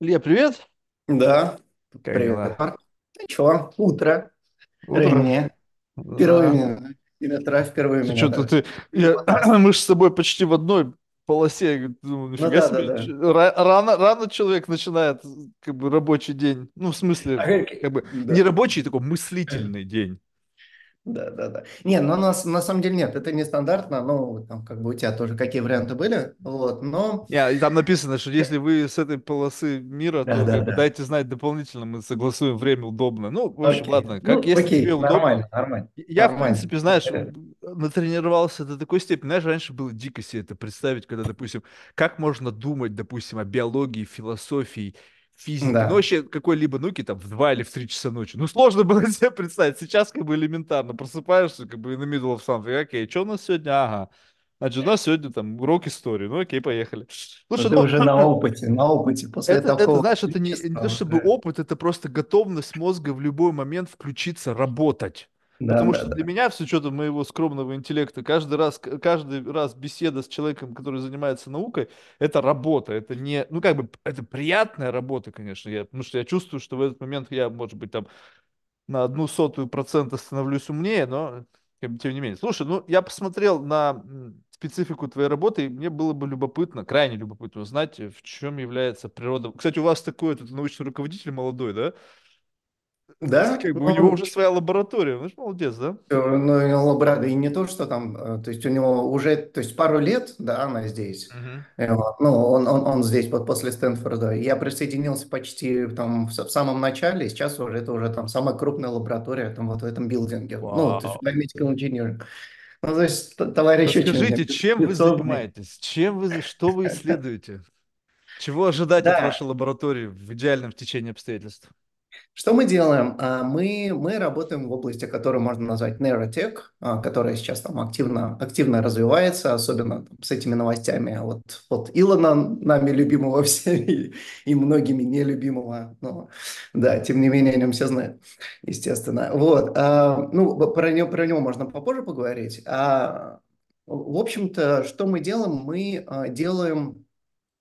Илья, привет. Да, Как привет, дела? Ничего, утро, Утро. раннее, первые Да. минуты, 7 утра в первые Ты что-то ты... я- Мы же с тобой почти в одной полосе. Думаю, Ну да, да, себе. да. ра- Рано, рано человек начинает как бы рабочий день. Ну, в смысле, А как- как бы Да, не рабочий, такой мыслительный день. Да, да, да. Не, ну на, на самом деле нет, это нестандартно, ну, там, как бы у тебя тоже какие варианты были, вот, но... Я, и там написано, что если вы с этой полосы мира, Да, то да, да. дайте знать дополнительно, мы согласуем время удобно. Ну, в общем, Окей, ладно, как ну, если тебе окей, удобно. нормально, нормально, Я, в нормально. принципе, знаешь, натренировался до такой степени. Знаешь, раньше было дико себе это представить, когда, допустим, как можно думать, допустим, о биологии, философии, физике, ну, Да, вообще какой-либо науке там в 2 или в 3 часа ночи. Ну, сложно было себе представить. Сейчас как бы элементарно. Просыпаешься как бы in the middle of something. Окей, что у нас сегодня? Ага. Значит, у нас сегодня там урок истории. Ну, окей, поехали. Слушай, ну, уже на опыте, на опыте после это, это, такого знаешь, это не, не то чтобы опыт, это просто готовность мозга в любой момент включиться, работать. Да, Потому да, что для да. меня, с учетом моего скромного интеллекта, каждый раз, каждый раз беседа с человеком, который занимается наукой, это работа, это не, ну как бы, это приятная работа, конечно, я, потому что я чувствую, что в этот момент я, может быть, там на одну сотую процента становлюсь умнее, но тем, не менее. Слушай, ну я посмотрел на специфику твоей работы, и мне было бы любопытно, крайне любопытно узнать, в чем является природа. Кстати, у вас такой этот научный руководитель молодой, да? Да, Как бы у него ну, уже своя лаборатория. Ну, молодец, да? Э, Ну, Лабрадо, и не то, что там, э, то есть у него уже, то есть пару лет, да, она здесь. Э, вот. Ну, он, он, он здесь вот после Стэнфорда. Я присоединился почти там в, в самом начале, сейчас уже это уже там самая крупная лаборатория там вот в этом билдинге. Ну, то есть biomedical engineering. Ну, то есть товарищ Расскажите, чем вы занимаетесь? Чем вы, что вы исследуете? Чего ожидать от вашей лаборатории в идеальном течении обстоятельств? Что мы делаем? А, Мы, мы работаем в области, которую можно назвать нейротек, а, которая сейчас там активно, активно развивается, особенно с этими новостями вот, вот Илона, нами любимого всеми и многими нелюбимого. Но, да, тем не менее, о нем все знают, естественно. Вот, а, ну, про него, про него можно попозже поговорить. А, в общем-то, что мы делаем? Мы делаем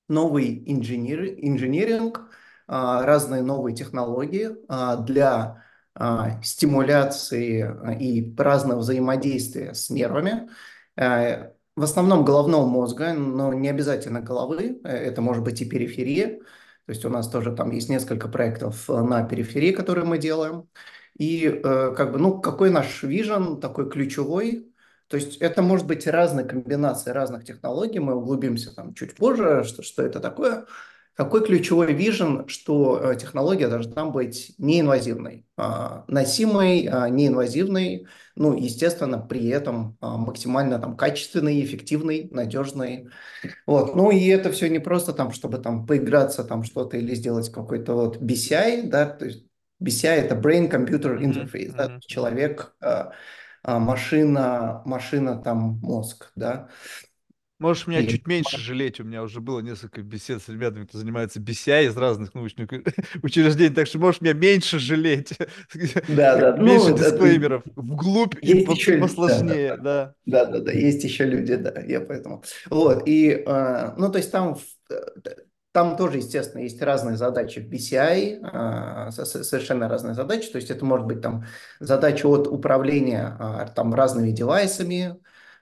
новый инженер, инженеринг, разные новые технологии а, для а, стимуляции а, и разного взаимодействия с нервами. Э, В основном головного мозга, но не обязательно головы, э, это может быть и периферия. То есть у нас тоже там есть несколько проектов э, на периферии, которые мы делаем. И как бы, ну, какой наш вижен такой ключевой, то есть это может быть разные комбинации разных технологий, мы углубимся там чуть позже, что, что это такое. Какой ключевой вижен, что э, технология должна быть неинвазивной, а, носимой, а, неинвазивной, ну, естественно, при этом а, максимально там качественной, эффективной, надежной. Вот. Ну, и это все не просто там, чтобы там поиграться там что-то или сделать какой-то вот BCI, да, то есть BCI это Brain Computer Interface, да, мгм, мгм. человек, машина, машина там мозг, да. Можешь меня чуть меньше жалеть. У меня уже было несколько бесед с ребятами, кто занимается BCI из разных научных учреждений, так что можешь меня меньше жалеть. да, да, Меньше ну, дисклеймеров. Вглубь и, еще, да, да, посложнее, да. да, да, да, есть еще люди, да, я поэтому. Вот, и, э, ну, то есть там, э, там тоже, естественно, есть разные задачи в BCI, со- совершенно разные задачи, то есть это может быть там задача от управления э, там разными девайсами,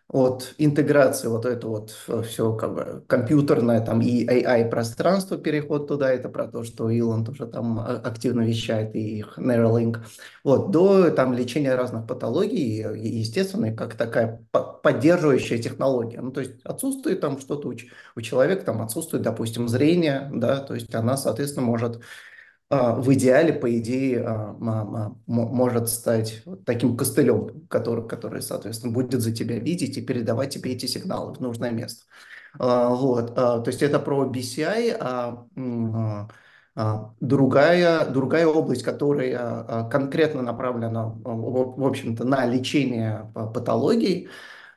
от интеграции вот это вот все как бы компьютерное там и AI пространство, переход туда, это про то, что Илон тоже там а- активно вещает и их Neuralink, вот, до там лечения разных патологий, естественно, как такая по- поддерживающая технология. Ну, то есть отсутствует там что-то у, у человека, там отсутствует, допустим, зрение, да, то есть она, соответственно, может в идеале, по идее, а, мо- может стать таким костылем, который, который, соответственно, будет за тебя видеть и передавать тебе эти сигналы в нужное место. А, Вот, а, то есть это про BCI, а а, а, другая, другая область, которая а, конкретно направлена, а, в общем-то, на лечение а, патологий,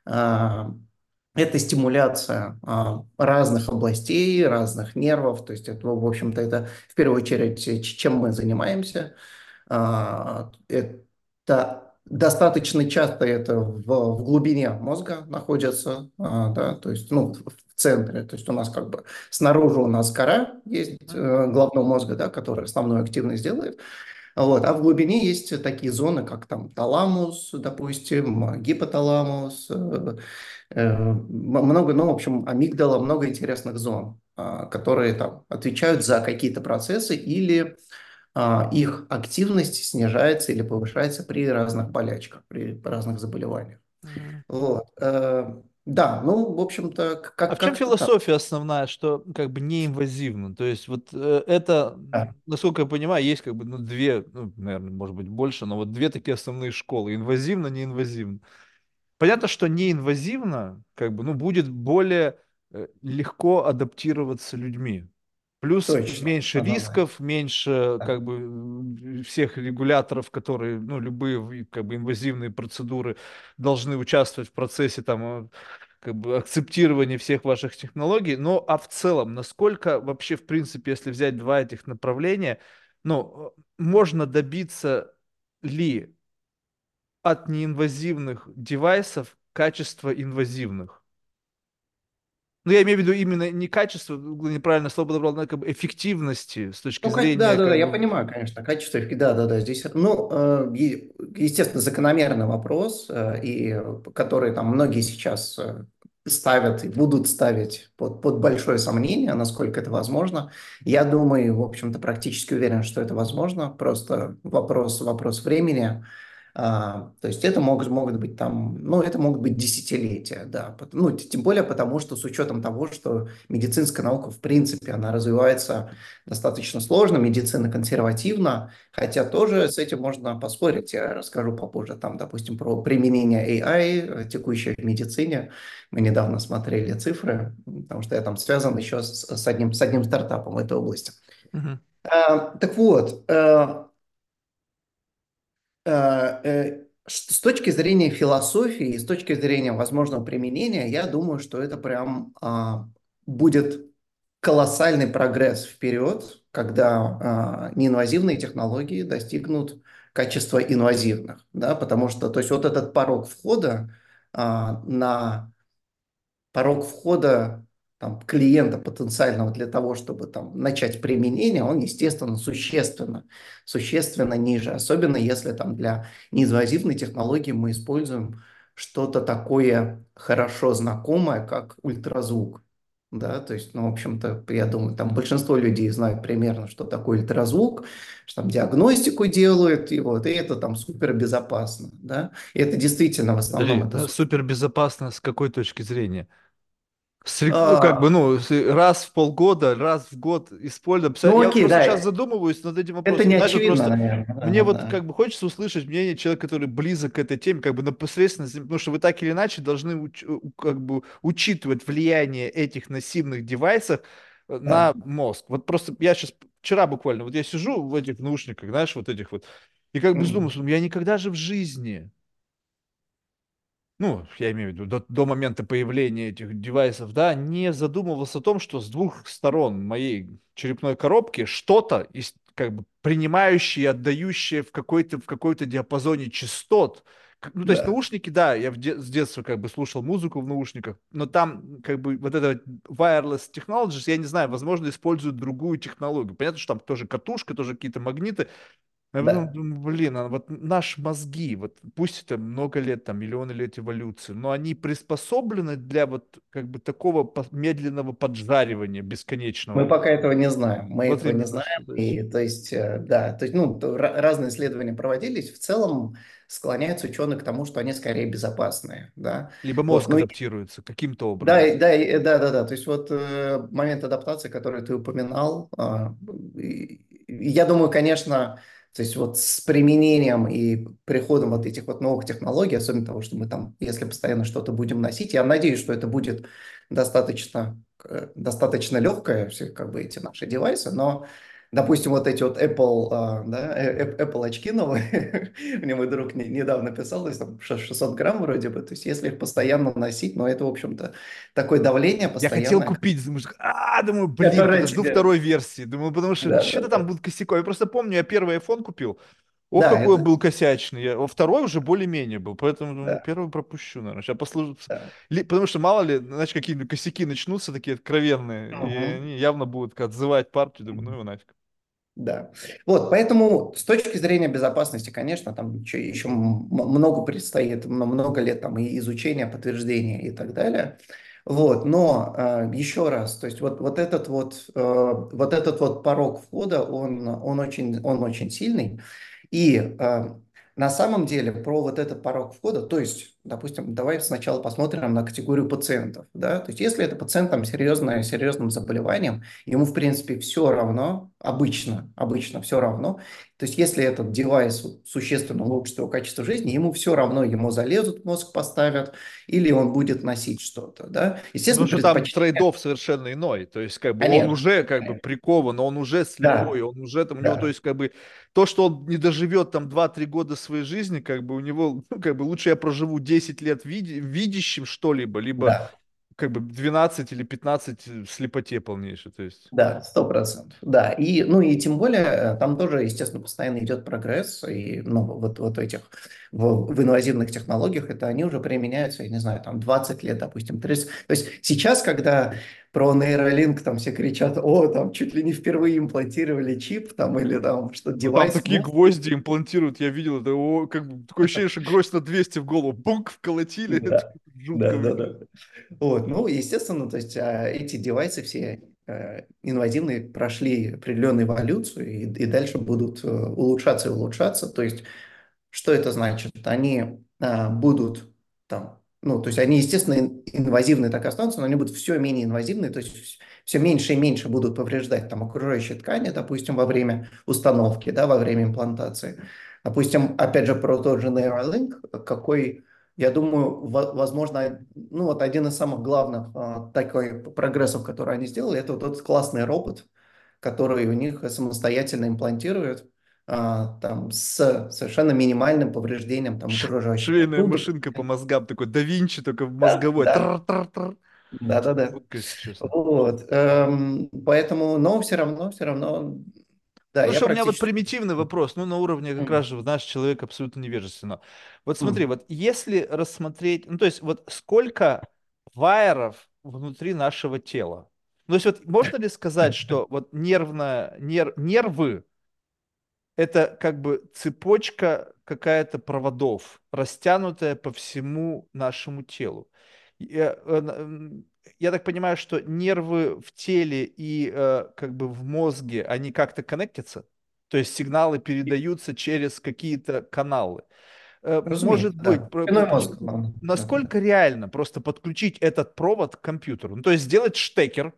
а, это стимуляция а, разных областей, разных нервов. То есть это, в общем-то, это в первую очередь, э, чем мы занимаемся. А, Это достаточно часто это в, в глубине мозга находится, а, да, то есть, ну, центре. То есть у нас как бы снаружи у нас кора есть э, головного мозга, да, которая основную активность делает. Вот. А в глубине есть такие зоны, как там таламус, допустим, гипоталамус, э, много, ну, в общем, амигдала, много интересных зон, а, которые там отвечают за какие-то процессы или а, их активность снижается или повышается при разных болячках, при разных заболеваниях. Мгм. Вот. Э, Да, ну, в общем-то, А как, в чем как-то так. философия основная, что как бы неинвазивно? То есть вот э, это, Да. насколько я понимаю, есть как бы ну, две, ну, наверное, может быть больше, но вот две такие основные школы: инвазивно, неинвазивно. Понятно, что неинвазивно, как бы, ну, будет более э, легко адаптироваться людьми. Плюс Точно. меньше Ага. рисков, меньше Да. как бы всех регуляторов, которые, ну, любые как бы инвазивные процедуры должны участвовать в процессе там как бы акцептирования всех ваших технологий. Но а в целом, насколько вообще, в принципе, если взять два этих направления, ну, можно добиться ли от неинвазивных девайсов качества инвазивных. Ну, я имею в виду именно не качество, неправильно слово подобрал, но как бы эффективности с точки Ну, как- да, зрения да, да, как я бы... понимаю, конечно, качество, да, да, да, здесь, ну, э, естественно, закономерный вопрос, э, и который там многие сейчас э, ставят и будут ставить под, под большое сомнение, насколько это возможно. Я думаю, в общем-то, практически уверен, что это возможно, просто вопрос, вопрос времени. А, то есть это могут, могут быть там, ну, это могут быть десятилетия, да. Ну, тем более потому, что с учетом того, что медицинская наука, в принципе, она развивается достаточно сложно, медицина консервативна, хотя тоже с этим можно поспорить. Я расскажу попозже, там, допустим, про применение AI, текущее в медицине. Мы недавно смотрели цифры, потому что я там связан еще с, с одним, с одним стартапом в этой области. А, так вот, э, с точки зрения философии с точки зрения возможного применения, я думаю, что это прям а, будет колоссальный прогресс вперед, когда а, неинвазивные технологии достигнут качества инвазивных, да, потому что, то есть вот этот порог входа а, на порог входа там, клиента потенциального для того, чтобы там, начать применение, он, естественно, существенно, существенно ниже. Особенно если там, для неинвазивной технологии мы используем что-то такое хорошо знакомое, как ультразвук. Да, то есть, ну, в общем-то, я думаю, там большинство людей знают примерно, что такое ультразвук, что там диагностику делают, и вот, и это там супер безопасно, да. И это действительно в основном Подожди, это э, супер безопасно с какой точки зрения? Ну, как бы, А, ну, с- раз в полгода, раз в год использовать. Представля- ну, Я окей, просто да, сейчас задумываюсь над этим Это вопросом. не Знаешь, очевидно, просто наверное. мне Да, вот да, как бы хочется услышать мнение человека, который близок к этой теме, как бы непосредственно, потому что вы так или иначе должны уч- как бы учитывать влияние этих массивных девайсов э, на да, мозг. Вот просто я сейчас вчера буквально, вот я сижу в этих наушниках, знаешь, вот этих вот, и как бы Мгм. задумался, я никогда же в жизни ну, я имею в виду, до, до момента появления этих девайсов, да, не задумывался о том, что с двух сторон моей черепной коробки что-то, как бы принимающее и отдающее в какой-то, в какой-то диапазоне частот. Ну, то есть да, наушники, да, я де- с детства как бы слушал музыку в наушниках, но там как бы вот это wireless technologies, я не знаю, возможно, используют другую технологию. Понятно, что там тоже катушка, тоже какие-то магниты, я да. думаю, блин, а вот наши мозги, вот пусть это много лет, там, миллионы лет эволюции, но они приспособлены для вот как бы такого медленного поджаривания Мы бесконечного. пока этого не знаем. Мы Вот этого не знаем. И то есть, э, да, то есть, ну, разные исследования проводились. В целом склоняются ученые к тому, что они скорее безопасные, да. Либо Вот, мозг ну, адаптируется каким-то Да, образом. да, и- да, да, да. То есть вот э, момент адаптации, который ты упоминал, а, я думаю, конечно, то есть вот с применением и приходом вот этих вот новых технологий, особенно того, что мы там, если постоянно что-то будем носить, я надеюсь, что это будет достаточно, э, достаточно легкое, все как бы эти наши девайсы, но Допустим, вот эти вот Apple, а, да, э- э- Apple очки новые, мне мой друг не- недавно писал, то есть там ш- 600 грамм вроде бы, то есть если их постоянно носить, но это, в общем-то, такое давление Я хотел купить, думаю, а, думаю, блин, которое подожду тебе... второй версии. Думаю, потому что Да, да, что-то там да. будет косяком. Я просто помню, я первый iPhone купил, О, Да, какой это, был косячный. Я- Во второй уже более-менее был, поэтому да, первый пропущу, наверное. Сейчас послушаю. да. Ли- Потому что, мало ли, значит, какие-нибудь косяки начнутся такие откровенные, и Мгм. они явно будут отзывать партию. Думаю, ну его нафиг. Да. Вот, поэтому с точки зрения безопасности, конечно, там еще, еще много предстоит, много лет там и изучения, подтверждения и так далее. Вот, но э, еще раз, то есть вот, вот этот вот, э, вот этот вот порог входа, он, он очень, он очень сильный. И э, на самом деле про вот этот порог входа, то есть, допустим, давай сначала посмотрим на категорию пациентов, да, то есть если это пациент там серьезное, серьезным заболеванием, ему, в принципе, все равно, обычно, обычно все равно. То есть, если этот девайс существенно улучшит его качество жизни, ему все равно, ему залезут мозг, поставят, или он будет носить что-то, да. Ну, Потому Естественно, что там предпочтение, трейд совершенно иной. То есть, как бы он конечно, уже как бы прикован, он уже слепой, Да, он уже там, у него, то есть, как бы то, что он не доживет там два-три года своей жизни, как бы у него, ну, как бы лучше я проживу 10 лет види- видящим что-либо, либо да. как бы 12 или 15 в слепоте полнейшей. То есть, Да, сто процентов. Да, и, ну и тем более э, там тоже, естественно, постоянно идет прогресс, и, ну, вот, вот этих, в, в инвазивных технологиях, это они уже применяются, я не знаю, там 20 лет, допустим, 30. То есть сейчас, когда про нейролинк там все кричат, о, там чуть ли не впервые имплантировали чип, там, или там что ну там девайс, такие мозг, гвозди имплантируют, я видел это, о, как бы такое ощущение, что гвоздь на 200 в голову, бунк, вколотили, да, да, да, да. Вот, ну, естественно, то есть а, эти девайсы все э, инвазивные прошли определенную эволюцию и, и дальше будут э, улучшаться и улучшаться. То есть, что это значит? Они а, будут там, ну, то есть они, естественно, ин- инвазивные так останутся, но они будут все менее инвазивные, то есть все меньше и меньше будут повреждать там окружающие ткани, допустим, во время установки, да, во время имплантации. Допустим, опять же, про тот же Neuralink, какой я думаю, во- возможно, ну вот один из самых главных а, такой прогрессов, который они сделали, это вот тот классный робот, который у них самостоятельно имплантирует а, там с совершенно минимальным повреждением там окружающей Швейная посуды. машинка по мозгам, такой да Винчи, только в мозговой. да, да, да. Вот, эм, поэтому, но все равно, все равно, да, Слушай, у меня вот практически. примитивный вопрос, ну, на уровне как раз Мгм. же, наш человек абсолютно невежественно. Вот смотри, Мгм. вот если рассмотреть, ну, то есть вот сколько вайеров внутри нашего тела? Ну, то есть вот можно ли сказать, что вот нервная, нер, нервы это как бы цепочка какая-то проводов, растянутая по всему нашему телу. Я, э, м, я так понимаю, что нервы в теле и э, как бы в мозге, они как-то коннектятся, то есть сигналы передаются через какие-то каналы. Э, Может Разумеется, быть, да. про- мозг. главное. Да, да. насколько реально просто подключить этот провод к компьютеру? Ну, то есть сделать штекер,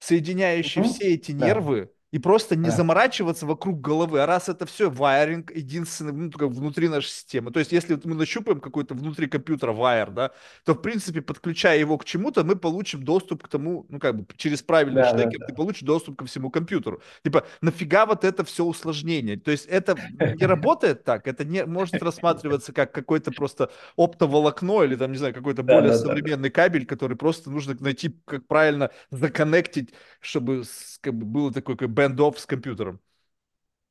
соединяющий Мгм. все эти Да, нервы, и просто не да. заморачиваться вокруг головы. А раз это все вайринг, единственный, ну, только внутри нашей системы. То есть, если вот мы нащупаем какой-то внутри компьютера вайр, да, то, в принципе, подключая его к чему-то, мы получим доступ к тому, ну, как бы, через правильный Да, да, штекер ты да. получишь доступ ко всему компьютеру. Типа, нафига вот это все усложнение? То есть, это не работает так, это не может рассматриваться как какой-то просто оптоволокно или там, не знаю, какой-то Да, более да, да. современный кабель, который просто нужно найти, как правильно законнектить чтобы с- как бы было такое как hand-off с компьютером.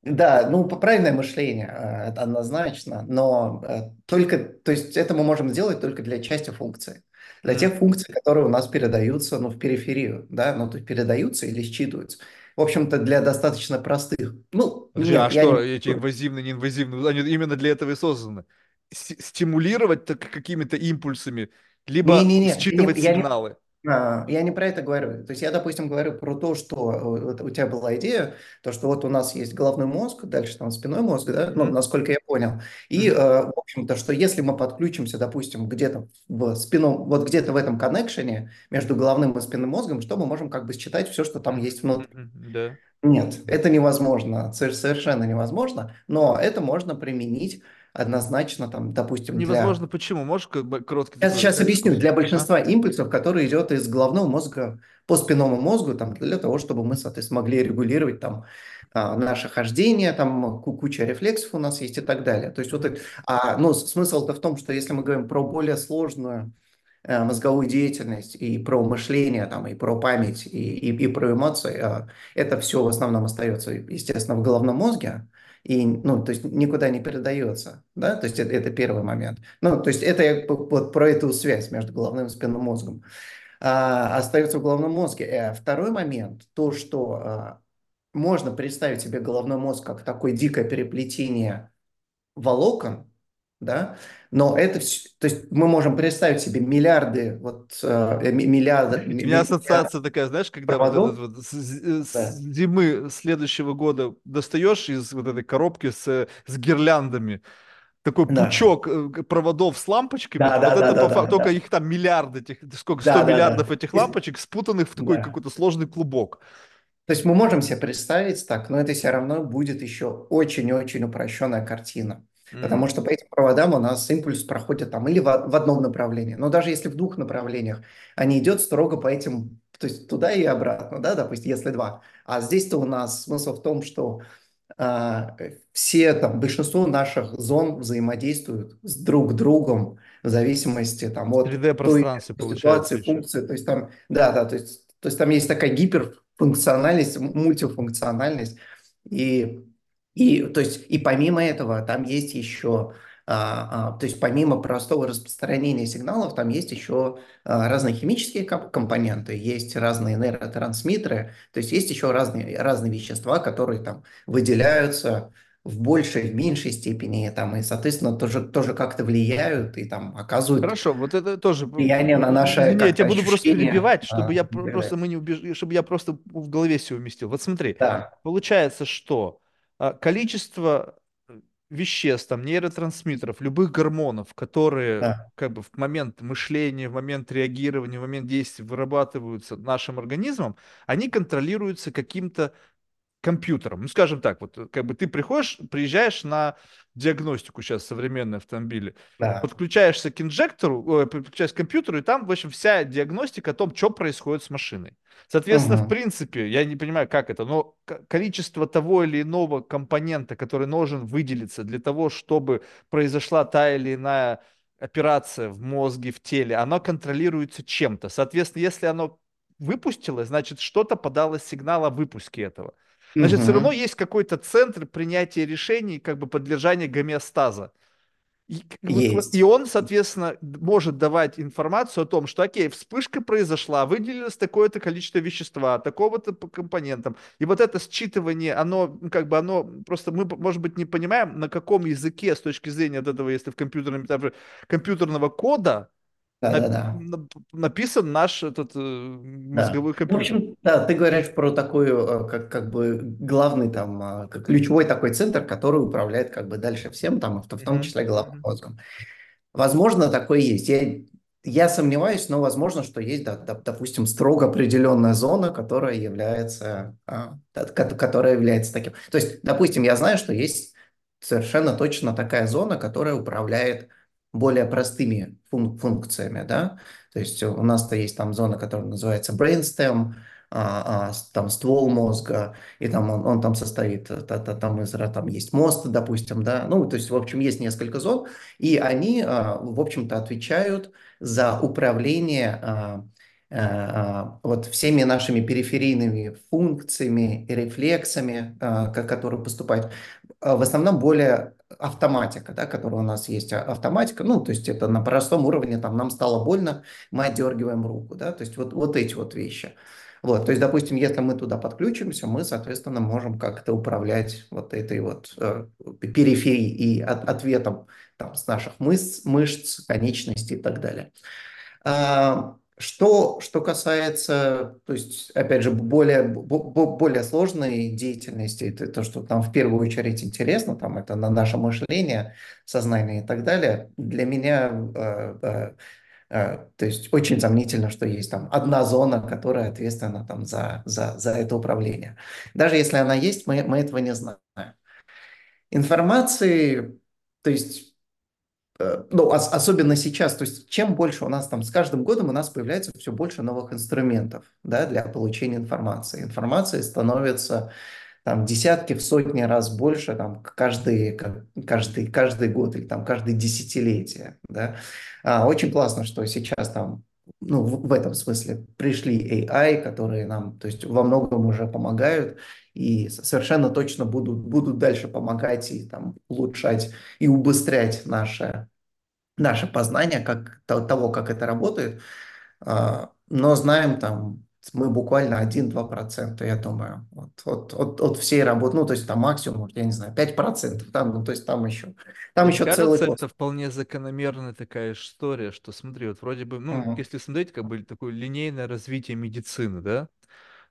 Да, ну, правильное мышление, э, это однозначно, но э, только, то есть это мы можем сделать только для части функции. Для тех функций, которые у нас передаются, ну, в периферию, да, ну, то есть передаются или считываются. В общем-то, для достаточно простых. Ну, Подожди, а нет, не... что эти инвазивные, неинвазивные, они именно для этого и созданы. С- стимулировать какими-то импульсами, либо я считывать не, я не- сигналы. А, Я не про это говорю. То есть я, допустим, говорю про то, что э, вот у тебя была идея, то, что вот у нас есть головной мозг, дальше там спинной мозг, да, ну, насколько я понял. И, э, в общем-то, что если мы подключимся, допустим, где-то в спину, вот где-то в этом коннекшене между головным и спинным мозгом, что мы можем как бы считать все, что там есть внутри. Да. Нет, это невозможно, сов- совершенно невозможно, но это можно применить однозначно, там, допустим, для Невозможно почему? Можешь как бы короткий я сейчас объясню. Для большинства импульсов, которые идет из головного мозга по спинному мозгу, там, для того, чтобы мы, соответственно, могли регулировать там, а, наше хождение, там ку- куча рефлексов у нас есть и так далее. То есть вот а, ну, с- смысл-то в том, что если мы говорим про более сложную, э, мозговую деятельность, и про мышление, там, и про память, и, и, и про эмоции, э, это все в основном остается, естественно, в головном мозге, и, ну, то есть никуда не передается, да, то есть это, это первый момент. Ну, то есть это вот про эту связь между головным и спинным мозгом. А, остается в головном мозге. Э, второй момент, то, что а, можно представить себе головной мозг как такое дикое переплетение волокон, да, но это все, то есть мы можем представить себе миллиарды, вот э, миллиарды. У меня ассоциация такая, знаешь, когда проводов, вот, вот с, с да. зимы следующего года достаешь из вот этой коробки с, с гирляндами, такой да. пучок э, проводов с лампочками, да, вот да, это да, по да, факту, да, только да. их там миллиарды, этих, сколько, 100 да, миллиардов да, этих лампочек, спутанных в такой да. какой-то сложный клубок. То есть мы можем себе представить так, но это все равно будет еще очень-очень упрощенная картина. Mm-hmm. Потому что по этим проводам у нас импульс проходит там или в, в одном направлении, но даже если в двух направлениях, они идет строго по этим, то есть туда и обратно, да, допустим, если два. А здесь-то у нас смысл в том, что а, все там, большинство наших зон взаимодействуют с друг другом в зависимости там от той ситуации, функции. То есть там, да, да, то есть, то есть там есть такая гипер функциональность, мультифункциональность. И, и, то есть, и помимо этого там есть еще, а, а, то есть помимо простого распространения сигналов, там есть еще а, разные химические компоненты, есть разные нейротрансмиттеры, то есть есть еще разные, разные вещества, которые там выделяются, в большей, в меньшей степени, там, и, соответственно, тоже, тоже как-то влияют и там оказывают Хорошо, вот это тоже влияние на наше Нет, я тебя буду просто перебивать, чтобы а, я просто мы не убеж... чтобы я просто в голове себе уместил. Вот смотри, да. получается, что количество веществ, там, нейротрансмиттеров, любых гормонов, которые да. как бы в момент мышления, в момент реагирования, в момент действий вырабатываются нашим организмом, они контролируются каким-то компьютером. Ну, скажем так, вот как бы ты приходишь, приезжаешь на диагностику сейчас современные автомобили, да. подключаешься к инжектору, подключаешься к компьютеру, и там, в общем, вся диагностика о том, что происходит с машиной. Соответственно, угу. в принципе, я не понимаю, как это, но количество того или иного компонента, который должен выделиться для того, чтобы произошла та или иная операция в мозге, в теле, оно контролируется чем-то. Соответственно, если оно выпустилось, значит, что-то подало сигнал о выпуске этого. Значит, угу. все равно есть какой-то центр принятия решений, как бы подлежания гомеостаза. И, есть. и он, соответственно, может давать информацию о том, что, окей, вспышка произошла, выделилось такое-то количество вещества, такого-то по компонентам. И вот это считывание, оно, ну, как бы оно, просто мы, может быть, не понимаем, на каком языке с точки зрения вот этого, если в компьютерном компьютерного кода, да, на, да, да. написан наш этот э, мозговой да. компьютер. В общем, да, ты говоришь про такую, э, как, как бы главный там, как ключевой такой центр, который управляет как бы дальше всем, там, в том числе головным мозгом. Возможно, такое есть. Я, я сомневаюсь, но возможно, что есть, да, допустим, строго определенная зона, которая является, а, которая является таким. То есть, допустим, я знаю, что есть совершенно точно такая зона, которая управляет более простыми функ функциями, да, то есть у нас-то есть там зона, которая называется brainstem, а, а, там ствол мозга, и там он, он там состоит, та, та, там, из, там есть мост, допустим, да, ну, то есть, в общем, есть несколько зон, и они, а, в общем-то, отвечают за управление а, а, вот всеми нашими периферийными функциями рефлексами, а, которые поступают, а, в основном более автоматика, да, которая у нас есть а, автоматика, ну, то есть это на простом уровне, там, нам стало больно, мы отдергиваем руку, да, то есть вот, вот эти вот вещи. Вот, то есть, допустим, если мы туда подключимся, мы, соответственно, можем как-то управлять вот этой вот э, периферией и от, ответом там, с наших мышц, мышц, конечностей и так далее. А, что, что касается, то есть, опять же, более, более сложной деятельности, это то, что там в первую очередь интересно, там это на наше мышление, сознание и так далее, для меня, э, э, э, то есть, очень сомнительно, что есть там одна зона, которая ответственна там за, за, за это управление. Даже если она есть, мы, мы этого не знаем. Информации, то есть Э, ну, особенно сейчас, то есть чем больше у нас там с каждым годом у нас появляется все больше новых инструментов да, для получения информации. Информации становится там десятки, в сотни раз больше там каждый, каждый, каждый год или там каждое десятилетие, да. А, очень классно, что сейчас там ну, в, в этом смысле пришли AI, которые нам, то есть во многом уже помогают и совершенно точно будут, будут дальше помогать и там улучшать и убыстрять наше, наше познание как, того, как это работает. А, но знаем там мы буквально 1-2%, я думаю, от, от, от, от всей работы, ну, то есть там максимум, я не знаю, 5%, там, ну, то есть там еще, там Мне еще кажется, целый это вполне закономерная такая история, что смотри, вот вроде бы, ну, Угу. если смотреть, как бы такое линейное развитие медицины, да,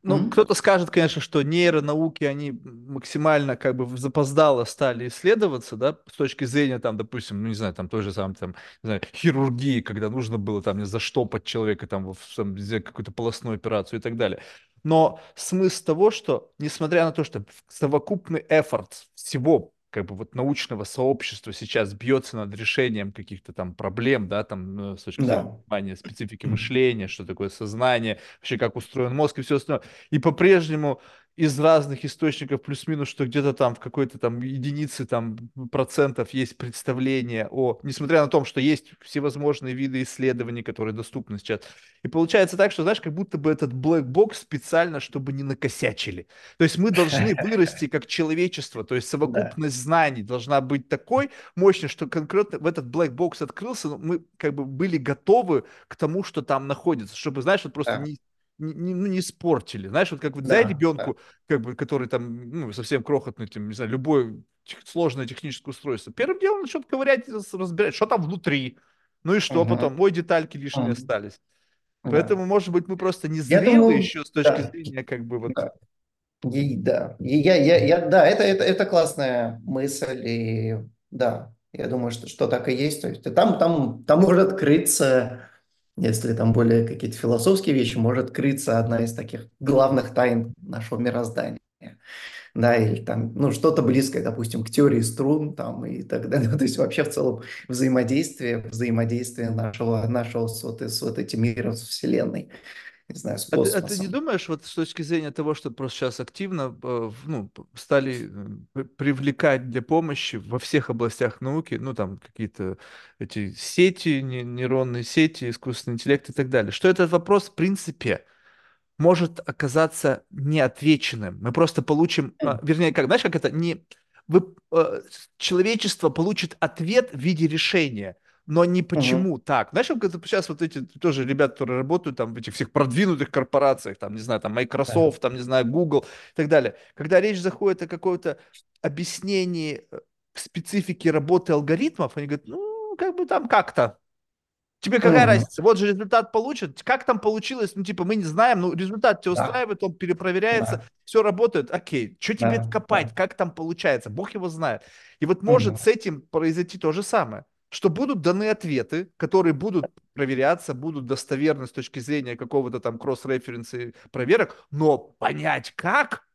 ну, Угу. кто-то скажет, конечно, что нейронауки, они максимально как бы запоздало стали исследоваться, да, с точки зрения, там, допустим, ну, не знаю, там, той же самой, там, не знаю, хирургии, когда нужно было, там, не заштопать человека, там, в, там, сделать какую-то полостную операцию и так далее. Но смысл того, что, несмотря на то, что совокупный эффорт всего как бы вот научного сообщества сейчас бьется над решением каких-то там проблем, да, там ну, с точки зрения Да. понимания специфики мышления, что такое сознание, вообще как устроен мозг и все остальное. И по-прежнему из разных источников плюс-минус, что где-то там в какой-то там единице там процентов есть представление о, несмотря на то, что есть всевозможные виды исследований, которые доступны сейчас. И получается так, что, знаешь, как будто бы этот black box специально, чтобы не накосячили. То есть мы должны вырасти как человечество, то есть Да. совокупность знаний должна быть такой мощной, что конкретно в этот black box открылся, но мы как бы были готовы к тому, что там находится, чтобы, знаешь, вот просто Да. не не, не, ну, не испортили. Знаешь, вот как вот дай Да. Да. ребенку, как бы, который там, ну, совсем крохотный, там, не знаю, любое сложное техническое устройство. Первым делом начнет ковырять, раз- разбирать, что там внутри. Ну и что Мгм. потом? Ой, детальки лишние Мгм. остались. Да. Поэтому, может быть, мы просто не зрелы думаю, еще с точки да. зрения, как бы, вот Да. И, да, И я, я, я, да, это, это, это классная мысль, и да, я думаю, что, что так и есть. То есть там, там, там может крыться, если там более какие-то философские вещи, может крыться одна из таких главных тайн нашего мироздания. Да, или там, ну, что-то близкое, допустим, к теории струн, там, и так далее. То есть вообще в целом взаимодействие, взаимодействие нашего, нашего с вот, с вот этим миром, с Вселенной, не знаю, с А ты, а ты не думаешь, вот с точки зрения того, что просто сейчас активно э, ну, стали привлекать для помощи во всех областях науки, ну там какие-то эти сети, не- нейронные сети, искусственный интеллект и так далее, что этот вопрос в принципе может оказаться неотвеченным. Мы просто получим, а, вернее, как, знаешь, как это не вы, э, человечество получит ответ в виде решения, но не почему так. Знаешь, как сейчас вот эти тоже ребята, которые работают там в этих всех продвинутых корпорациях, там, не знаю, там Да. Microsoft, там, не знаю, Google и так далее. Когда речь заходит о какой-то объяснении э, специфики работы алгоритмов, они говорят, ну, как бы там как-то. Тебе какая Мгм. разница? Вот же результат получит. Как там получилось? Ну, типа, мы не знаем, ну, результат тебя Да, устраивает, он перепроверяется, да, все работает. Окей, что тебе да, копать? да. Как там получается? Бог его знает. И вот может с этим произойти то же самое, что будут даны ответы, которые будут проверяться, будут достоверны с точки зрения какого-то там кросс-референса проверок, но понять как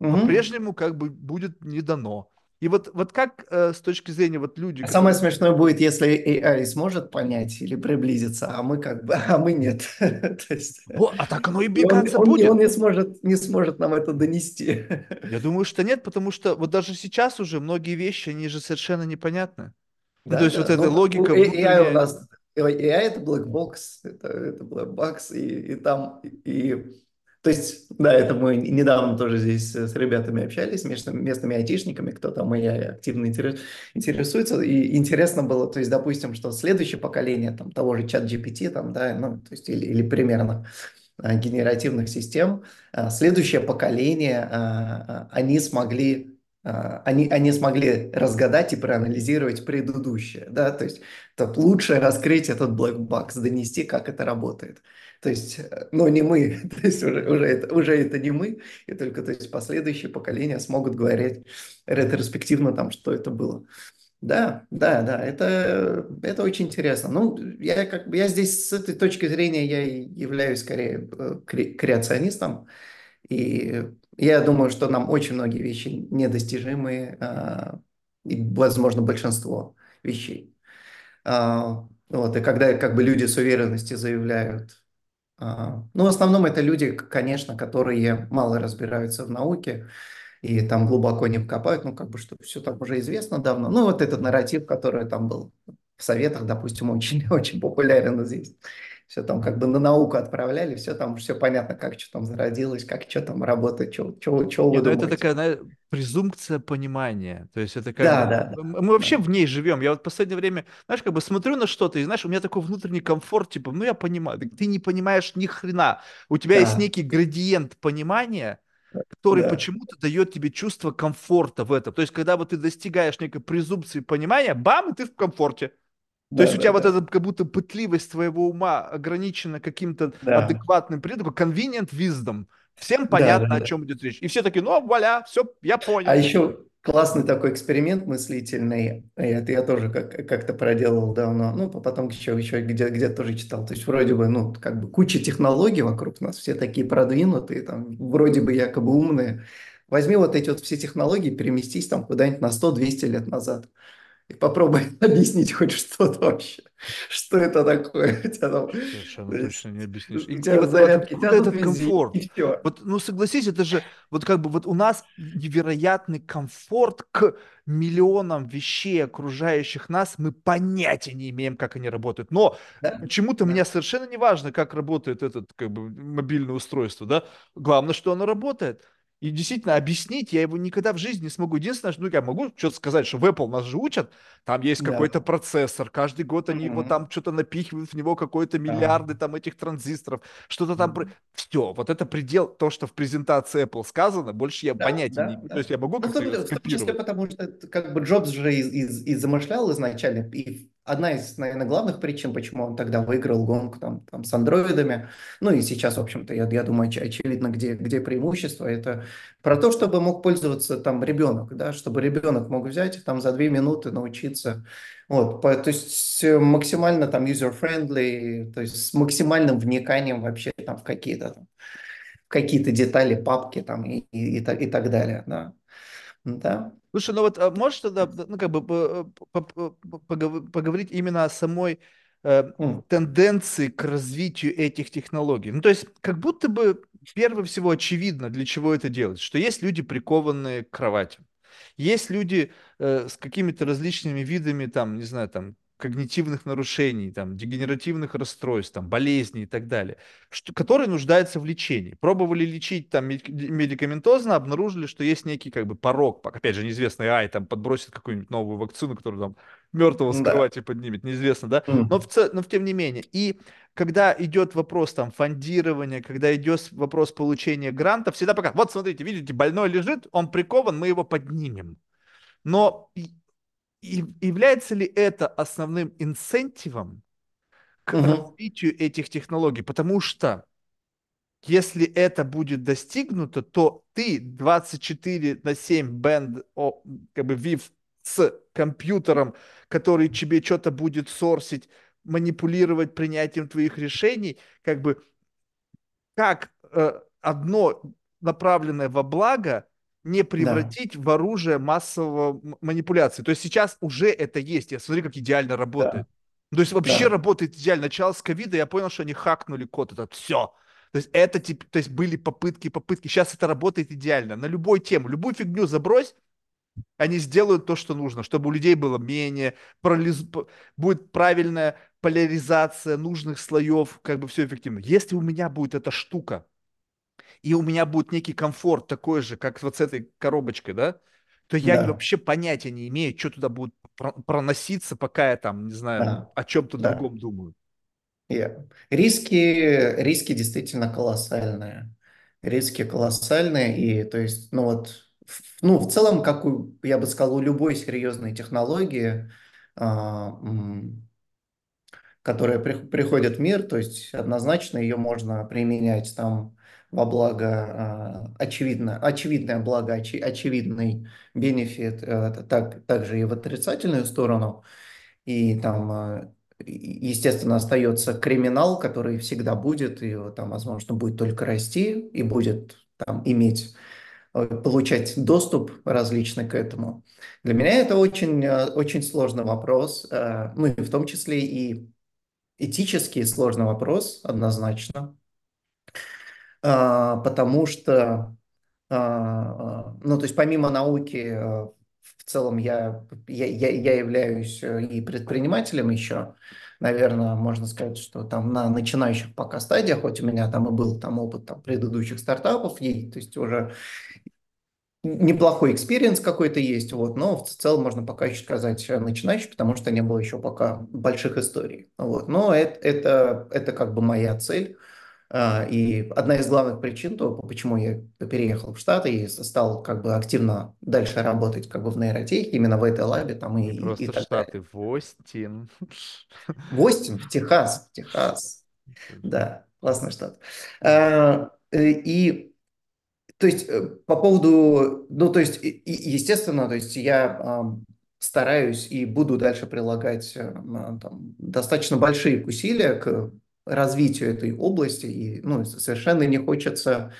Мгм. по-прежнему как бы будет не дано. И вот, вот как э, с точки зрения вот люди, А самое которые смешное будет, если AI сможет понять или приблизиться, а мы как бы, а мы нет. То есть, Во, а так оно и он, бегаться он, не- он будет. не сможет, не сможет нам это донести. Я думаю, что нет, потому что вот даже сейчас уже многие вещи, они же совершенно непонятны. Ну, то Да, есть вот да. эта Ну, логика AI у нас AI это black box, это, это black box, и, и там, и, то есть, да, это мы недавно тоже здесь с ребятами общались, местными, местными айтишниками, кто там AI активно интерес- интересуется, и интересно было, то есть, допустим, что следующее поколение там того же чат GPT, там, да, ну, то есть, или, или примерно а, генеративных систем, а, следующее поколение, а, они смогли, они, они смогли разгадать и проанализировать предыдущее, да, то есть так, лучше раскрыть этот black box, донести, как это работает. То есть, э, ну, не мы, то есть уже, уже, это, уже это не мы, и только то есть последующие поколения смогут говорить ретроспективно там, что это было. Да, да, да, это, это очень интересно. Ну, я, как, бы- я здесь с этой точки зрения я являюсь скорее э, кре- креационистом, и я думаю, что нам очень многие вещи недостижимы, а, и, возможно, большинство вещей. А, вот, и когда как бы люди с уверенностью заявляют, а, ну, в основном это люди, конечно, которые мало разбираются в науке, и там глубоко не вкопают, ну, как бы, что все там уже известно давно. Ну, вот этот нарратив, который там был в Советах, допустим, очень, очень популярен здесь. Все там как бы на науку отправляли, все там, все понятно, как что там зародилось, как что там работает, что, что, что вы ну это думаете. такая, знаешь, презумпция понимания. То есть это как Да, да, м- Мы вообще да, в ней живем. Я вот в последнее время, знаешь, как бы смотрю на что-то, и знаешь, у меня такой внутренний комфорт, типа, ну я понимаю. Ты не понимаешь ни хрена. У тебя есть да, некий градиент понимания, который да, почему-то дает тебе чувство комфорта в этом. То есть когда вот ты достигаешь некой презумпции понимания, бам, и ты в комфорте. То да, есть у да, тебя вот да, эта как будто пытливость твоего ума ограничена каким-то да, адекватным предметом, convenient wisdom. Всем да, понятно, да, о да. чем идет речь. И все такие, ну, вуаля, все, я А понял. еще классный такой эксперимент мыслительный, это я тоже как, как-то проделал давно, ну, потом еще, еще где, где тоже читал, то есть вроде бы, ну, как бы куча технологий вокруг нас, все такие продвинутые, там, вроде бы якобы умные. Возьми вот эти вот все технологии, переместись там куда-нибудь на сто-двести лет назад и попробуй объяснить хоть что-то вообще, что это такое. Тебя там, Совершенно есть, точно не объяснишь. И, тебя вот, зарядки откуда этот везде, комфорт? и все. Вот, ну, согласись, это же вот как бы вот у нас невероятный комфорт к миллионам вещей, окружающих нас. Мы понятия не имеем, как они работают. Но Да, почему-то мне да, совершенно не важно, как работает этот как бы мобильное устройство, да? Главное, что оно работает. И действительно, объяснить я его никогда в жизни не смогу. Единственное, что ну, я могу что-то сказать, что в Apple нас же учат, там есть да. какой-то процессор, каждый год они его Мгм. там что-то напихивают в него, какой-то Да. миллиарды там этих транзисторов, что-то там... Мгм. Все, вот это предел, то, что в презентации Apple сказано, больше я Да, понятия не да. То да. есть я могу Ну, как-то в том числе потому, что как бы Джобс же и, и- и замышлял изначально, и одна из, наверное, главных причин, почему он тогда выиграл гонку там, там с андроидами, ну и сейчас, в общем-то, я, я думаю, оч- очевидно, где, где преимущество, это про то, чтобы мог пользоваться там ребенок, да, чтобы ребенок мог взять и там за две минуты научиться, вот, по- то есть максимально там user-friendly, то есть с максимальным вниканием вообще там в какие-то какие-то детали папки там и, и, и, и так далее, да. Да. Слушай, ну вот а можешь тогда, ну как бы по- по- по- погов- поговорить именно о самой э, М, тенденции к развитию этих технологий? Ну то есть как будто бы первым всего очевидно, для чего это делать, что есть люди, прикованные к кровати, есть люди э, с какими-то различными видами, там, не знаю, там, когнитивных нарушений, там, дегенеративных расстройств, там, болезней и так далее, что, которые нуждаются в лечении. Пробовали лечить там медик- медикаментозно, обнаружили, что есть некий как бы порог, опять же, неизвестный ай там подбросит какую-нибудь новую вакцину, которую там мертвого с Да. кровати поднимет, неизвестно, да, но, в М, ц- но в тем не менее. И когда идет вопрос там фондирования, когда идет вопрос получения грантов, всегда пока, вот смотрите, видите, больной лежит, он прикован, мы его поднимем. Но и- является ли это основным инцентивом к мгм. развитию этих технологий? Потому что если это будет достигнуто, то ты 24 на 7 бенд, как бы вив с компьютером, который тебе что-то будет сорсить, манипулировать принятием твоих решений, как бы как э, одно направленное во благо не Да, превратить в оружие массового манипуляции. То есть сейчас уже это есть. Я смотри, как идеально да, работает. То есть вообще да, работает идеально. Начало с ковида, я понял, что они хакнули код. Это все. То есть это тип, то есть были попытки, попытки. Сейчас это работает идеально. На любую тему, любую фигню забрось, они сделают то, что нужно, чтобы у людей было менее, пролиз... п- будет правильная поляризация нужных слоев, как бы все эффективно. Если у меня будет эта штука, и у меня будет некий комфорт такой же, как вот с этой коробочкой, да, то я да, вообще понятия не имею, что туда будет про- проноситься, пока я там, не знаю, да, о чем-то да. другом думаю. Я- Риски, риски действительно колоссальные. Риски колоссальные, и то есть, ну вот, в- ну, в целом, как у, я бы сказал, у любой серьезной технологии, а, которая при- приходит в мир, то есть однозначно ее можно применять там во благо, а, очевидно, очевидное благо, очи- очевидный бенефит, э, так, также и в отрицательную сторону. И там, и- естественно, остается криминал, который всегда будет, и там, возможно, будет только расти, и будет там иметь, э, получать доступ различный к этому. Для меня это очень, э, очень сложный вопрос, э, ну и в том числе и этически сложный вопрос, однозначно, потому что а, а, ну, то есть помимо науки, в целом я, я, я, я являюсь э, и предпринимателем еще. Наверное, можно сказать, что там на начинающих пока стадиях, хоть у меня там и был там опыт там, предыдущих стартапов, и, то есть уже неплохой experience какой-то есть, вот, но в целом можно пока еще сказать э, начинающий, потому что не было еще пока больших историй. Вот. Но это, это, это как бы моя цель. А, и одна из главных причин, то, почему я переехал в Штаты и стал как бы активно дальше работать как бы в нейротехе, именно в этой лабе там и, и, и просто в так далее. Штаты, в Остин. В Остин, в Техас, в Техас, да, классный штат. А, э, И То есть э, по поводу, ну то есть и- и- естественно, то есть я стараюсь и буду дальше прилагать э, там, достаточно большие усилия к развитию этой области и ну совершенно не хочется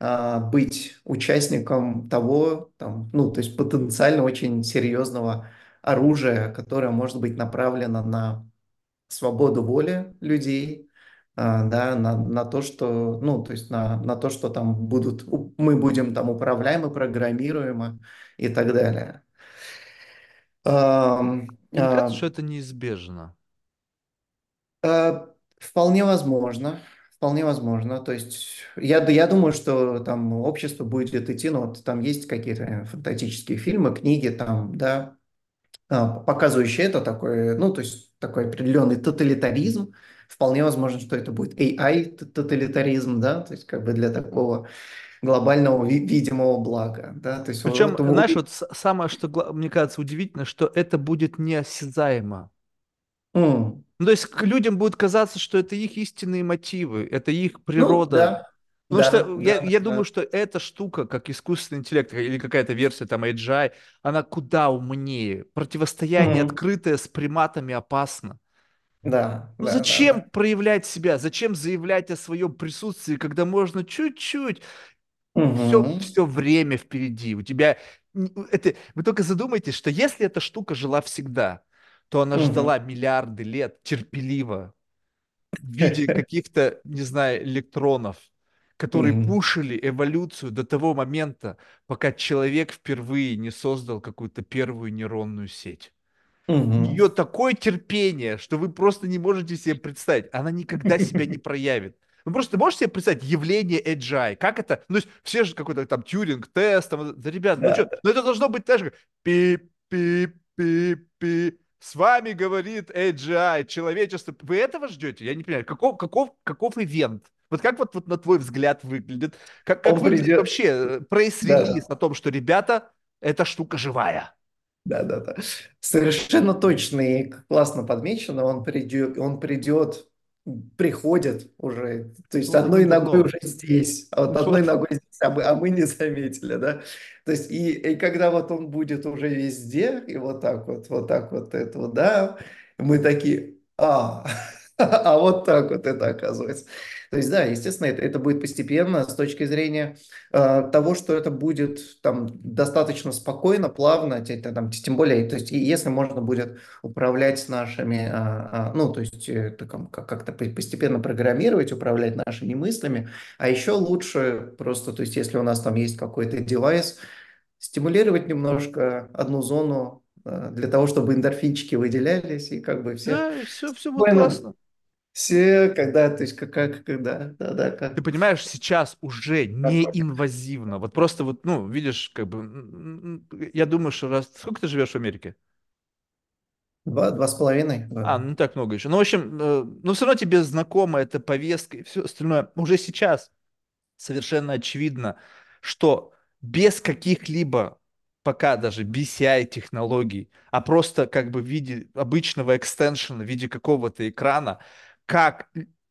а, быть участником того, там, ну то есть потенциально очень серьезного оружия, которое может быть направлено на свободу воли людей, а, да, на, на то, что, ну, то есть на, на то, что там будут, мы будем там управляемы, программируемы и так далее. Ам, Тебе не кажется, а, что это неизбежно? а, вполне возможно, вполне возможно. То есть я, я думаю, что там общество будет идти, ну, вот там есть какие-то фантастические фильмы, книги там, да, а, показывающий это такой, ну, то есть такой определенный тоталитаризм. Вполне возможно, что это будет AI-тоталитаризм, да, то есть как бы для такого глобального ви- видимого блага, да, то есть Причем, вот знаешь, вот самое, что, мне кажется, удивительно, что это будет неосязаемо. Ну, то есть к людям будет казаться, что это их истинные мотивы, это их Ну, природа. да, Потому да, что я, да, я думаю, да. что эта штука, как искусственный интеллект или какая-то версия там AGI, она куда умнее. Противостояние Мгм. открытое с приматами опасно. Да, Ну да, зачем да. проявлять себя? Зачем заявлять о своем присутствии, когда можно чуть-чуть все, Мгм. все время впереди. У тебя это, вы только задумайтесь, что если эта штука жила всегда, то она ждала миллиарды лет терпеливо в виде каких-то, не знаю, электронов, которые Мгм. пушили эволюцию до того момента, пока человек впервые не создал какую-то первую нейронную сеть. У Мгм. нее такое терпение, что вы просто не можете себе представить. Она никогда себя не проявит. Ну просто можете себе представить явление AGI? Как это? Ну, все же какой-то там тюринг-тест, там, да, ребят, ну что, ну это должно быть даже пи-пи-пи-пи. С вами говорит AGI, человечество. Вы этого ждете? Я не понимаю, каков, каков, каков ивент? Вот как вот, вот на твой взгляд выглядит? Как, как он выглядит придет, вообще э, да, пресс-релиз о том, что, ребята, эта штука живая? Да, да, да. Совершенно точно и классно подмечено. Он придет, он придет, приходит уже, то есть Ну, одной ногой уже здесь, а вот одной Вот. ногой здесь, а мы, а мы не заметили, да. То есть и, и когда вот он будет уже везде, и вот так вот, вот так вот это вот, да, мы такие, а, а вот так вот это оказывается. То есть, да, естественно, это, это будет постепенно с точки зрения э, того, что это будет там достаточно спокойно, плавно, там, тем более, то есть, если можно будет управлять нашими, а, а, ну, то есть, э, как-то по- постепенно программировать, управлять нашими мыслями, а еще лучше просто, то есть, если у нас там есть какой-то девайс, стимулировать немножко одну зону э, для того, чтобы эндорфинчики выделялись, и как бы все Да, все, все будет классно. Все, когда, то есть, как, когда, да, да, Ты как, понимаешь, сейчас уже неинвазивно. Вот просто вот, ну, видишь, как бы, я думаю, что раз... Сколько ты живешь в Америке? два, два с половиной. А, ну так много еще. Ну, в общем, э, но все равно тебе знакома эта повестка и все остальное. Уже сейчас совершенно очевидно, что без каких-либо пока даже BCI-технологий, а просто как бы в виде обычного экстеншена, в виде какого-то экрана, как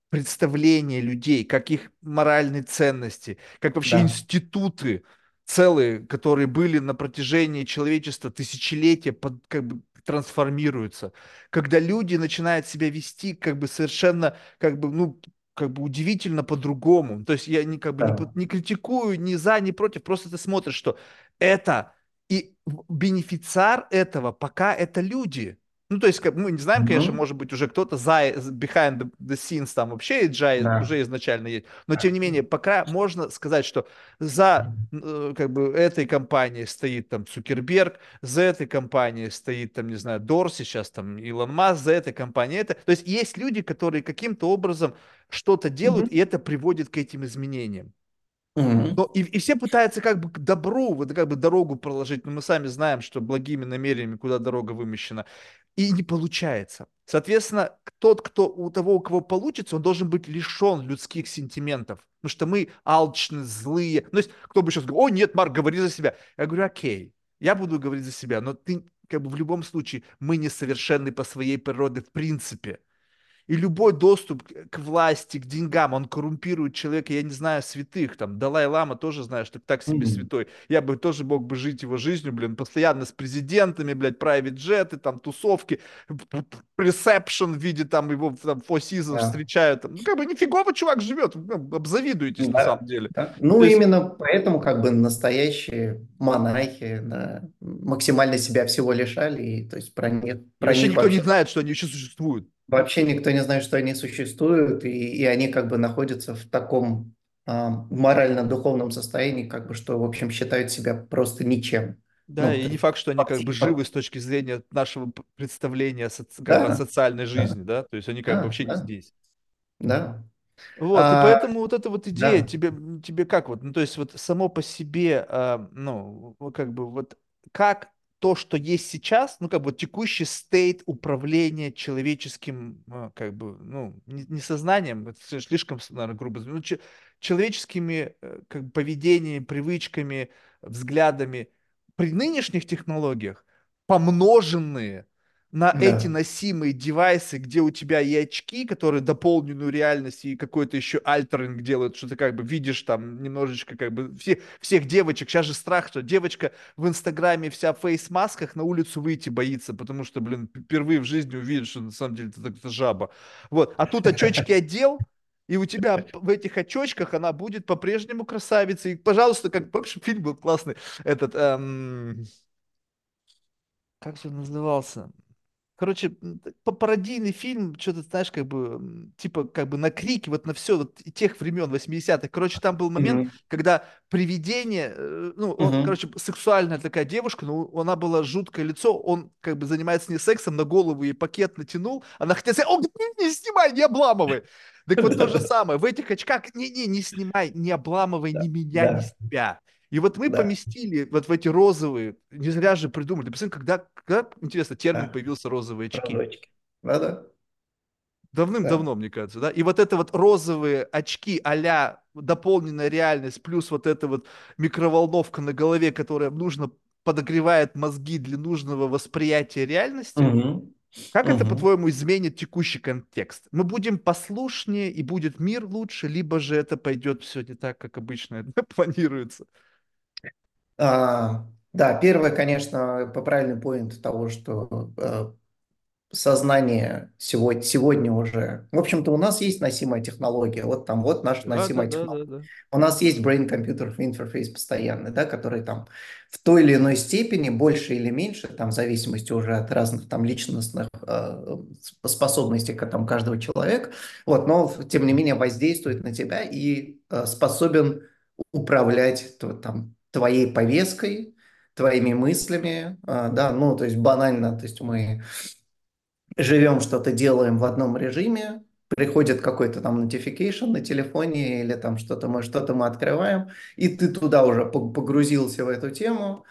представление людей, как их моральные ценности, как вообще Да, институты целые, которые были на протяжении человечества тысячелетия, под, как бы трансформируются. Когда люди начинают себя вести как бы совершенно, как бы, ну, как бы удивительно по-другому. То есть я не, как бы не, да. не критикую ни за, ни против, просто ты смотришь, что это и бенефициар этого пока это люди. Ну, то есть, как, мы не знаем, конечно, Мгм. может быть, уже кто-то за, behind the, the scenes там вообще agile Да. уже изначально есть. Но, тем не менее, пока можно сказать, что за э, как бы этой компанией стоит там Цукерберг, за этой компанией стоит там, не знаю, Дорси, сейчас там Илон Маск, за этой компанией это. То есть, есть люди, которые каким-то образом что-то делают, Мгм. и это приводит к этим изменениям. Мгм. Но и, и все пытаются как бы к добру, вот как бы дорогу проложить, но мы сами знаем, что благими намерениями куда дорога вымощена, и не получается. Соответственно, тот, кто у того, у кого получится, он должен быть лишен людских сентиментов, потому что мы алчны, злые. Ну, есть, кто бы сейчас говорил, о, нет, Марк, говори за себя. Я говорю, окей, я буду говорить за себя, но ты, как бы в любом случае, мы несовершенны по своей природе в принципе. И любой доступ к власти, к деньгам, он коррумпирует человека, я не знаю, святых, там, Далай-Лама тоже знаю, что так себе Мгм. святой. Я бы тоже мог бы жить его жизнью, блин, постоянно с президентами, блядь, private джеты, там, тусовки, ресепшн в виде, там, его там, Four Seasons Да. встречают. Ну, как бы нифигово чувак живет, ну, обзавидуетесь на Да, самом деле. да. Ну, То есть, именно поэтому как бы настоящие монахи да, максимально себя всего лишали, и то есть про них, про вообще них никто не вообще, знает, что они еще существуют. вообще никто не знает, что они существуют, и, и они как бы находятся в таком а, морально-духовном состоянии, как бы, что, в общем, считают себя просто ничем. Да, Ну, и не факт, что они как бы живы с точки зрения нашего представления о соци- бы о да, социальной да, жизни, да, то есть они как бы да, вообще не да, здесь. да. Вот, и А, поэтому вот эта вот идея да. тебе, тебе как вот, ну то есть вот само по себе, а, ну, как бы вот как то, что есть сейчас, ну как бы текущий стейт управления человеческим, а, как бы, ну, не, не сознанием, это слиш- слишком, наверное, грубо, ну, че- человеческими э, как бы, поведениями, привычками, взглядами при нынешних технологиях, помноженные на эти Да. носимые девайсы, где у тебя и очки, которые дополненную реальность, и какой-то еще альтеринг делают, что ты как бы видишь там немножечко как бы все, всех девочек. Сейчас же страх, что девочка в Инстаграме вся в фейс-масках на улицу выйти боится, потому что, блин, впервые в жизни увидит, что на самом деле это, это жаба. Вот. А тут очечки одел, и у тебя п- в этих очочках она будет по-прежнему красавицей. И, пожалуйста, как помнишь, фильм был классный, этот, эм, как же он назывался? Короче, пародийный фильм, что-то, знаешь, как бы, типа, как бы на крики, вот на все, вот тех времен, 80-х. Короче, там был момент, Мгм. когда привидение, э, ну, он, Мгм. короче, сексуальная такая девушка, но она была жуткое лицо, он как бы занимается с ней сексом, на голову ей пакет натянул, она хотела сказать, о, не, не снимай, не обламывай. Так вот то же самое, в этих очках, не-не, не снимай, не обламывай Да, ни меня, ни да, себя. И вот мы да, поместили вот в эти розовые, не зря же придумали. Посмотрите, когда, когда, интересно, термин да. появился розовые очки. Разочки. Да-да, да. Давным-давно, мне кажется, да? И вот это вот розовые очки а-ля дополненная реальность, плюс вот эта вот микроволновка на голове, которая нужно подогревает мозги для нужного восприятия реальности. Мгм. Как это, Мгм. по-твоему, изменит текущий контекст? Мы будем послушнее и будет мир лучше, либо же это пойдет все не так, как обычно это планируется? А, да, первое, конечно, по правильный поинт того, что э, сознание сегодня, сегодня уже... В общем-то, у нас есть носимая технология. Вот там, вот наша Да, да, носимая да, технология. да, да. У нас есть brain-computer интерфейс постоянный, да, который там в той или иной степени, больше или меньше, там, в зависимости уже от разных там личностных э, способностей к- там, каждого человека, вот, но тем не менее воздействует на тебя и э, способен управлять то- там, твоей повесткой, твоими мыслями, э, да, ну, то есть банально, то есть мы живем, что-то делаем в одном режиме, приходит какой-то там notification на телефоне или там что-то мы, что-то мы открываем, и ты туда уже по- погрузился в эту тему,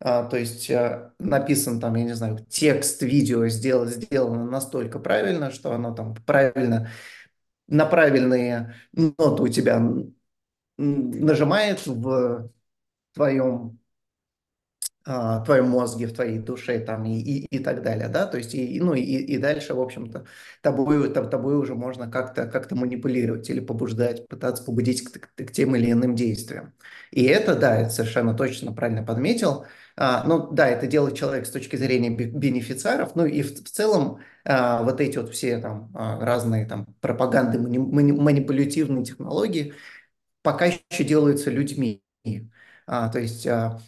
А, то есть а, написан там, я не знаю, текст, видео сделано, сделано настолько правильно, что оно там правильно, на правильные ноты у тебя нажимает в твоем а, твоем мозге, в твоей душе там и, и, и так далее, да, то есть и, ну и, и дальше, в общем-то, тобой, тоб- тобой уже можно как-то как манипулировать или побуждать, пытаться побудить к, к- тем или иным действиям. И это, да, это совершенно точно правильно подметил. А, ну да, это делает человек с точки зрения бе- бенефициаров, ну и в, в целом а, вот эти вот все там а, разные там пропаганды, мани- мани- манипулятивные технологии пока еще делаются людьми. А, то есть а,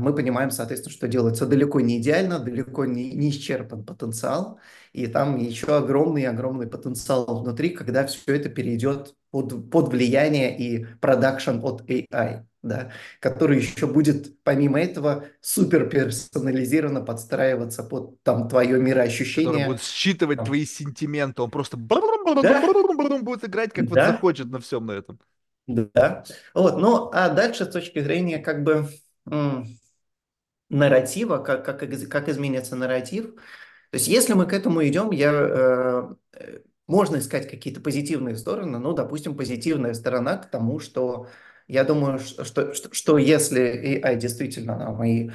мы понимаем, соответственно, что делается далеко не идеально, далеко не, не исчерпан потенциал, и там еще огромный-огромный потенциал внутри, когда все это перейдет под, под влияние и продакшн от AI, да, который еще будет, помимо этого, супер персонализированно подстраиваться под там, твое Который мироощущение. будет считывать Там, твои сентименты. Он просто Да, будет играть, как вот да, захочет на всем на этом. да. Вот, ну, а дальше с точки зрения как бы нарратива, как, как, как изменится нарратив, то есть если мы к этому идем, я, э, можно искать какие-то позитивные стороны, ну, допустим, позитивная сторона к тому, что я думаю, что, что, что если AI действительно нам и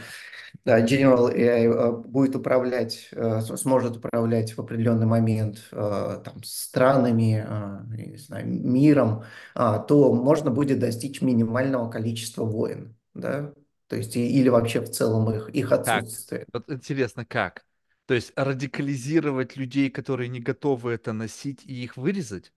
да, General AI э, будет управлять, э, сможет управлять в определенный момент э, там, странами, не знаю, миром, а, то можно будет достичь минимального количества войн, да, то есть или вообще в целом их, их Как? отсутствие. Вот интересно, как? То есть радикализировать людей, которые не готовы это носить, и их вырезать?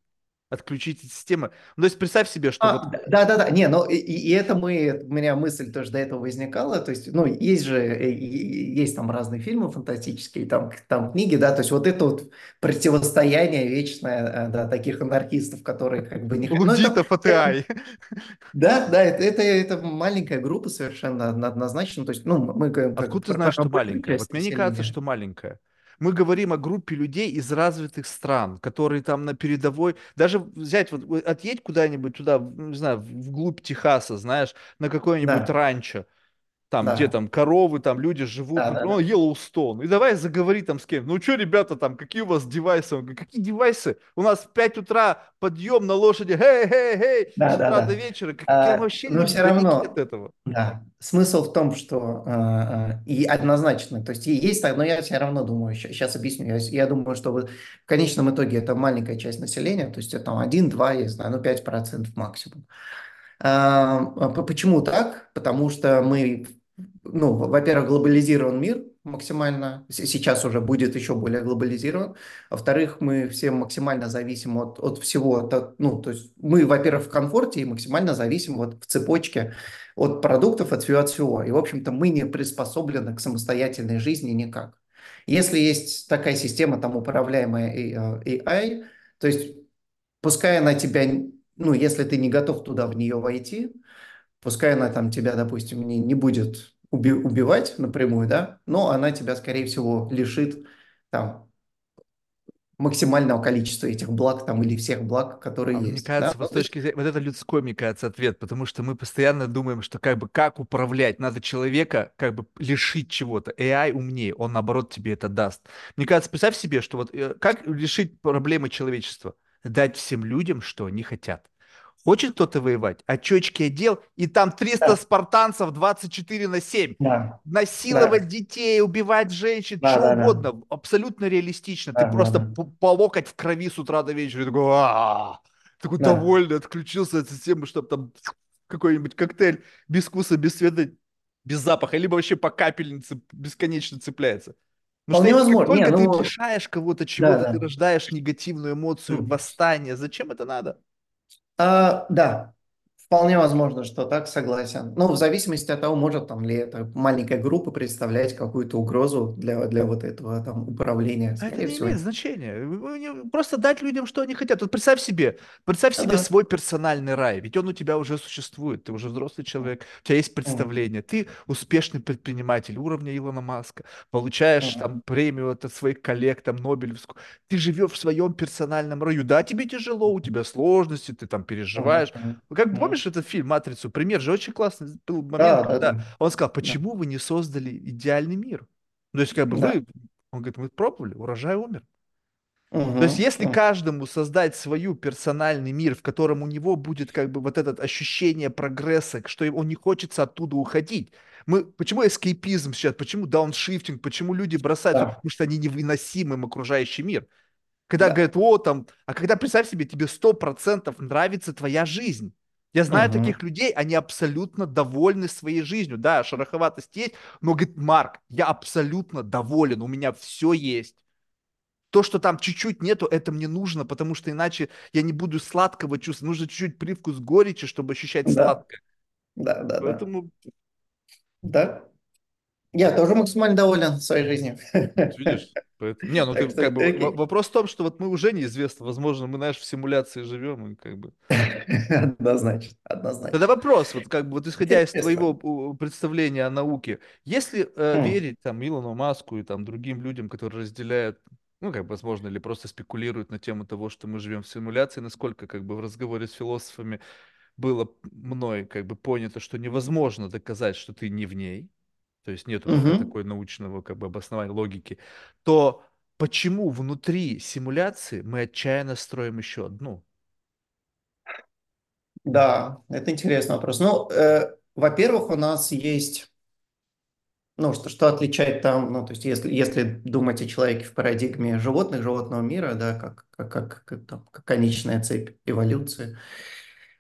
Отключить от системы? Ну, то есть представь себе, что вот А, да, да, да, не, но и, и это мы, у меня мысль тоже до этого возникала, то есть, ну, есть же, э, есть там разные фильмы фантастические, там, там книги, да, то есть вот это вот противостояние вечное, э, да, таких анархистов, которые как бы не... х- Ну, это, лудитов AI. да, да, это, это, это маленькая группа совершенно однозначно, то есть, ну, мы говорим как Откуда ты знаешь, что маленькая? Вот мне не кажется, что маленькая. Мы говорим о группе людей из развитых стран, которые там на передовой. Даже взять, вот отъедь куда-нибудь туда, не знаю, вглубь Техаса, знаешь, на какое-нибудь Да, ранчо, там, где да, там коровы, там люди живут, да, да, например, да, ну, Йеллоустон. И давай заговори там с кем. Ну, что, ребята, там, какие у вас девайсы? Он говорит, какие девайсы? У нас в 5 утра подъем на лошади, хей, хей, хей, с да, да, утра до да. вечера. Как, А, вообще но все далеки от равно, этого. да, смысл в том, что э, э, и однозначно, то есть и есть, так, но я все равно думаю, сейчас объясню, я, я думаю, что в конечном итоге это маленькая часть населения, то есть это там один, два, я знаю, ну 5% максимум. А, а Почему так? Потому что мы, ну, во-первых, глобализирован мир максимально, сейчас уже будет еще более глобализирован. Во-вторых, мы все максимально зависим от, от всего, от- ну, то есть мы, во-первых, в комфорте и максимально зависим вот в цепочке от продуктов, от всего, от всего. И, в общем-то, мы не приспособлены к самостоятельной жизни никак. Если есть такая система, там, управляемая AI, то есть Пускай она тебя, ну, если ты не готов туда в нее войти, пускай она там тебя, допустим, не, не будет уби- убивать напрямую, да, но она тебя, скорее всего, лишит там максимального количества этих благ там или всех благ, которые А Мне есть, да. кажется, вот Ну, с точки зрения, вот это людской, мне кажется, ответ, потому что мы постоянно думаем, что как бы как управлять, надо человека как бы лишить чего-то. AI умнее, он наоборот тебе это даст. Мне кажется, представь себе, что вот э, как решить проблемы человечества? Дать всем людям, что они хотят. Хочет кто-то воевать? Очечки одел, и там 300 да, спартанцев 24 на 7. да, Насиловать да, детей, убивать женщин, да, что да, да, угодно. Абсолютно реалистично. Ты да, да, просто да, по, локоть в крови с утра до вечера. Такой, «А-а-а». такой да. довольный, отключился от системы, чтобы там какой-нибудь коктейль без вкуса, без цвета, без запаха, либо вообще по капельнице бесконечно цепляется. Вполне что как возможно. Не, только ты ну, лишаешь кого-то да, чего-то, ты да. рождаешь негативную эмоцию, восстание. Зачем это надо? А, да, вполне возможно, что так, согласен. Ну, в зависимости от того, может там ли эта маленькая группа представлять какую-то угрозу для, для вот этого там управления. А это не всего, имеет значения. Просто дать людям, что они хотят. Вот представь себе, представь себе да. свой персональный рай, ведь он у тебя уже существует, ты уже взрослый человек, у тебя есть представление, ты успешный предприниматель уровня Илона Маска, получаешь там премию от своих коллег, там Нобелевскую, ты живешь в своем персональном раю. Да, тебе тяжело, у тебя сложности, ты там переживаешь. Ну, Как Мгм. Помнишь этот фильм «Матрицу»? Пример же очень классный был момент, Да, да, когда да. он сказал, Да, почему вы не создали идеальный мир? Ну, То есть, как бы да. вы он говорит, мы пробовали, урожай умер. То есть, если Мгм. каждому создать свою персональный мир, в котором у него будет как бы вот это ощущение прогресса, что он не хочется оттуда уходить. Мы, почему эскейпизм сейчас, почему дауншифтинг, почему люди бросаются, Да, потому что они невыносимы им окружающий мир. Когда да. говорят, о, там, а когда, представь себе, тебе сто процентов нравится твоя жизнь. Я знаю Мгм. таких людей, они абсолютно довольны своей жизнью. Да, шероховатость есть, но говорит, Марк, я абсолютно доволен, у меня все есть. То, что там чуть-чуть нету, это мне нужно, потому что иначе я не буду сладкого чувствовать. Нужно чуть-чуть привкус горечи, чтобы ощущать Да, сладкое. да, да, да. Поэтому Да, я тоже максимально доволен своей жизнью. Видишь? Поэтому... Не, ну ты как бы вопрос в том, что вот мы уже неизвестно, возможно, мы, знаешь, в симуляции живем, и как бы. Однозначно, Тогда однозначно. вопрос, вот как бы вот исходя из твоего представления о науке, если э, М. верить там Илону Маску и там другим людям, которые разделяют, ну как бы возможно, или просто спекулируют на тему того, что мы живем в симуляции, насколько как бы в разговоре с философами было мной как бы понято, что невозможно доказать, что ты не в ней, то есть пока Мгм. такой научного как бы обоснования логики, то почему внутри симуляции мы отчаянно строим еще одну? Да, это интересный вопрос. Ну, э, во-первых, у нас есть, ну, что, что отличает там, ну, то есть, если, если думать о человеке в парадигме животных, животного мира, да, как, как, как, как, там, как конечная цепь эволюции, Эм,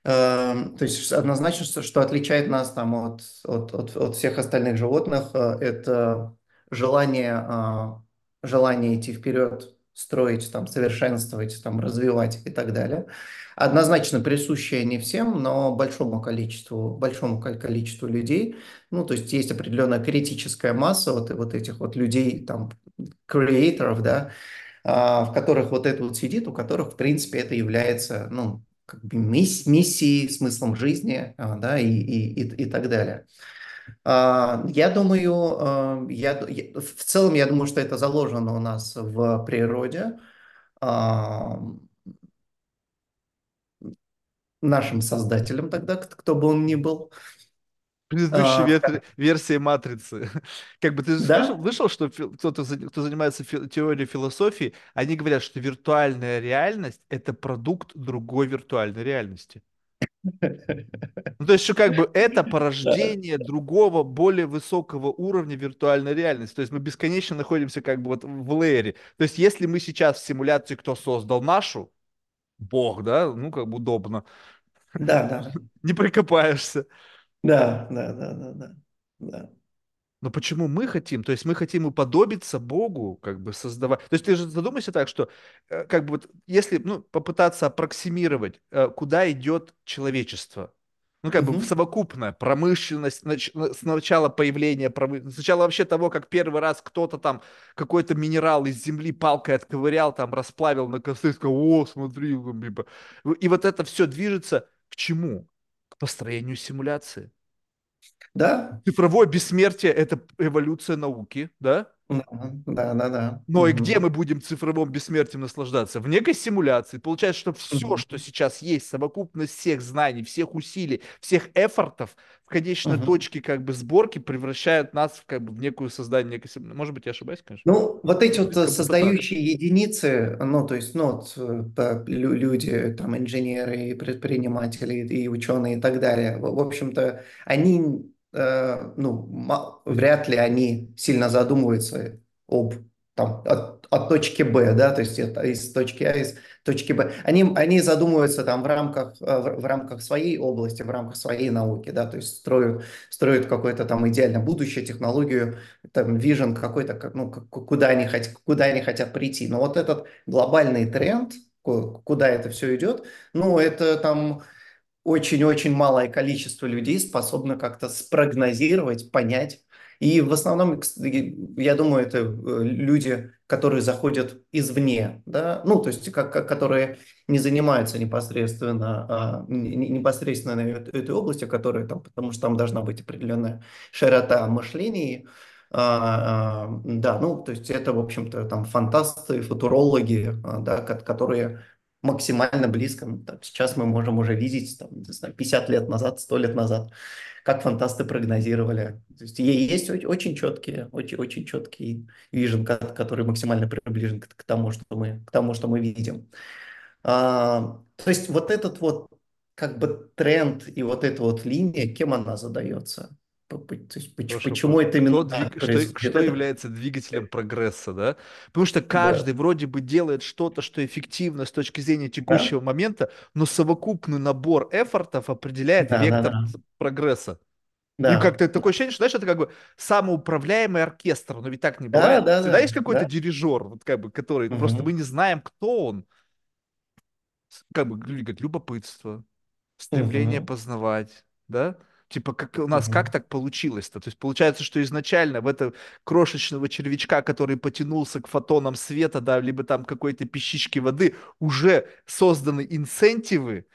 То есть однозначно, что, что отличает нас там от, от, от, от всех остальных животных, э, это желание, а, желание идти вперед, строить, там, совершенствовать, там, развивать и так далее. Однозначно присущее не всем, но большому количеству, большому ко- количеству людей. Ну, то есть есть определенная критическая масса вот, вот этих вот людей, там, креаторов, да, а, в которых вот это вот сидит, у которых, в принципе, это является, ну, как бы мисс- миссией, смыслом жизни, а, да, и, и, и, и так далее. А, Я думаю, а, я, в целом, я думаю, что это заложено у нас в природе, нашим создателем тогда, кто бы он ни был. Предыдущей А, вер- версии матрицы. Как бы ты же слышал, Да, слышал, что кто-то, кто занимается фи- теорией философии, они говорят, что виртуальная реальность это продукт другой виртуальной реальности. Ну, то есть, что как бы это да, порождение другого, более высокого уровня виртуальной реальности. То есть мы бесконечно находимся как бы вот в лэере. То есть если мы сейчас в симуляции, кто создал нашу, Бог, да, ну как бы удобно, да, да, не прикопаешься. Да, да, да, да, да, да. Но почему мы хотим? То есть мы хотим уподобиться Богу, как бы создавать. То есть ты же задумайся так, что э, как бы вот если ну, попытаться аппроксимировать, э, куда идет человечество. Ну, как бы в Мгм. совокупная промышленность, нач- на- с начала появления промышленности, сначала вообще того, как первый раз кто-то там какой-то минерал из земли палкой отковырял, там расплавил на косты, и сказал, о, смотри, типа». и вот это все движется к чему? Построению симуляции. Да, Цифровое бессмертие– это эволюция науки, да? Да, да, да. Но и где мы будем цифровым бессмертием наслаждаться? В некой симуляции. Получается, что все, что сейчас есть, совокупность всех знаний, всех усилий, всех эфортов в конечной Мгм. точке как бы сборки превращают нас в, как бы, в некую создание некой симуляции. Может быть, я ошибаюсь, конечно. Ну, вот эти вот создающие единицы, ну, то есть, ну, вот, э, люди, там, инженеры, предприниматели, и ученые и так далее, в общем-то, они, ну, ма- вряд ли они сильно задумываются об, там, от, от точки Б, да, то есть это из точки А, из точки Б. Они, они задумываются там в рамках, э, в, в рамках своей области, в рамках своей науки, да, то есть строят, строят какое-то там идеальное будущее, технологию, там вижен какой-то, как, ну, куда они, хот- куда они хотят прийти. Но вот этот глобальный тренд, ку- куда это все идет, ну, это там очень-очень малое количество людей способно как-то спрогнозировать, понять. И в основном, я думаю, это э, люди, которые заходят извне, да, ну, то есть, как, как- которые не занимаются непосредственно, а, не- не- непосредственно этой, областью, которая там, потому что там должна быть определенная широта мышлений, А, а, да, ну, то есть это, в общем-то, там фантасты, футурологи, а, да, ко- которые максимально близко. Ну, так, сейчас мы можем уже видеть, там, не знаю, 50 лет назад, 100 лет назад, как фантасты прогнозировали. То есть е- есть очень четкие, очень, очень четкий вижен, ко- который максимально приближен к тому, что мы, к тому, что мы видим. А, то есть вот этот вот как бы тренд и вот эта вот линия, кем она задается? То есть почему вопрос. это именно так что, происходит? что является двигателем прогресса, да? Потому что да, каждый вроде бы делает что-то, что эффективно с точки зрения да, текущего момента, но совокупный набор эфортов определяет да, да, вектор да, ц- прогресса. И да, как-то такое ощущение, что, знаешь, это как бы самоуправляемый оркестр, но ведь так не да, бывает. да, Всегда да, есть какой-то да. дирижер, вот как бы, который просто мы не знаем, кто он. Как бы люди говорят, любопытство, стремление Мгм. познавать, да? Типа, как у нас, как Мгм. так получилось-то? То есть получается, что изначально в этого крошечного червячка, который потянулся к фотонам света, да, либо там какой-то пищички воды, уже созданы инцентивы,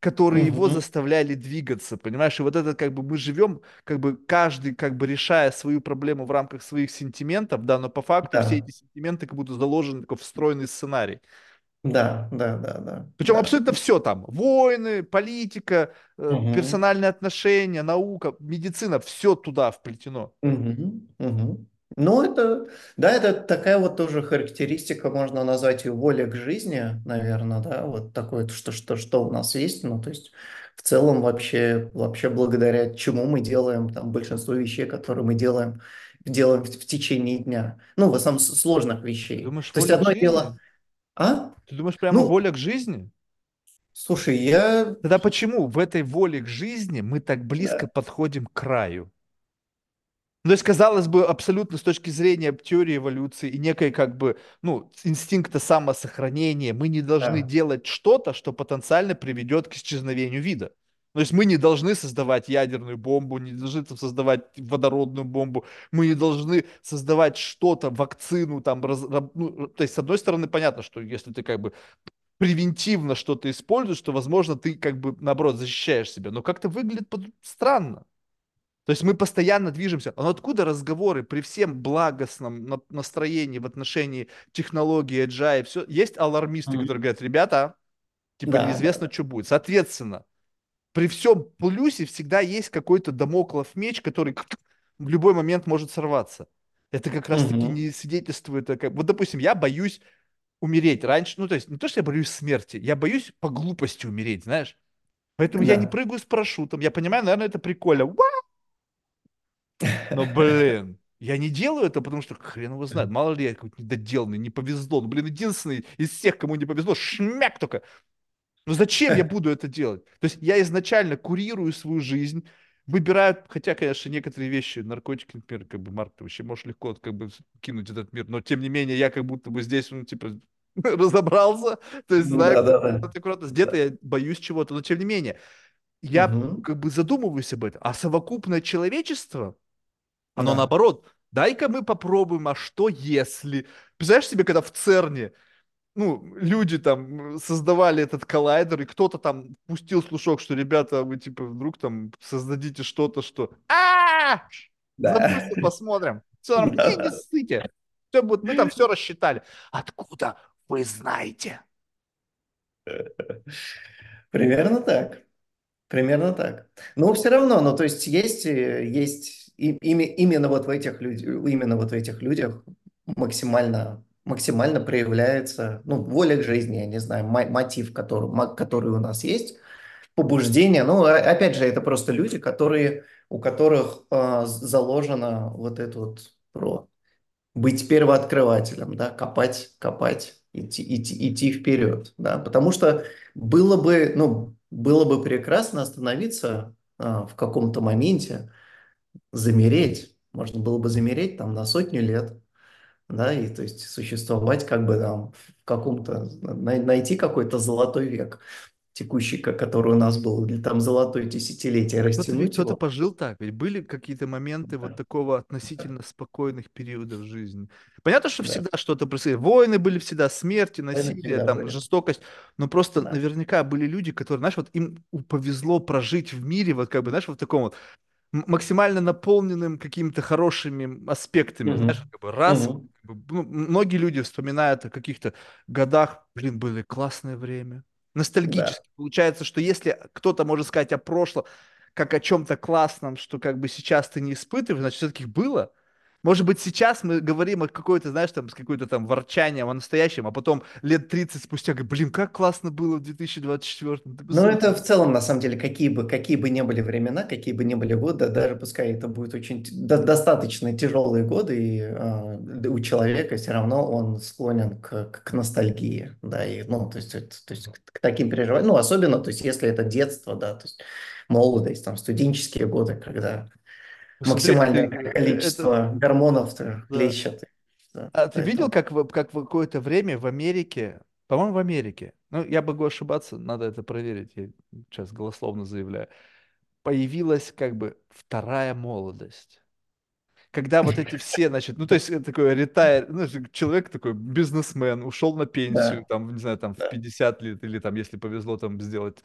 которые его Мгм. заставляли двигаться, понимаешь? И вот это как бы мы живем, как бы каждый как бы решая свою проблему в рамках своих сентиментов, да, но по факту все Да, эти сентименты как будто заложены такой встроенный сценарий. Да, да, да, да, Причем да. абсолютно все там. Войны, политика, Мгм. персональные отношения, наука, медицина, все туда вплетено. Мгм. Мгм. Ну, это, да, это такая вот тоже характеристика, можно назвать ее воля к жизни, наверное, да, вот такое, что, что, что у нас есть, ну, то есть в целом вообще, вообще благодаря чему мы делаем там большинство вещей, которые мы делаем, делаем в, в течение дня, ну, в основном сложных вещей. думаешь, То есть одно жизни? дело, а? Ты думаешь, прямо Ну, воля к жизни? слушай, я, Тогда почему в этой воле к жизни мы так близко да, подходим к краю? Ну, то есть, казалось бы, абсолютно с точки зрения теории эволюции и некой как бы, ну, инстинкта самосохранения, мы не должны да, делать что-то, что потенциально приведет к исчезновению вида. То есть мы не должны создавать ядерную бомбу, не должны там создавать водородную бомбу, мы не должны создавать что-то, вакцину, там, раз- ну, то есть, с одной стороны, понятно, что если ты как бы превентивно что-то используешь, то, возможно, ты как бы, наоборот, защищаешь себя, но как-то выглядит под- странно. То есть мы постоянно движемся. А откуда разговоры при всем благостном на- настроении в отношении технологии, agile, все? Есть алармисты, которые Мгм. говорят, ребята, типа да, неизвестно, что будет. Соответственно, при всем плюсе всегда есть какой-то домоклов меч, который в любой момент может сорваться. Это как раз-таки не свидетельствует... как- Вот, допустим, я боюсь умереть раньше. Ну, то есть не то, что я боюсь смерти, я боюсь по глупости умереть, знаешь? Поэтому я не Да. прыгаю с парашютом. Я понимаю, наверное, это прикольно. Но, блин, я не делаю это, потому что хрен его знает. Мало ли я какой-то недоделанный, не повезло. Ну, блин, единственный из всех, кому не повезло, шмяк только. Ну, зачем я буду это делать? То есть я изначально курирую свою жизнь, выбираю, хотя, конечно, некоторые вещи, наркотики, например, как бы, Марк, ты вообще можешь легко как бы кинуть этот мир, но, тем не менее, я как будто бы здесь, ну, типа, разобрался, то есть знаю, Да, как да, да. аккуратно. Где-то я боюсь чего-то, но, тем не менее, я Мгм. как бы задумываюсь об этом. А совокупное человечество, оно Да. наоборот, дай-ка мы попробуем, а что если? Представляешь себе, когда в ЦЕРНе, ну, люди там создавали этот коллайдер, и кто-то там пустил слушок, что, ребята, вы типа вдруг там создадите что-то, что... а Да. Посмотрим. Все. Не, ссыте. Все будет, мы там все рассчитали. Откуда вы знаете? Примерно так. Примерно так. Но все равно, ну, то есть есть, есть и- ими- именно вот в этих людях, именно вот в этих людях максимально, максимально проявляется, ну, воля к жизни, я не знаю, мо- мотив, который, который у нас есть, побуждение. Ну, а- опять же, это просто люди, которые, у которых а, заложено вот это вот про быть первооткрывателем, да, копать, копать, идти, идти, идти вперед, да, потому что было бы, ну, было бы прекрасно остановиться а, в каком-то моменте, замереть, можно было бы замереть там на сотню лет, да, и то есть существовать как бы там в каком-то, най- найти какой-то золотой век текущий, ко- который у нас был, или там золотое десятилетие, А кто-то растянуть кто-то его. пожил так, ведь были какие-то моменты вот Да, такого относительно спокойных периодов жизни. Понятно, что да, всегда что-то происходит. Войны были всегда, смерти, насилие, там, были. жестокость. Но просто Да. наверняка были люди, которые, знаешь, вот им повезло прожить в мире, вот как бы, знаешь, вот в таком вот максимально наполненным какими-то хорошими аспектами, знаешь, Мгм. как бы раз, Мгм. как бы, ну, многие люди вспоминают о каких-то годах, блин, было классное время, Да. ностальгически. Получается, что если кто-то может сказать о прошлом, как о чем-то классном, что как бы сейчас ты не испытываешь, значит, все-таки было. Может быть, сейчас мы говорим о какой-то, знаешь, там, с какой-то там ворчанием о настоящем, а потом лет 30 спустя, блин, как классно было в 2024, ты Но посмотри. это в целом, на самом деле, какие бы, какие бы ни были времена, какие бы ни были годы, даже пускай это будет очень до- достаточно тяжелые годы, и да, у человека все равно он склонен к, к, ностальгии, да, и, ну, то есть, это- то есть к таким переживаниям, ну, особенно, то есть, если это детство, да, то есть молодость, там, студенческие годы, когда Посмотри, э, максимальное э, это, количество гормонов э, да. да, А ты видел, поэтому, как в, как в какое-то время в Америке, по-моему, в Америке, ну, я могу ошибаться, надо это проверить, я сейчас голословно заявляю, появилась как бы вторая молодость. Когда вот эти все, значит, ну, то есть это такой ретайр, ну, человек такой бизнесмен, ушел на пенсию, Да, там, не знаю, там, в да, 50 лет, или там, если повезло, там, сделать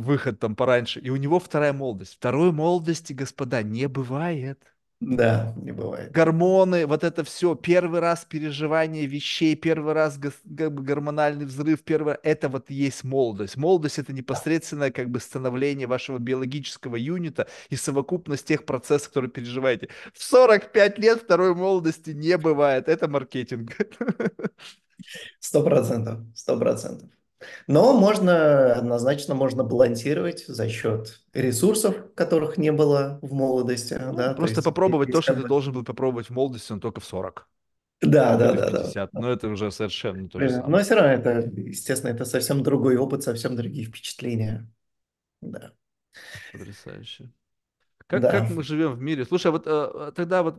выход там пораньше, и у него вторая молодость. Второй молодости, господа, не бывает. да, не бывает. Гормоны, вот это все, первый раз переживание вещей, первый раз гормональный взрыв, первый, это вот и есть молодость. Молодость это непосредственное как бы становление вашего биологического юнита и совокупность тех процессов, которые переживаете. В 45 лет второй молодости не бывает. Это маркетинг. Сто процентов, сто процентов. Но можно, однозначно можно балансировать за счет ресурсов, которых не было в молодости, Ну, да, то просто есть попробовать то, что ты должен был попробовать в молодости, но только в 40 Да, да, да, да. 50. Но это уже совершенно то же Примерно. самое. Но все равно это, естественно, это совсем другой опыт, совсем другие впечатления. Да, Потрясающе. Как, как да. мы живем в мире? Слушай, а вот э, тогда вот,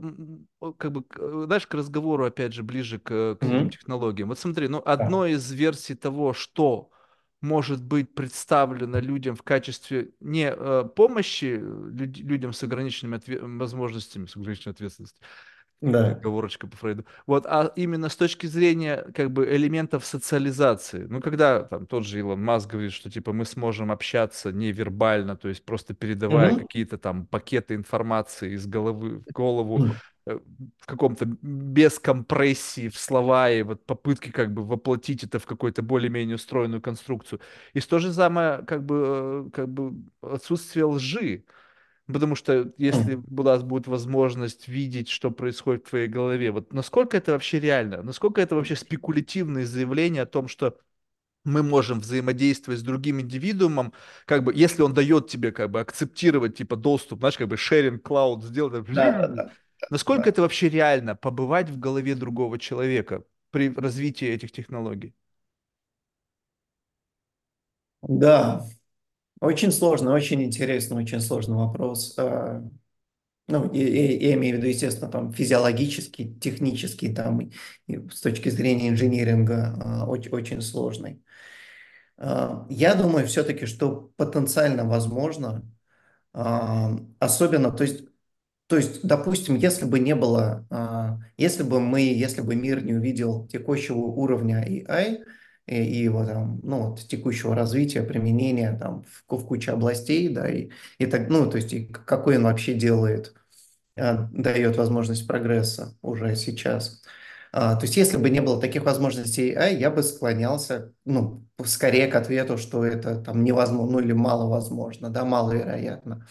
как бы, к- э, знаешь, к разговору, опять же, ближе к, к самим Мгм. технологиям. Вот смотри, ну, Да. одной из версий того, что может быть представлено людям в качестве не э, помощи люд- людям с ограниченными отве- возможностями, с ограниченной ответственностью, Да. оговорочка по Фрейду. Вот, а именно с точки зрения как бы элементов социализации. Ну, когда там тот же Илон Маск говорит, что типа мы сможем общаться невербально, то есть просто передавая Мгм. какие-то там пакеты информации из головы в голову э, в каком-то без компрессии в слова и вот попытки как бы воплотить это в какую-то более-менее устроенную конструкцию. И то же самое как бы, э, как бы отсутствие лжи. Потому что если у нас будет возможность видеть, что происходит в твоей голове, вот насколько это вообще реально? Насколько это вообще спекулятивные заявления о том, что мы можем взаимодействовать с другим индивидуумом, как бы, если он дает тебе, как бы, акцептировать, типа, доступ, знаешь, как бы, sharing cloud сделать, Да, да, да, насколько да. это вообще реально, побывать в голове другого человека при развитии этих технологий? Да, очень сложный, очень интересный, очень сложный вопрос. А, Ну, и- я имею в виду, естественно, там физиологический, технический, там, и- и с точки зрения инжиниринга, а, очень, очень сложный. А, Я думаю все-таки, что потенциально возможно, особенно, то есть То есть, допустим, если бы не было, если бы мы, если бы мир не увидел текущего уровня AI и, и его там, ну, вот, текущего развития, применения там в, в куче областей, да, и, и так, ну, то есть, и какой он вообще делает, а, дает возможность прогресса уже сейчас. А, то есть, если бы не было таких возможностей AI, я бы склонялся, ну, скорее к ответу, что это там невозможно, ну, или маловозможно, да, маловероятно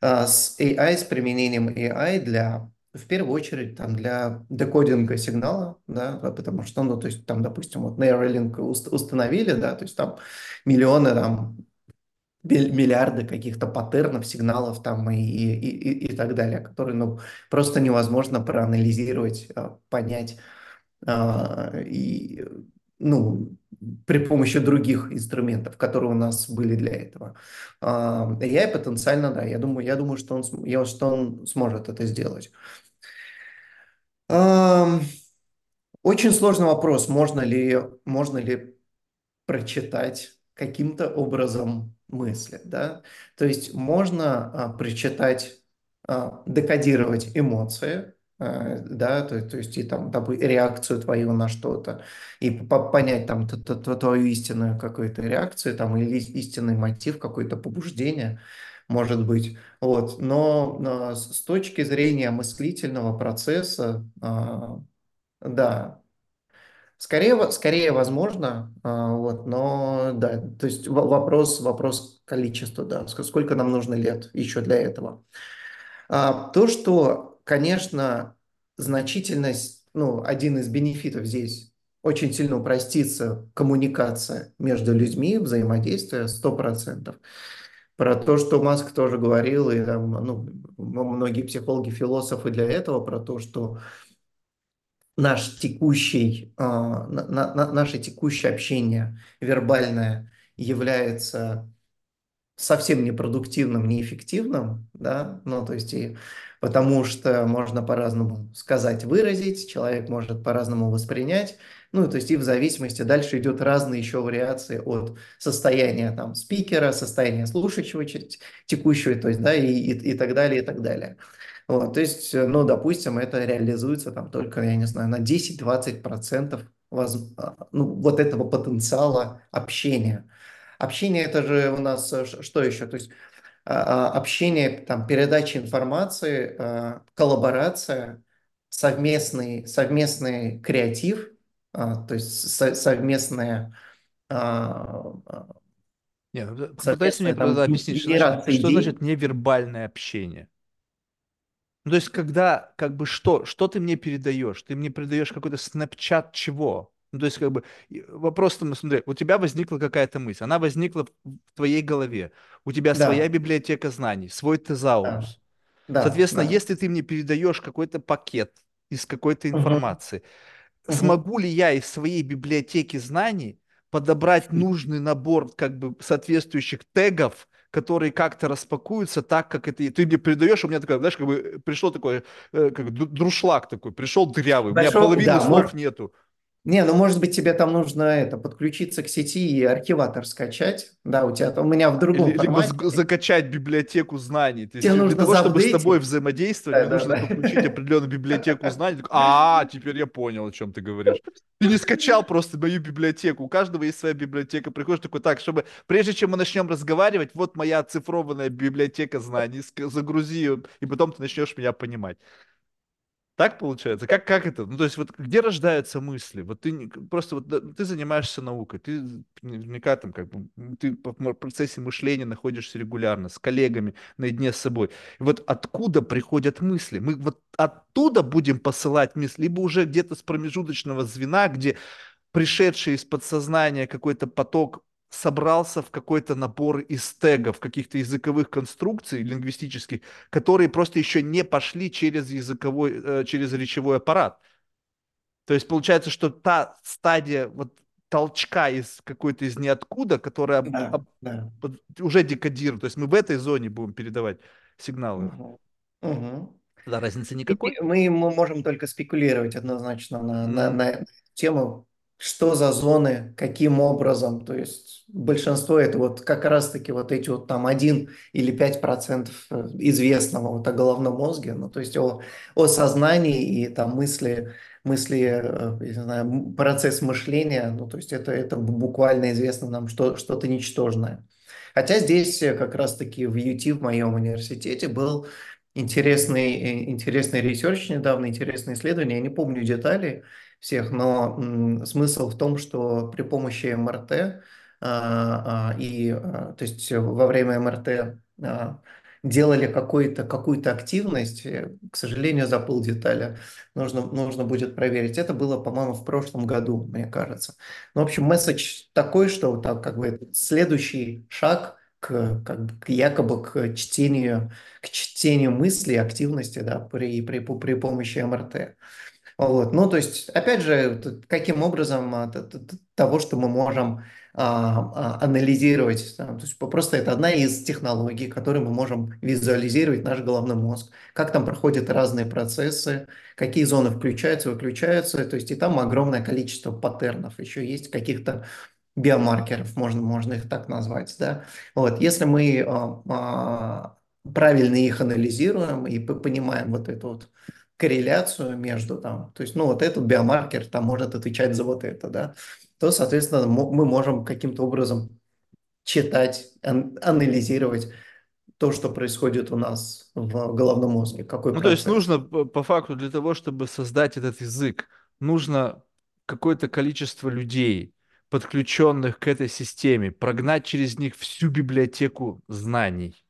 а, с AI, с применением AI для, в первую очередь, там, для декодинга сигнала, да, да, потому что, ну, то есть, там, допустим, вот Neuralink уст- установили, да, то есть, там, миллионы, там, миллиарды каких-то паттернов, сигналов, там, и, и, и, и так далее, которые, ну, просто невозможно проанализировать, а, понять, а, и, ну, при помощи других инструментов, которые у нас были для этого. А, AI потенциально, да, я думаю, я думаю, что он, я, что он сможет это сделать. Очень сложный вопрос, можно ли, можно ли прочитать каким-то образом мысли, да. То есть можно а, прочитать, а, декодировать эмоции, да, то, то есть и там реакцию твою на что-то, и по- понять там твою истинную какую-то реакцию, там, или ис- истинный мотив, какое-то побуждение, может быть. Вот. Но, а, с точки зрения мыслительного процесса, а, да, Скорее, скорее возможно, а, вот, но да, то есть вопрос, вопрос количества, да, ск- сколько нам нужно лет еще для этого. А, то, что, конечно, значительность, ну, один из бенефитов здесь очень сильно упростится коммуникация между людьми, взаимодействие 100%. Про то, что Маск тоже говорил, и там, ну, многие психологи, философы для этого, про то, что наш текущий, на- на- на- наше текущее общение вербальное является совсем непродуктивным, неэффективным, да, ну, то есть и потому что можно по-разному сказать, выразить, человек может по-разному воспринять, ну, то есть и в зависимости дальше идет разные еще вариации от состояния там спикера, состояния слушающего текущего, то есть, да, и, и, и так далее, и так далее. Вот, то есть, ну, допустим, это реализуется там только, я не знаю, на 10-20% воз... А, ну, вот этого потенциала общения. Общение это же у нас э, что еще? То есть а, а, общение, там, передача информации, а, коллаборация, совместный, совместный креатив, то есть совместное нет, ну, попытайся мне там, объяснить, что значит, что значит невербальное общение? Ну, то есть, когда, как бы, что, что ты мне передаешь? Ты мне передаешь какой-то снапчат чего? Ну, то есть, как бы, вопрос там, смотри, у тебя возникла какая-то мысль, она возникла в твоей голове, у тебя да. своя библиотека знаний, свой тезаурус. Да. Соответственно, да. если ты мне передаешь какой-то пакет из какой-то информации, угу. смогу ли я из своей библиотеки знаний подобрать нужный набор, как бы, соответствующих тегов, которые как-то распакуются так, как это... Ты мне передаешь, у меня такая, знаешь, как бы пришло такое, э, как друшлаг такой, пришел дырявый, Большой, у меня половины да, слов может... нету. Не, ну может быть тебе там нужно это подключиться к сети и архиватор скачать. Да, у тебя у меня в другом Либо формате. закачать библиотеку знаний. То есть тебе нужно для того, чтобы с тобой взаимодействовать, да, нужно да. подключить определенную библиотеку знаний. А, теперь я понял, о чем ты говоришь. Ты не скачал просто мою библиотеку. У каждого есть своя библиотека. Приходишь такой, так, чтобы прежде чем мы начнем разговаривать, вот моя оцифрованная библиотека знаний, загрузи ее, и потом ты начнешь меня понимать. Так получается? Как, как это? Ну, то есть, вот где рождаются мысли? Вот ты просто вот ты занимаешься наукой, ты наверняка там как бы ты в процессе мышления находишься регулярно с коллегами, наедине с собой. И вот откуда приходят мысли? Мы вот оттуда будем посылать мысли, либо уже где-то с промежуточного звена, где пришедший из подсознания какой-то поток собрался в какой-то набор из тегов, каких-то языковых конструкций лингвистических, которые просто еще не пошли через языковой, э, через речевой аппарат. То есть получается, что та стадия вот толчка из какой-то из ниоткуда, которая да, об, да. уже декодирует. То есть мы в этой зоне будем передавать сигналы. Угу. Угу. Да, разницы никакой. Мы, мы можем только спекулировать однозначно на, mm. на, на тему что за зоны, каким образом. То есть большинство это вот как раз-таки вот эти вот там 1 или 5 процентов э, известного вот о головном мозге, ну то есть о, о сознании и там мысли, мысли, э, не знаю, процесс мышления, ну то есть это, это буквально известно нам что, что-то ничтожное. Хотя здесь как раз-таки в UT в моем университете был интересный, э, интересный research недавно, интересное исследование, я не помню детали, всех, но смысл в том, что при помощи МРТ а, а, и, а, то есть во время МРТ а, делали какую-то какую активность, к сожалению, забыл детали, нужно, нужно будет проверить. Это было, по-моему, в прошлом году, мне кажется. Ну, в общем, месседж такой, что так, как бы следующий шаг к, как к якобы к чтению, к чтению мыслей, активности да, при, при, при помощи МРТ. Вот. Ну, то есть, опять же, каким образом а, того, что мы можем а, а, анализировать. То есть просто это одна из технологий, которые мы можем визуализировать наш головной мозг, как там проходят разные процессы, какие зоны включаются, выключаются. То есть и там огромное количество паттернов. Еще есть каких-то биомаркеров, можно, можно их так назвать. Да? Вот. Если мы правильно их анализируем и понимаем вот эту вот корреляцию между там, то есть, ну, вот этот биомаркер там может отвечать за вот это, да, то, соответственно, мы можем каким-то образом читать, анализировать то, что происходит у нас в головном мозге. Какой ну, процесс. то есть нужно по факту для того, чтобы создать этот язык, нужно какое-то количество людей, подключенных к этой системе, прогнать через них всю библиотеку знаний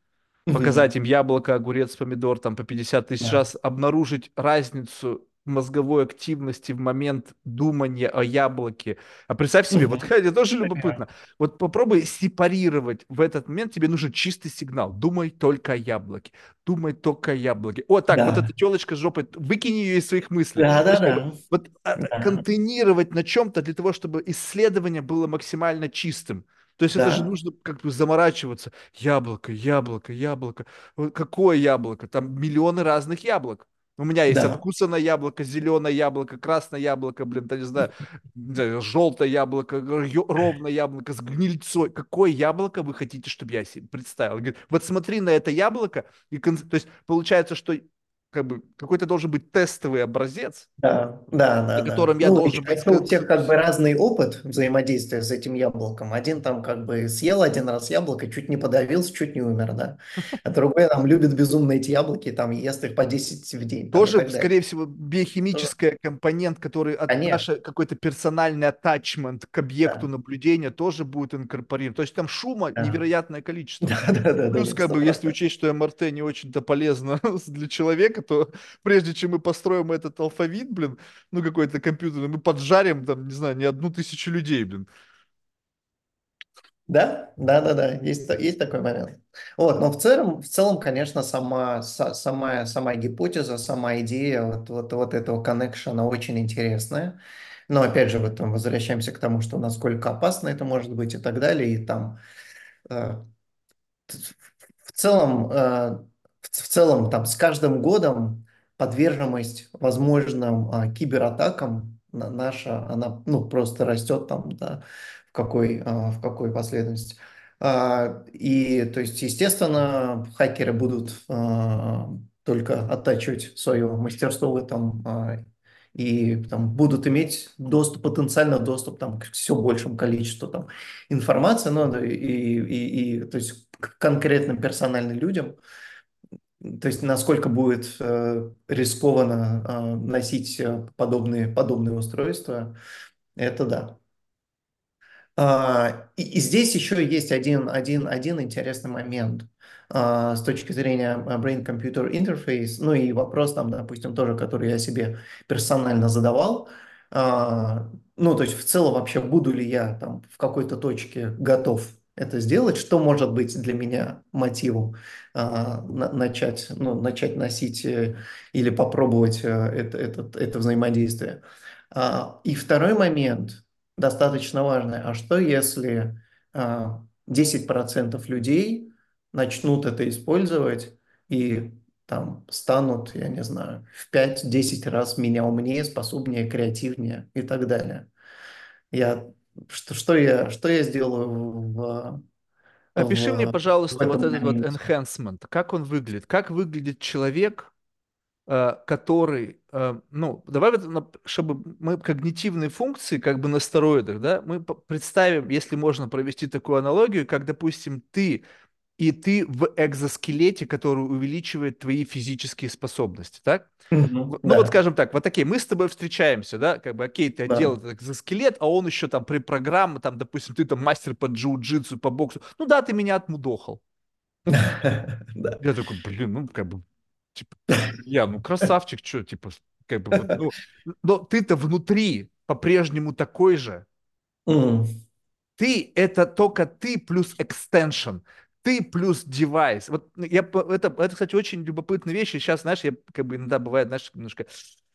показать им яблоко, огурец, помидор там по 50 тысяч да. раз, обнаружить разницу мозговой активности в момент думания о яблоке. А представь себе, вот это тоже любопытно. Вот попробуй сепарировать в этот момент, тебе нужен чистый сигнал. Думай только о яблоке. Думай только о яблоке. О, так, да. вот эта телочка с жопой, выкини ее из своих мыслей. Да, да, да. Вот а, да. контейнировать на чем-то для того, чтобы исследование было максимально чистым. То есть это же Да, нужно как бы заморачиваться. Яблоко, яблоко, яблоко. Вот Какое яблоко? Там миллионы разных яблок. У меня есть да, откусанное яблоко, зеленое яблоко, красное яблоко, блин, да не знаю, желтое яблоко, ровное яблоко с гнильцой. Какое яблоко вы хотите, чтобы я себе представил? Говорит, вот смотри на это яблоко, и кон- то есть получается, что как бы какой-то должен быть тестовый образец, да, да, на да, да. котором я Ну, должен быть... еще у всех как бы разный опыт взаимодействия с этим яблоком. Один там как бы съел один раз яблоко, чуть не подавился, чуть не умер, да. А другой там любит безумно эти яблоки, там ест их по 10 в день, Тоже, скорее всего, биохимический компонент, который от Конечно, наш какой-то персональный attachment к объекту наблюдения тоже будет инкорпорирован. То есть там шума невероятное количество. Плюс, как бы, если учесть, что МРТ не очень-то полезно для человека, то прежде чем мы построим этот алфавит, блин, ну какой-то компьютер, мы поджарим там, не знаю, не одну тысячу людей, блин. Да, да, да, да, есть, есть такой момент. Вот, но в целом, в целом, конечно, сама, са- сама, сама гипотеза, сама идея вот, вот, вот этого коннекшена очень интересная. Но опять же, вот там возвращаемся к тому, что насколько опасно это может быть и так далее. И там э, в целом, э, в в целом там с каждым годом подверженность возможным а, кибератакам на- наша, она ну, просто растет там, да, в какой, а, в какой последовательности. А, И, то есть, естественно, хакеры будут а, только оттачивать свое мастерство в этом а, и там, будут иметь доступ, потенциально доступ там, к все большему количеству там, информации, ну, и, и, и, то есть к конкретным персональным людям, то есть насколько будет э, рискованно э, носить э, подобные, подобные устройства, это да. А, И, и здесь еще есть один, один, один интересный момент а, с точки зрения а, Brain-Computer Interface, ну и вопрос там, допустим, тоже, который я себе персонально задавал. А, Ну, то есть в целом вообще буду ли я там в какой-то точке готов это сделать, что может быть для меня мотивом а, на- начать, ну, начать носить э, или попробовать э, это, это, это взаимодействие. А, И второй момент, достаточно важное. А что если а, 10% людей начнут это использовать и там станут, я не знаю, в пять-десять раз меня умнее, способнее, креативнее и так далее. Я, что, что я, что я сделаю в, Опиши мне, в, в пожалуйста, вот этот вот enhancement. Как он выглядит? Как выглядит человек, э, который, э, ну, давай чтобы мы когнитивные функции как бы на стероидах, да, мы представим, если можно провести такую аналогию, как, допустим, ты и ты в экзоскелете, который увеличивает твои физические способности, так? В- Ну вот Да, скажем так, вот окей, мы с тобой встречаемся, да, как бы окей, ты одел да, этот экзоскелет, а он еще там при программе, там, допустим, ты там мастер по джиу-джитсу, по боксу, ну да, ты меня отмудохал. Я такой, блин, ну как бы, типа, я, ну красавчик, что, типа, как бы вот, ну, но ты-то внутри по-прежнему такой же. Ты это только ты плюс экстеншн. Ты плюс девайс. Вот я, это, это, кстати, очень любопытная вещь. И сейчас, знаешь, я как бы иногда бывает, знаешь, немножко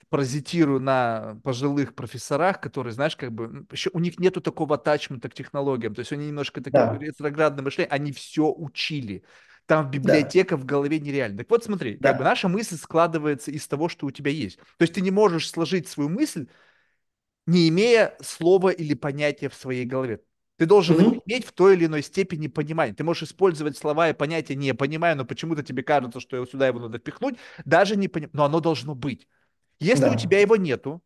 паразитирую на пожилых профессорах, которые, знаешь, как бы еще у них нету такого тачмента к технологиям. То есть они немножко такие Да, ретроградное мышление, они все учили. Там да, библиотека в голове нереально. Так вот, смотри, как бы да. наша мысль складывается из того, что у тебя есть. То есть ты не можешь сложить свою мысль не имея слова или понятия в своей голове. Ты должен Мгм. иметь в той или иной степени понимание. Ты можешь использовать слова и понятия не понимаю, но почему-то тебе кажется, что сюда его надо впихнуть, даже не понимаю, но оно должно быть. Если у Да, тебя его нету,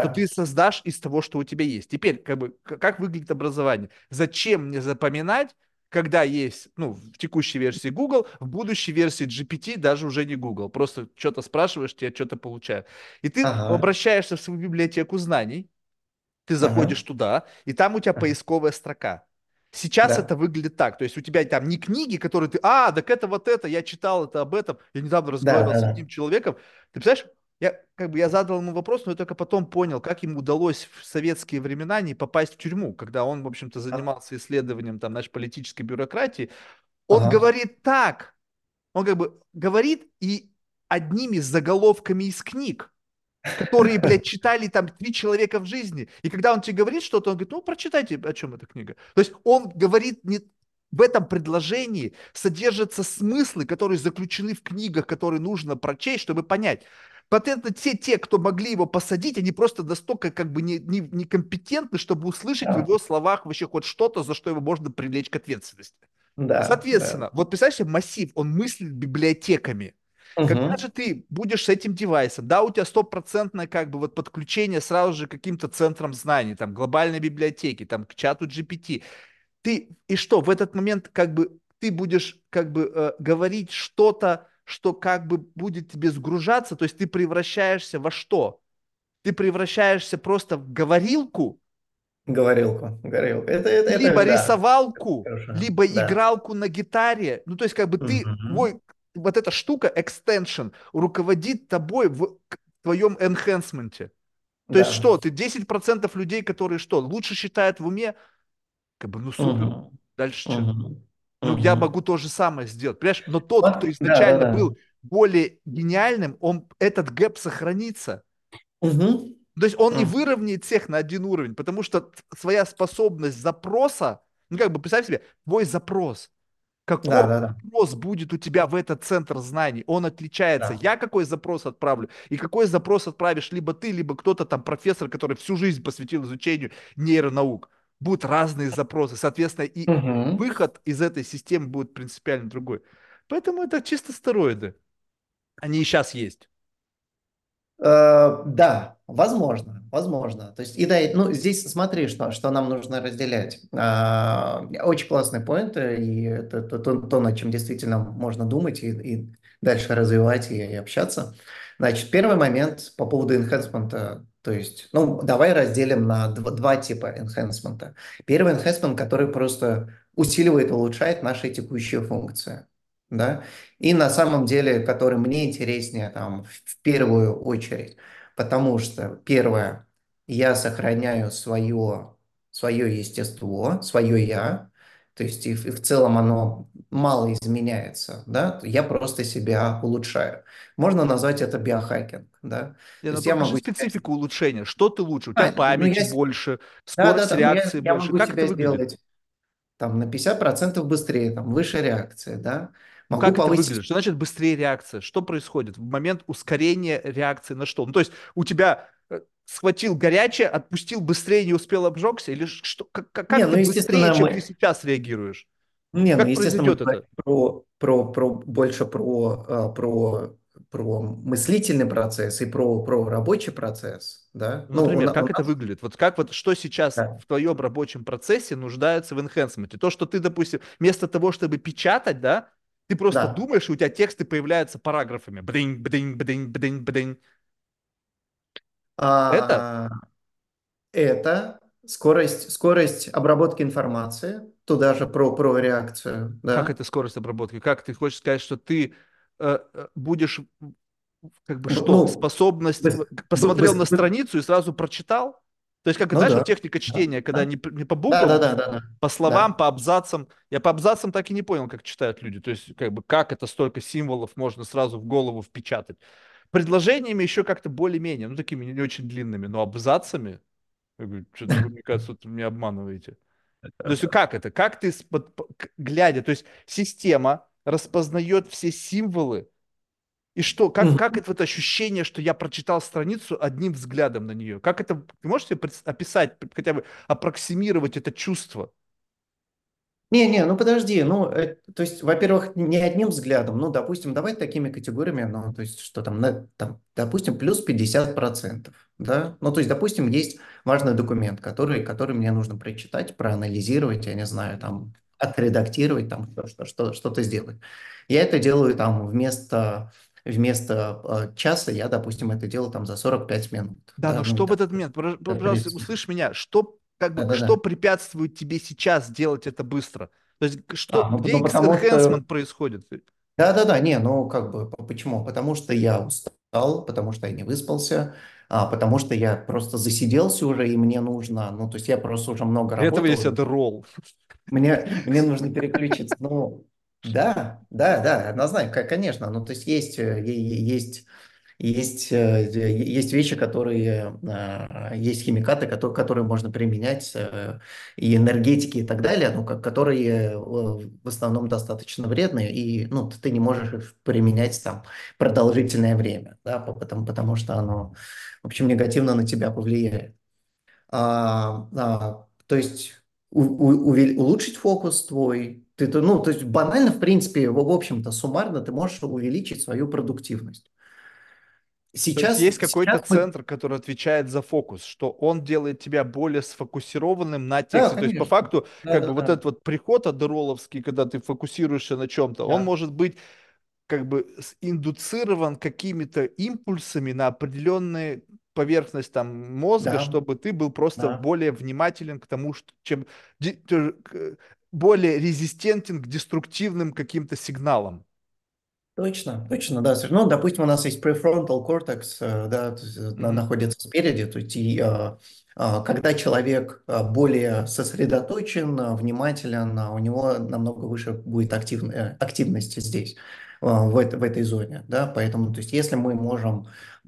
то ты да. создашь из того, что у тебя есть. Теперь, как бы, как выглядит образование? Зачем мне запоминать, когда есть, ну, в текущей версии Google, в будущей версии GPT даже уже не Google. Просто что-то спрашиваешь, тебе что-то получают. И ты Ага, обращаешься в свою библиотеку знаний, ты ага, заходишь туда, и там у тебя ага. поисковая строка. Сейчас это Да, выглядит так, то есть у тебя там не книги, которые ты, а, так это вот это, я читал это об этом, я недавно да, разговаривал да, с одним да. человеком, ты представляешь, я как бы я задал ему вопрос, но я только потом понял, как ему удалось в советские времена не попасть в тюрьму, когда он, в общем-то, А- занимался исследованием там, нашей политической бюрократии. Он Ага, говорит так, он как бы говорит и одними заголовками из книг которые, блядь, читали там три человека в жизни. И когда он тебе говорит что-то, он говорит, ну, прочитайте, о чем эта книга. То есть он говорит не... В этом предложении содержатся смыслы, которые заключены в книгах, которые нужно прочесть, чтобы понять. Потенциально те, те, кто могли его посадить, они просто настолько как бы не, не, некомпетентны, чтобы услышать в Да, его словах вообще хоть что-то, за что его можно привлечь к ответственности. да, да. Соответственно, вот представь себе массив, он мыслит библиотеками. Когда Мгм. же ты будешь с этим девайсом, да, у тебя стопроцентное как бы вот подключение сразу же к каким-то центрам знаний, там, глобальной библиотеки, там, к чату GPT. Ты, и что, в этот момент как бы ты будешь как бы э, говорить что-то, что как бы будет тебе сгружаться, то есть ты превращаешься во что? Ты превращаешься просто в говорилку, Говорилку, говорилку. Это, это, это, либо да, рисовалку, хорошо. либо Да. игралку на гитаре. Ну, то есть, как бы ты, Мгм. твой, вот эта штука, extension, руководит тобой в твоем энхэнсменте. То есть Да. что, ты 10% людей, которые что, лучше считают в уме, как бы, ну супер, Мгм. дальше что? Мгм. Ну, я могу то же самое сделать, понимаешь? Но тот, кто Вот, да, да, изначально был более гениальным, он, этот гэп сохранится. Мгм. То есть он не выровняет всех на один уровень, потому что своя способность запроса, ну как бы представь себе, твой запрос, какой да, да. запрос будет у тебя в этот центр знаний, он отличается. Да. Я какой запрос отправлю, и какой запрос отправишь либо ты, либо кто-то там профессор, который всю жизнь посвятил изучению нейронаук. Будут разные запросы, соответственно, и Мгм. выход из этой системы будет принципиально другой. Поэтому это чисто стероиды. Они и сейчас есть. Э, да, возможно, возможно. То есть, и да, ну, здесь смотри, что, что нам нужно разделять. А, очень классные поинты, и это то, то- то, над чем действительно можно думать и, и дальше развивать и, и общаться. Значит, первый момент по поводу enhancement. То есть, ну, давай разделим на два, два типа enhancement. Первый enhancement, который просто усиливает, улучшает наши текущие функции. Да? И на самом деле, который мне интереснее там в первую очередь, потому что первое, я сохраняю свое, свое естество, свое я, то есть и в, и в целом оно мало изменяется, да, я просто себя улучшаю. Можно назвать это биохакинг, да, Не, то ну есть я могу специфику улучшения. Что ты лучше? У тебя А, ну памяти я... больше, Да, да, скорость да, ну я, реакции я больше. могу Как это себя выглядит? сделать там на 50% быстрее, там выше реакция, да, Ну могу как это повысить выглядит? Что значит быстрее реакция? Что происходит в момент ускорения реакции на что? Ну то есть у тебя э, схватил горячее, отпустил быстрее, не успел обжегся? Или что, как, как- Не, как ну, ты быстрее, естественно, чем ты мы, сейчас реагируешь? Не, ну, Как естественно, мы произойдет говорим это? про, про, про, больше про, а, про, про мыслительный процесс и про, про рабочий процесс, да? Ну, Ну, у, например, на- у как это нас, выглядит? Вот как вот что сейчас да, в твоем рабочем процессе нуждается в энхэнсменте? То, что ты, допустим, вместо того, чтобы печатать, да, ты просто да. думаешь, и у тебя тексты появляются параграфами. Бдынь, бдынь, бдынь, бдынь, бдынь. Это? А, это скорость, скорость обработки информации, туда же про, про реакцию, Как да? это скорость обработки? Как ты хочешь сказать, что ты э, э, будешь как бы что, Ну, способность, быс- посмотрел быс- на страницу и сразу прочитал? То есть, как, ну знаешь, вот да, техника да, чтения, когда да, не, п- не по да, буквам, да, да, да, по словам, да. по абзацам. Я по абзацам так и не понял, как читают люди. То есть, как бы, как это столько символов можно сразу в голову впечатать. Предложениями еще как-то более-менее, ну, такими не очень длинными, но абзацами, я говорю, что-то вы, мне кажется, тут меня обманываете. То есть, как это? Как ты, глядя, то есть, система распознает все символы, и что, как, как это вот ощущение, что я прочитал страницу одним взглядом на нее? Как это, ты можешь себе описать, хотя бы аппроксимировать это чувство? Не, не, ну подожди, ну, э, то есть, во-первых, не одним взглядом, ну, допустим, давай такими категориями, ну, то есть, что там, на- там, допустим, плюс 50%, да, ну, то есть, допустим, есть важный документ, который, который мне нужно прочитать, проанализировать, я не знаю, там, отредактировать, там, что, что, что, что-то сделать. Я это делаю, там, вместо, вместо э, часа, я, допустим, это делаю, там, за 45 минут, Да, да, но ну, что в этот момент, Пожа- пожалуйста, услышь меня, что, как бы, Да-да-да. что препятствует тебе сейчас делать это быстро? То есть, что, А, ну, где потому что enhancement происходит? Да-да-да, не, ну как бы почему? Потому что я устал, потому что я не выспался, а, потому что я просто засиделся уже, и мне нужно, ну то есть я просто уже много Для этого есть работал, Adderall. мне, мне нужно переключиться. Ну, да, да, да, однозначно, ко- конечно, ну то есть есть, э, есть Есть, э, есть вещи, которые, э, есть химикаты, которые, которые можно применять, э, и энергетики и так далее, ну, которые в основном достаточно вредные, и ну, ты не можешь их применять там продолжительное время, да, потому, потому что оно, в общем, негативно на тебя повлияет. А, а, то есть у, у, улучшить фокус твой, ты, ну, то есть банально, в принципе, в, общем-то, суммарно ты можешь увеличить свою продуктивность. То есть Сейчас, есть какой-то сейчас мы... центр, который отвечает за фокус, что он делает тебя более сфокусированным на Да, тексте. То есть по факту, Да, как бы да, вот да. этот вот приход адероловский, когда ты фокусируешься на чем-то, он Да, может быть как бы индуцирован какими-то импульсами на определенную поверхность там мозга, да, чтобы ты был просто да. более внимателен к тому, что, чем более резистентен к деструктивным каким-то сигналам. Точно, точно, да. Ну, допустим, у нас есть prefrontal cortex, э, да, Мгм. находится спереди, то есть и, э, э, когда человек более сосредоточен, внимателен, у него намного выше будет актив, активность здесь, в, в этой зоне, да, поэтому, то есть если мы можем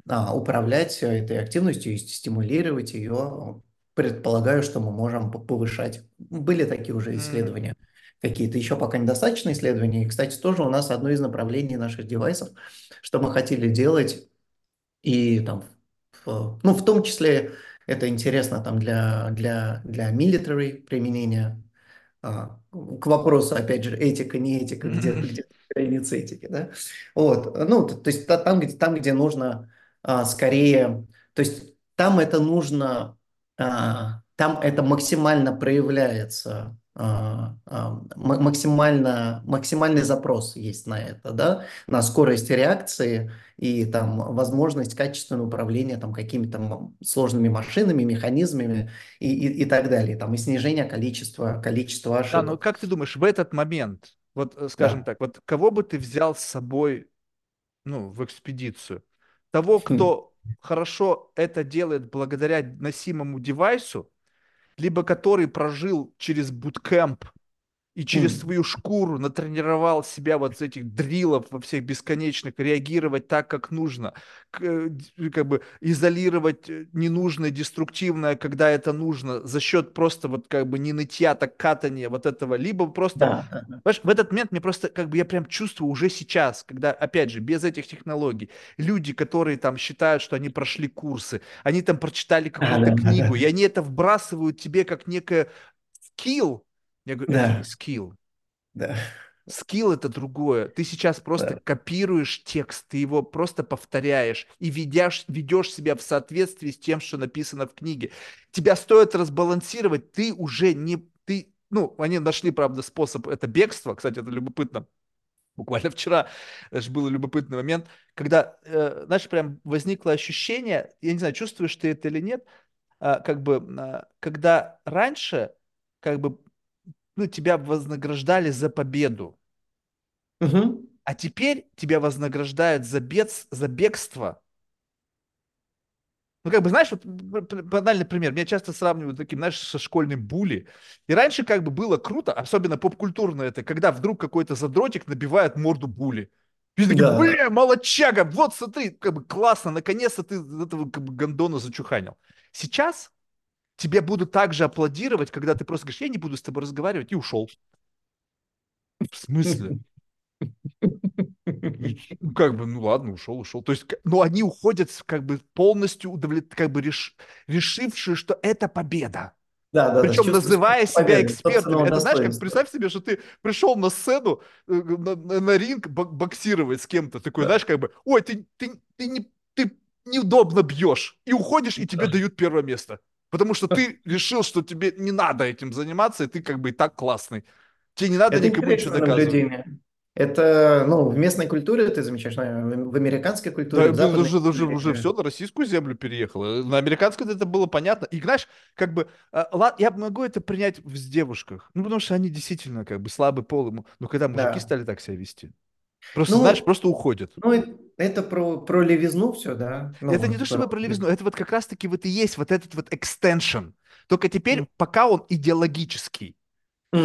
а, управлять этой активностью и стимулировать ее, предполагаю, что мы можем повышать. Были такие уже исследования какие-то. Еще пока недостаточно исследований. И, кстати, тоже у нас одно из направлений наших девайсов, что мы хотели делать, и там, в- ну, в том числе это интересно там для, для, для military применения, а, к вопросу, опять же, этика, не этика, где, где граница этики, да? Вот, ну, то, то есть та- там, где, там, где нужно а, скорее, то есть там это нужно, там это максимально проявляется, а, а, максимально, максимальный запрос есть на это, да, на скорость реакции и там возможность качественного управления там какими-то сложными машинами, механизмами, и, и, и так далее, там, и снижение количества, количества Да, но ошибок. как ты думаешь, в этот момент, вот э, скажем Да. так, вот кого бы ты взял с собой, ну, в экспедицию? Того, Хм. кто хорошо это делает благодаря носимому девайсу, либо который прожил через буткемп и через свою шкуру натренировал себя вот с этих дрилов во всех бесконечных, реагировать так, как нужно, э, как бы изолировать э, ненужное, деструктивное, когда это нужно, за счет просто вот как бы не нытья, так катания вот этого, либо просто Да. Понимаешь, в этот момент мне просто, как бы, я прям чувствую уже сейчас, когда, опять же, без этих технологий, люди, которые там считают, что они прошли курсы, они там прочитали какую-то книгу, и они это вбрасывают тебе как некое скилл. Я говорю, это не Да, скилл. да, Скилл это другое. Ты сейчас просто да. копируешь текст, ты его просто повторяешь и ведешь, ведешь себя в соответствии с тем, что написано в книге. Тебя стоит разбалансировать, ты уже не... Ты, ну, они нашли, правда, способ, это бегство, кстати, это любопытно. Буквально вчера же был любопытный момент, когда, э, знаешь, прям возникло ощущение, я не знаю, чувствуешь ты это или нет, а, как бы, а, когда раньше, как бы, ну, тебя вознаграждали за победу, Мгм. а теперь тебя вознаграждают за, бед, за бегство. Ну, как бы, знаешь, вот банальный пример. Меня часто сравнивают таким, знаешь, со школьным були. И раньше как бы было круто, особенно попкультурно это, когда вдруг какой-то задротик набивает морду були. И такие, Да, бля, молодчага, вот смотри, как бы классно, наконец-то ты этого как бы гондона зачуханил. Сейчас тебе будут также аплодировать, когда ты просто говоришь, я не буду с тобой разговаривать, и ушел. В смысле? Ну, как бы, ну ладно, ушел, ушел. То есть, но они уходят как бы полностью удовлет... как бы реш... решившие, что это победа. да, да, да, Причем с называя себя победы, экспертами. Это знаешь, как представь себе, что ты пришел на сцену, э, на, на- на ринг бок- боксировать с кем-то. Такой, Да, знаешь, как бы, ой, ты, ты, ты, не, ты неудобно бьешь. И уходишь, и тебе да. дают первое место. Потому что ты решил, что тебе не надо этим заниматься, и ты как бы и так классный. Тебе не надо Это никому ничего доказывать. наблюдение. Это, ну, в местной культуре ты замечаешь, наверное, в американской культуре, Да, в уже, уже, уже все на российскую землю переехало. На американской это было понятно. И знаешь, как бы, ла- я могу это принять в- девушках. Ну, потому что они действительно как бы слабый пол ему. Но когда мужики Да. стали так себя вести, просто, знаешь, Ну, просто уходят. ну, это про, про левизну все, да? Это Ну, не то чтобы про левизну, это вот как раз-таки вот и есть вот этот вот extension. Только теперь, пока он идеологический.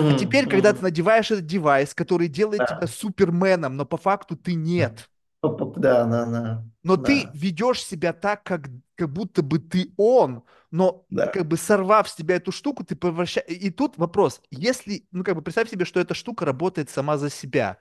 А Мгм, теперь, когда ты мгм. надеваешь этот девайс, который делает тебя Да. суперменом, но по факту ты нет. Да, да, да, Но ты да, ведешь себя так, как, как будто бы ты он, но да. как бы сорвав с тебя эту штуку, ты превращаешь... И тут вопрос, если, ну как бы представь себе, что эта штука работает сама за себя,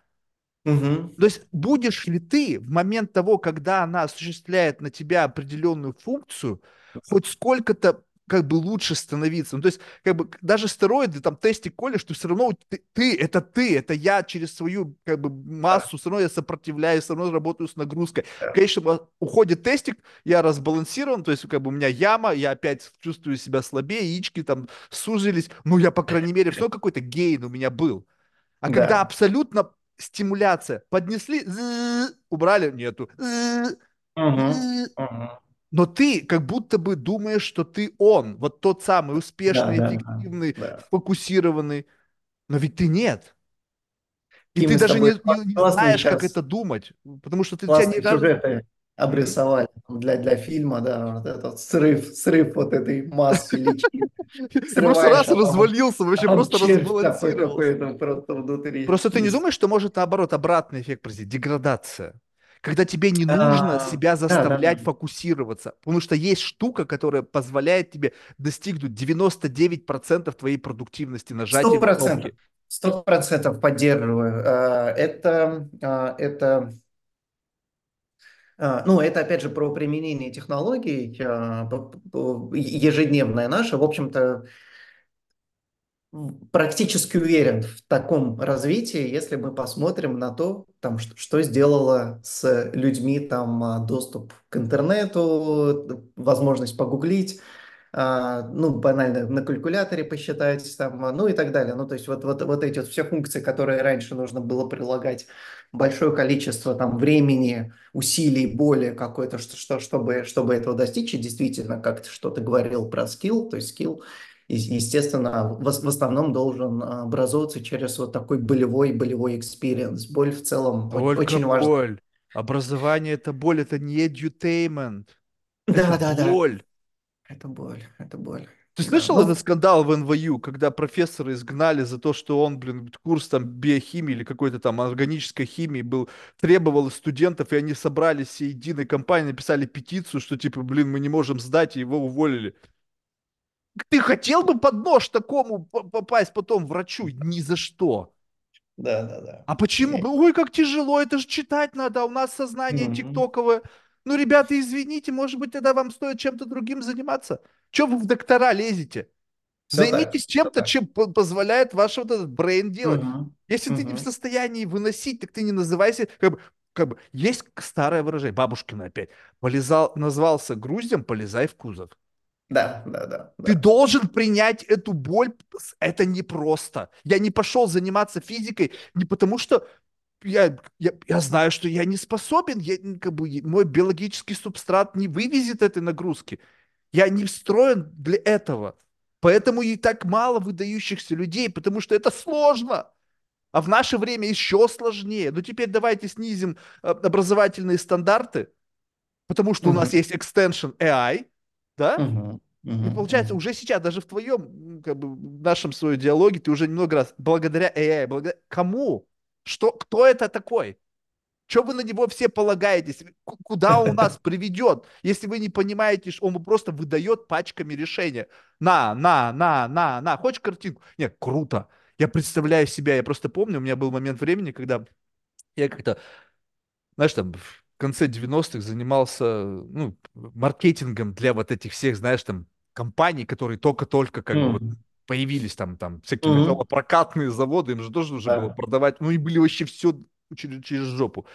Мгм. то есть будешь ли ты в момент того, когда она осуществляет на тебя определенную функцию, хоть сколько-то как бы лучше становиться. Ну, то есть, как бы даже стероиды, там, тестик колешь, что все равно ты, ты, это ты, это я через свою как бы Да, массу, все равно я сопротивляюсь, все равно работаю с нагрузкой. Да. конечном уходит тестик, я разбалансирован, то есть, как бы у меня яма, я опять чувствую себя слабее, яички там сузились, ну, я, по крайней мере, все какой-то гейн у меня был. А когда Да. абсолютно стимуляция, поднесли, убрали, нету. Но ты как будто бы думаешь, что ты он, вот тот самый успешный, да, эффективный, да. сфокусированный, но ведь ты нет. И Какие ты даже не, не, не классные знаешь, как сейчас, это думать, потому что ты, у тебя классные разу... сюжеты. Обрисовали для, для фильма, да, вот этот срыв, срыв вот этой массы личины. Просто раз а развалился, вообще просто разбалансировался. просто ты не думаешь, что может наоборот обратный эффект произойти, деградация. Когда тебе не нужно А, себя да, да. заставлять фокусироваться. Потому что есть штука, которая позволяет тебе достигнуть 99% твоей продуктивности процентов. кнопки. Сто процентов поддерживаю. А, Это, а, это, ну, это опять же про применение технологий, а, ежедневное наше. В общем-то, практически уверен в таком развитии, если мы посмотрим на то, там, что, сделало с людьми там, а, доступ к интернету, возможность погуглить, а, ну, банально на калькуляторе посчитать, там, а, ну и так далее. Ну, то есть вот, вот, вот эти вот все функции, которые раньше нужно было прилагать большое количество там времени, усилий, боли какой-то, что, что, чтобы, чтобы этого достичь, и действительно, как ты что-то говорил про скилл, то есть скилл, естественно, в, в основном должен а, образовываться через вот такой болевой, болевой experience. Боль в целом Только очень важна. боль. Образование– это боль, это не edutainment. Это Да, да, да. Это боль, это боль. Ты Да, слышал этот ну, скандал в NYU, когда профессора изгнали за то, что он, блин, курс там биохимии или какой-то там органической химии был, требовал студентов, и они собрались все единой компанией, написали петицию, что типа, блин, мы не можем сдать, и его уволили. Ты хотел бы под нож такому по- попасть потом врачу? Ни за что. да, да, да. А почему? Ой, как тяжело, это же читать надо, а у нас сознание Мгм. тиктоковое. Ну, ребята, извините, может быть, тогда вам стоит чем-то другим заниматься? Че вы в доктора лезете? Все Займитесь все чем-то, так. чем по- позволяет ваш вот этот брейн делать. Мгм. Если ты не в состоянии выносить, так ты не называйся, как бы, как бы, есть старое выражение, бабушкина опять, полезал, назвался груздем, полезай в кузов. Да, да, да, Ты да. должен принять эту боль, это непросто. Я не пошел заниматься физикой не потому, что я, я, я знаю, что я не способен, я, как бы, мой биологический субстрат не вывезет этой нагрузки. Я не встроен для этого. Поэтому и так мало выдающихся людей, потому что это сложно. А в наше время еще сложнее. Ну теперь давайте снизим э, образовательные стандарты, потому что у нас есть extension AI, да? Мгм. И Мгм. получается, уже сейчас, даже в твоем, как бы, в нашем своем диалоге, ты уже немного раз, благодаря AI, благодаря... Кому? Что, кто это такой? Что вы на него все полагаетесь? Куда он нас приведет, если вы не понимаете, что он просто выдает пачками решения? На, на, на, на, на. Хочешь картинку? Нет, круто. Я представляю себя, я просто помню, у меня был момент времени, когда я как-то знаешь, там в конце девяностых занимался, ну, маркетингом для вот этих всех, знаешь, там компаний, которые только-только как бы вот. Появились там, там всякие Мгм. металлопрокатные заводы, им же тоже нужно было Да. продавать, ну и были вообще все через, через жопу.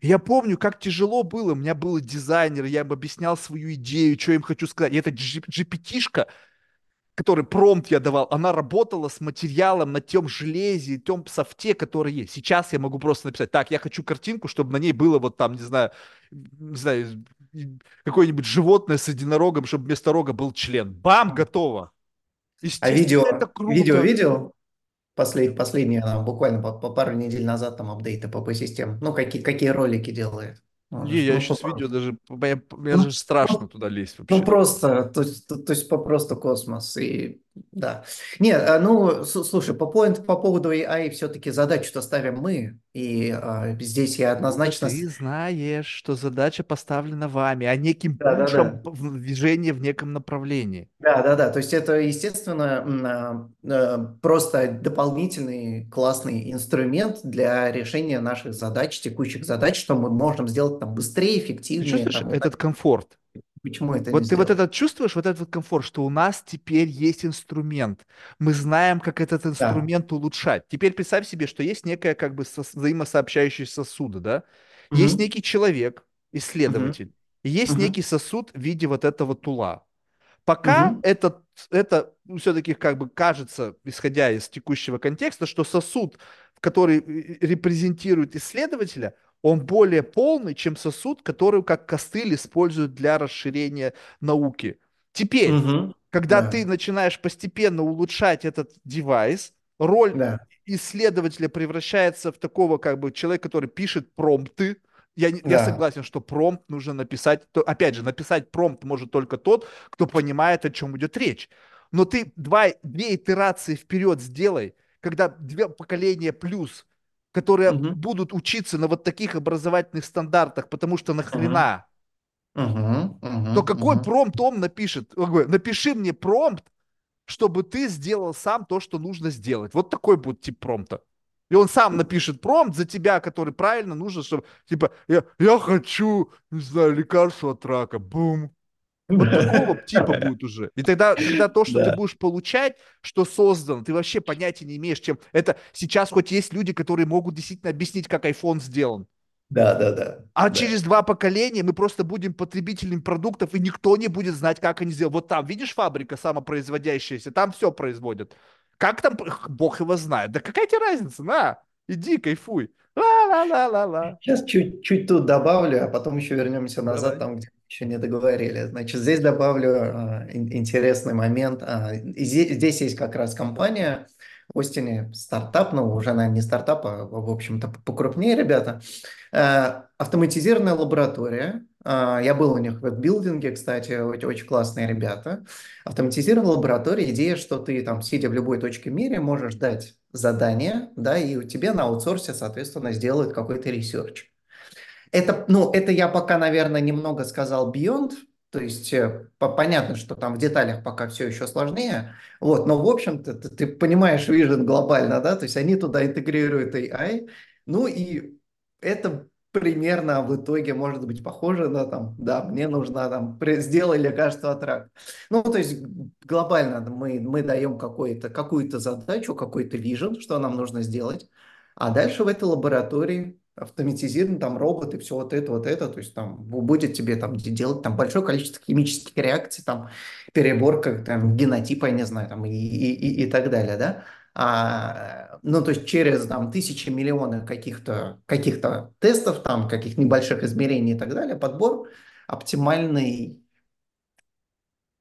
И я помню, как тяжело было, у меня был дизайнер, я им объяснял свою идею, что я им хочу сказать. И эта GPT-шка, который промпт я давал, она работала с материалом на том железе, том софте, который есть. Сейчас я могу просто написать, так, я хочу картинку, чтобы на ней было вот там, не знаю, не знаю, какое-нибудь животное с единорогом, чтобы вместо рога был член. Бам, готово. А видео, видео видел? Послед, последнее, а, буквально по, по пару недель назад там апдейты по, системам. Ну, какие, какие ролики делает. Ну, Не, я ну, еще по- с видео даже, мне, мне ну, даже страшно ну, туда лезть ну, вообще. просто, то есть, то, то есть попросту космос. И Да. Нет, а, ну, слушай, по, point, по поводу AI все-таки задачу-то ставим мы, и а, здесь я однозначно... ты знаешь, что задача поставлена вами, а неким Да, да, пушем да. в движение в неком направлении? Да, да, да. То есть это, естественно, а, просто дополнительный классный инструмент для решения наших задач, текущих задач, что мы можем сделать там быстрее, эффективнее, чувствуешь там, этот комфорт? Почему это Вот ты вот сделать? этот чувствуешь, вот этот вот комфорт, что у нас теперь есть инструмент. Мы знаем, как этот Да. инструмент улучшать. Теперь представь себе, что есть некая как бы сос- взаимосообщающие сосуды, да? Есть Мгм. некий человек, исследователь, и есть некий Мгм. сосуд в виде вот этого тула. Пока Мгм. это, это все-таки как бы кажется, исходя из текущего контекста, что сосуд, который э, репрезентирует исследователя, он более полный, чем сосуд, который как костыль используют для расширения науки. Теперь, Мгм. когда ты Да. начинаешь постепенно улучшать этот девайс, роль Да. исследователя превращается в такого как бы человека, который пишет промпты. Я, не- я Да. согласен, что промпт нужно написать. То, опять же, написать промпт может только тот, кто понимает, о чем идет речь. Но ты два, две итерации вперед сделай, когда две поколения плюс, которые Мгм. будут учиться на вот таких образовательных стандартах, потому что нахрена? Мгм. То Мгм. какой Мгм. промпт он напишет? Напиши мне промпт, чтобы ты сделал сам то, что нужно сделать. Вот такой будет тип промпта. И он сам напишет промпт за тебя, который правильно нужно, чтобы, типа, я, я хочу, не знаю, лекарство от рака. Бум. Вот такого типа будет уже. И тогда, когда то, что ты Да. будешь получать, что создано, ты вообще понятия не имеешь, чем это. Сейчас хоть есть люди, которые могут действительно объяснить, как iPhone сделан. Да, да, да, А да. через два поколения мы просто будем потребителями продуктов, и никто не будет знать, как они сделают. Вот там, видишь, фабрика самопроизводящаяся, там все производят. Как там, бог его знает. Да какая тебе разница? На, иди, кайфуй. Ла-ла-ла-ла-ла. Сейчас чуть-чуть тут добавлю, а потом еще вернемся назад, Давай. там, где еще не договорили. Значит, здесь добавлю а, ин- интересный момент. А, зе- здесь есть как раз компания в Остине, стартап, ну, уже, наверное, не стартап, а, в общем-то, покрупнее ребята. Э, Автоматизированная лаборатория. А, Я был у них в билдинге, кстати, очень, очень классные ребята. Автоматизированная лаборатория, идея, что ты там, сидя в любой точке мира, можешь дать задание, да, и у тебя на аутсорсе, соответственно, сделают какой-то research. Это, ну, это я пока, наверное, немного сказал beyond, то есть э, по- понятно, что там в деталях пока все еще сложнее, вот, но в общем-то ты, ты понимаешь vision глобально, да, то есть они туда интегрируют AI, ну и это примерно в итоге может быть похоже на там, да, мне нужно там, сделай лекарство от рака. Ну, то есть глобально мы, мы даем какую-то какую-то задачу, какой-то vision, что нам нужно сделать, а дальше в этой лаборатории автоматизирован, там роботы, все вот это, вот это, то есть там будет тебе там делать там большое количество химических реакций, там переборка там генотипа, я не знаю, там и, и, и, и так далее, да. А, ну, то есть через там тысячи, миллионы каких-то каких тестов, там каких небольших измерений и так далее, подбор оптимальный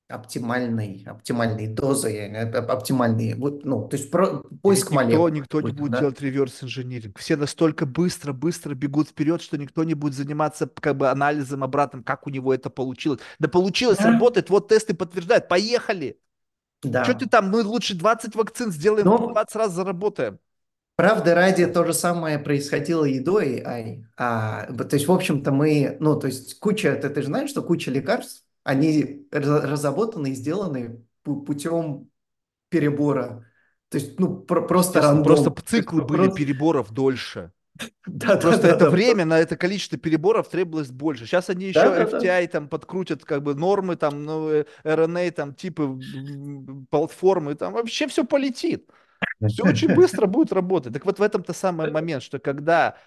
оптимальной, оптимальной дозы, э, оптимальный, вот, ну, то есть про, поиск никто, молекул никто не какой-то, будет да? делать реверс-инжиниринг. Все настолько быстро, быстро бегут вперед, что никто не будет заниматься как бы анализом обратным, как у него это получилось. Да получилось, Да, работает, вот тесты подтверждают. Поехали! Что ты да. там, мы лучше 20 вакцин сделаем, Но 20 раз заработаем. Правда, ради то же самое происходило и до AI. А, то есть, в общем-то, мы, ну, то есть, куча, ты, ты же знаешь, что куча лекарств, они раз- разработаны и сделаны пу- путем перебора. То есть, ну, про- просто просто рандом. п- То есть, циклы были просто, переборов дольше. Просто это да-да-да-да, время на это количество переборов требовалось больше. Сейчас они еще да-да-да. FTI там подкрутят как бы нормы, там, ну, RNA, там, типы платформы, там вообще все полетит. Все очень быстро будет работать. Так вот в этом-то самый момент, что когда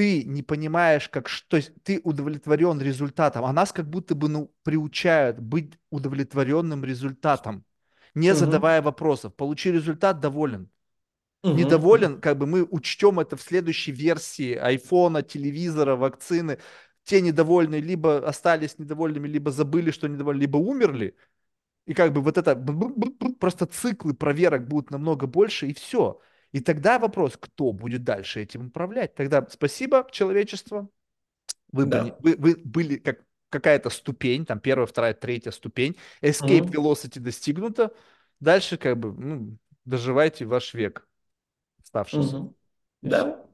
ты не понимаешь, как что, ты удовлетворен результатом, а нас как будто бы ну, приучают быть удовлетворенным результатом, не Мгм, задавая вопросов. Получи результат, доволен. мгм. Недоволен, как бы мы учтем это в следующей версии айфона, телевизора, вакцины. Те недовольные либо остались недовольными, либо забыли, что недовольны, либо умерли. И как бы вот это просто циклы проверок будут намного больше, и все. И тогда вопрос, кто будет дальше этим управлять? Тогда спасибо, человечество. Вы, Да. вы, вы были как какая-то ступень, там первая, вторая, третья ступень. Escape Мгм. velocity достигнута. дальше как бы ну, доживайте ваш век оставшийся. Все. Да,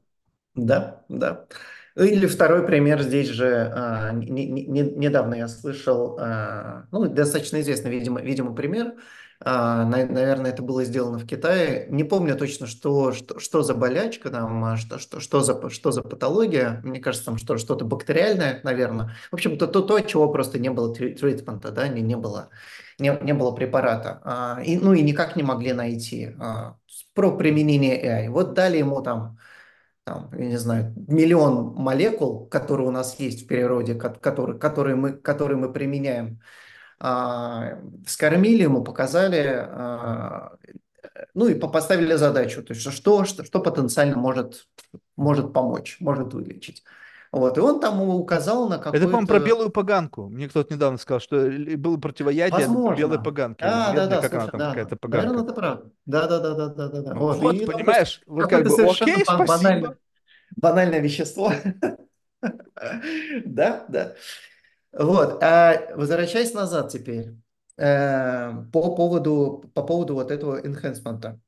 да, да. Или второй пример здесь же, а, не- не- не- недавно я слышал, а, ну, достаточно известный, видимо, видимо пример, наверное, это было сделано в Китае, не помню точно, что, что, что за болячка там, а, что, что, что за, что за патология, мне кажется, там что, что-то бактериальное, наверное. В общем, то, то, то, чего просто не было три- тритмента, да, не, не было, не, не было препарата, А, и, ну, и никак не могли найти а, про применение AI. Вот дали ему там там, я не знаю, миллион молекул, которые у нас есть в природе, ко- которые, которые мы, которые мы применяем, а, скормили ему, показали, а, ну и по- поставили задачу, то есть что, что, что потенциально может, может помочь, может вылечить. Вот, и он там указал на Это, по-моему, про белую поганку. Мне кто-то недавно сказал, что было противоядие от белой Возможно. поганки. Да, да, да, как она слушай, там, да, какая-то наверное, поганка. это правда. Да, да, да, да, да, да, да. Вот, вот, и понимаешь, вот как бы, окей, спасибо. банальное, банальное вещество. Да, да. Вот, а возвращаясь назад теперь, э, по поводу, по поводу вот этого enhancement.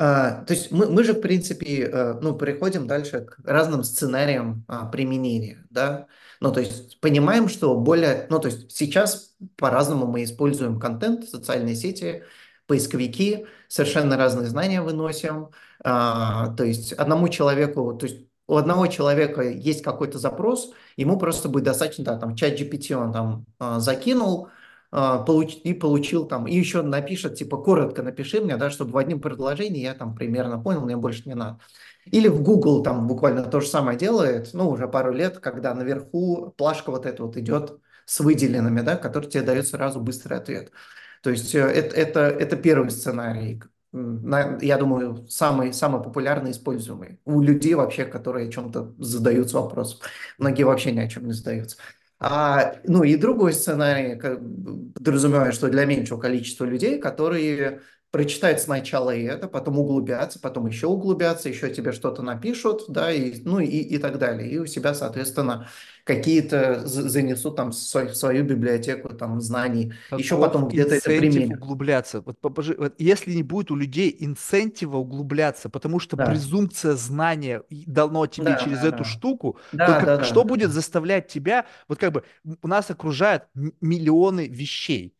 А, то есть мы, мы же, в принципе, э, ну, переходим дальше к разным сценариям а, применения, да. Ну, то есть понимаем, что более, ну, то есть сейчас по-разному мы используем контент, социальные сети, поисковики, совершенно разные знания выносим. А, то есть одному человеку, то есть у одного человека есть какой-то запрос, ему просто будет достаточно, да, там, чат GPT он там а, закинул, а, получ- и получил там, и еще напишет, типа, коротко напиши мне, да, чтобы в одном предложении я там примерно понял, мне больше не надо. Или в Google там буквально то же самое делает, ну, уже пару лет, когда наверху плашка вот эта вот идет с выделенными, да, который тебе дает сразу быстрый ответ. То есть э, это, это, это первый сценарий, я думаю, самый, самый популярный, используемый. У людей вообще, которые чем-то задаются вопросом. Многие вообще ни о чем не задаются. А, ну и другой сценарий, подразумевая, что для меньшего количества людей, которые прочитают сначала и это, потом углубятся, потом еще углубятся, еще тебе что-то напишут, да, и, ну и, и так далее. И у себя, соответственно, какие-то за- занесут там свою, свою библиотеку там знаний, еще Каков потом где-то это применят. углубляться? Вот, попожи- вот если не будет у людей инцентива углубляться, потому что Да, презумпция знания дано тебе да, через да, эту да. штуку, то Да, да, как, что да. будет заставлять тебя, вот как бы у нас окружают миллионы вещей.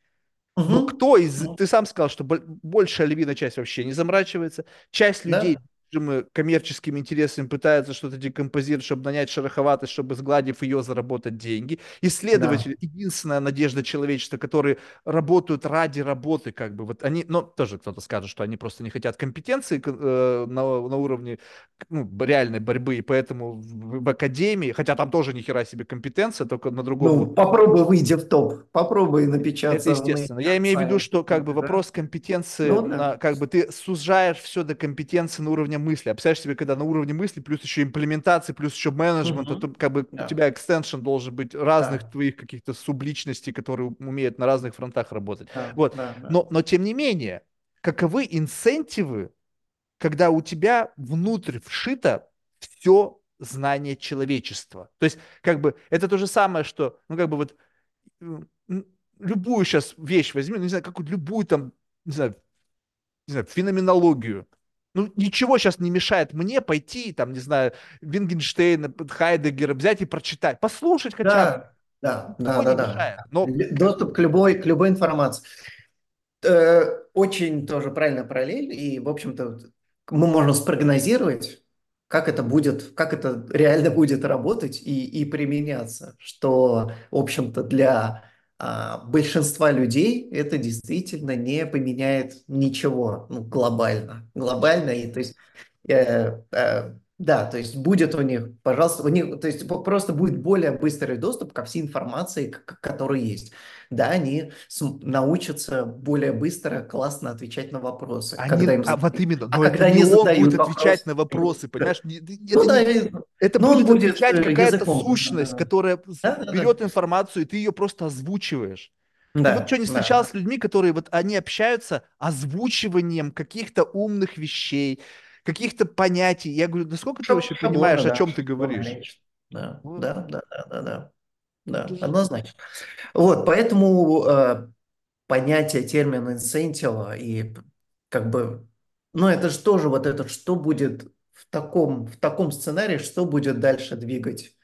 Но Мгм. кто из... Мгм. Ты сам сказал, что боль- большая львиная часть вообще не заморачивается. Часть людей Да, движимы коммерческими интересами пытаются что-то декомпозировать, чтобы нанять шероховатость, чтобы, сгладив ее, заработать деньги. да. Исследователи, единственная надежда человечества, которые работают ради работы, как бы, вот они, но тоже кто-то скажет, что они просто не хотят компетенции э, на, на уровне ну, реальной борьбы, и поэтому в, в академии, хотя там тоже ни хера себе компетенция, только на другом Ну, попробуй выйди в топ, попробуй напечататься в естественно. Я имею в виду, что как бы да? вопрос компетенции, Ну на, да, как бы ты сужаешь все до компетенции на уровне мысли. А представляешь себе, когда на уровне мысли, плюс еще имплементации, плюс еще менеджмента, то Мгм. как бы у да, тебя экстеншн должен быть разных да, твоих каких-то субличностей, которые умеют на разных фронтах работать. да, Вот. да, да. Но, но тем не менее, каковы инцентивы, когда у тебя внутрь вшито все знание человечества? То есть, как бы, это то же самое, что, ну, как бы вот любую сейчас вещь возьми, ну, не знаю, какую любую там, не знаю, не знаю, феноменологию. Ну, ничего сейчас не мешает мне пойти, там, не знаю, Вингенштейна, Хайдегера взять и прочитать, послушать хотя бы. Да, да, да, да, мешает. Но Доступ к любой, к любой информации. Э, Очень тоже правильная параллель, и, в общем-то, мы можем спрогнозировать, как это будет, как это реально будет работать и, и применяться, что, в общем-то, для большинства людей это действительно не поменяет ничего, ну, глобально, глобально, и то есть Э, э, да, то есть будет у них, пожалуйста, у них, то есть просто будет более быстрый доступ ко всей информации, которая есть. Да, они научатся более быстро, классно отвечать на вопросы, они, когда им а вот именно, А когда не они задают отвечать вопрос, на вопросы, да. понимаешь? Ну Это да, не, это он будет будет отвечать э, какая-то сущность, Да, которая да, да, берет информацию, и ты ее просто озвучиваешь. Ты вот что да, не да, встречался с людьми, которые вот они общаются озвучиванием каких-то умных вещей, каких-то понятий. Я говорю, насколько ты Шаб- вообще шаблоны, понимаешь, о да, чем ты говоришь? Да, Вот. да, да, да, да, да, Ну, да, однозначно. Вот, поэтому э, понятие, термин инсентива и как бы, ну это же тоже вот это, что будет в таком, в таком сценарии, что будет дальше двигать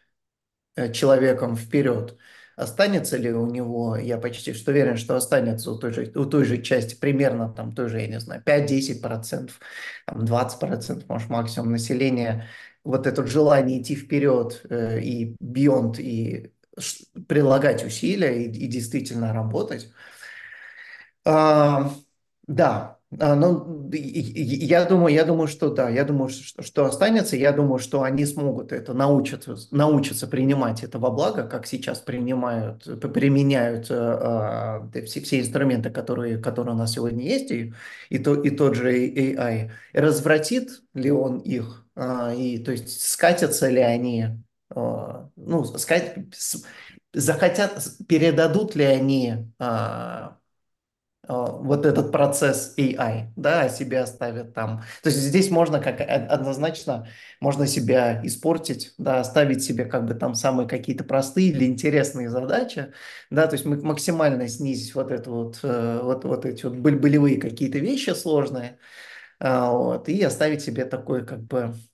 э, человеком вперед. Останется ли у него, я почти что уверен, что останется у той же, у той же части примерно там той же, я не знаю, 5-10%, там 20%, может, максимум населения, вот это желание идти вперед э, и beyond, и прилагать усилия и, и действительно работать. А, да, а, ну, я думаю, я думаю, что да, я думаю, что, что останется, я думаю, что они смогут это научиться, научиться принимать это во благо, как сейчас принимают, применяют э, э, все, все инструменты, которые, которые у нас сегодня есть, и, и, то, и тот же AI. Развратит ли он их, э, и, то есть скатятся ли они, ну, скат, захотят, передадут ли они э, Э, вот этот процесс AI, да, себя оставят там. То есть здесь можно как однозначно, можно себя испортить, да, оставить себе как бы там самые какие-то простые или интересные задачи, да, то есть максимально снизить вот это вот, э, вот, вот эти вот болевые какие-то вещи сложные, а, вот, и оставить себе такой как бы а,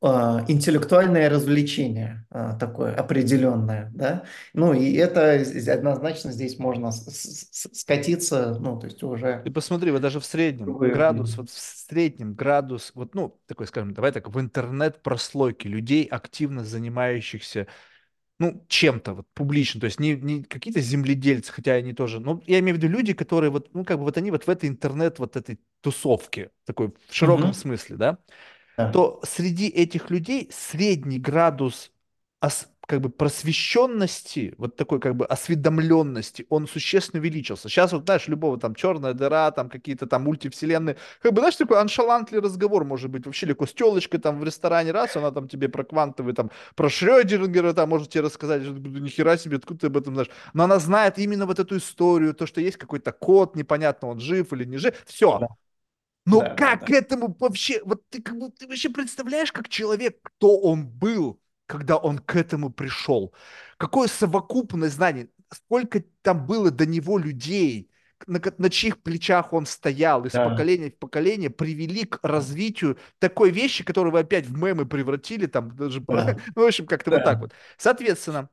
интеллектуальное развлечение а, такое определенное, да, ну и это однозначно здесь можно скатиться, ну то есть уже. Ты посмотри, вот даже в среднем градус, вот в среднем градус, вот ну такой, скажем, давай так, в интернет-прослойке людей, активно занимающихся ну, чем-то вот публично, то есть не, не какие-то земледельцы, хотя они тоже, ну, я имею в виду люди, которые вот, ну, как бы вот они вот в этой интернет, вот этой тусовке, такой в широком угу. смысле, да, то среди этих людей средний градус ос, как бы просвещенности, вот такой как бы осведомленности, он существенно увеличился. Сейчас вот, знаешь, любого там черная дыра, там какие-то там мультивселенные, как бы, знаешь, такой аншалантный разговор может быть вообще легко с телочкой там в ресторане, раз, она там тебе про квантовый, там, про Шрёдингера там может тебе рассказать, что ни хера себе, откуда ты об этом знаешь. Но она знает именно вот эту историю, то, что есть какой-то код, непонятно, он жив или не жив, все. Да. Но да, как да, да. этому вообще, вот ты, как ты вообще представляешь, как человек, кто он был, когда он к этому пришел? Какое совокупное знание, сколько там было до него людей, на, на чьих плечах он стоял, из да. поколения в поколение привели к развитию такой вещи, которую вы опять в мемы превратили, там даже, да. ну, в общем, как-то да. вот так вот. Соответственно,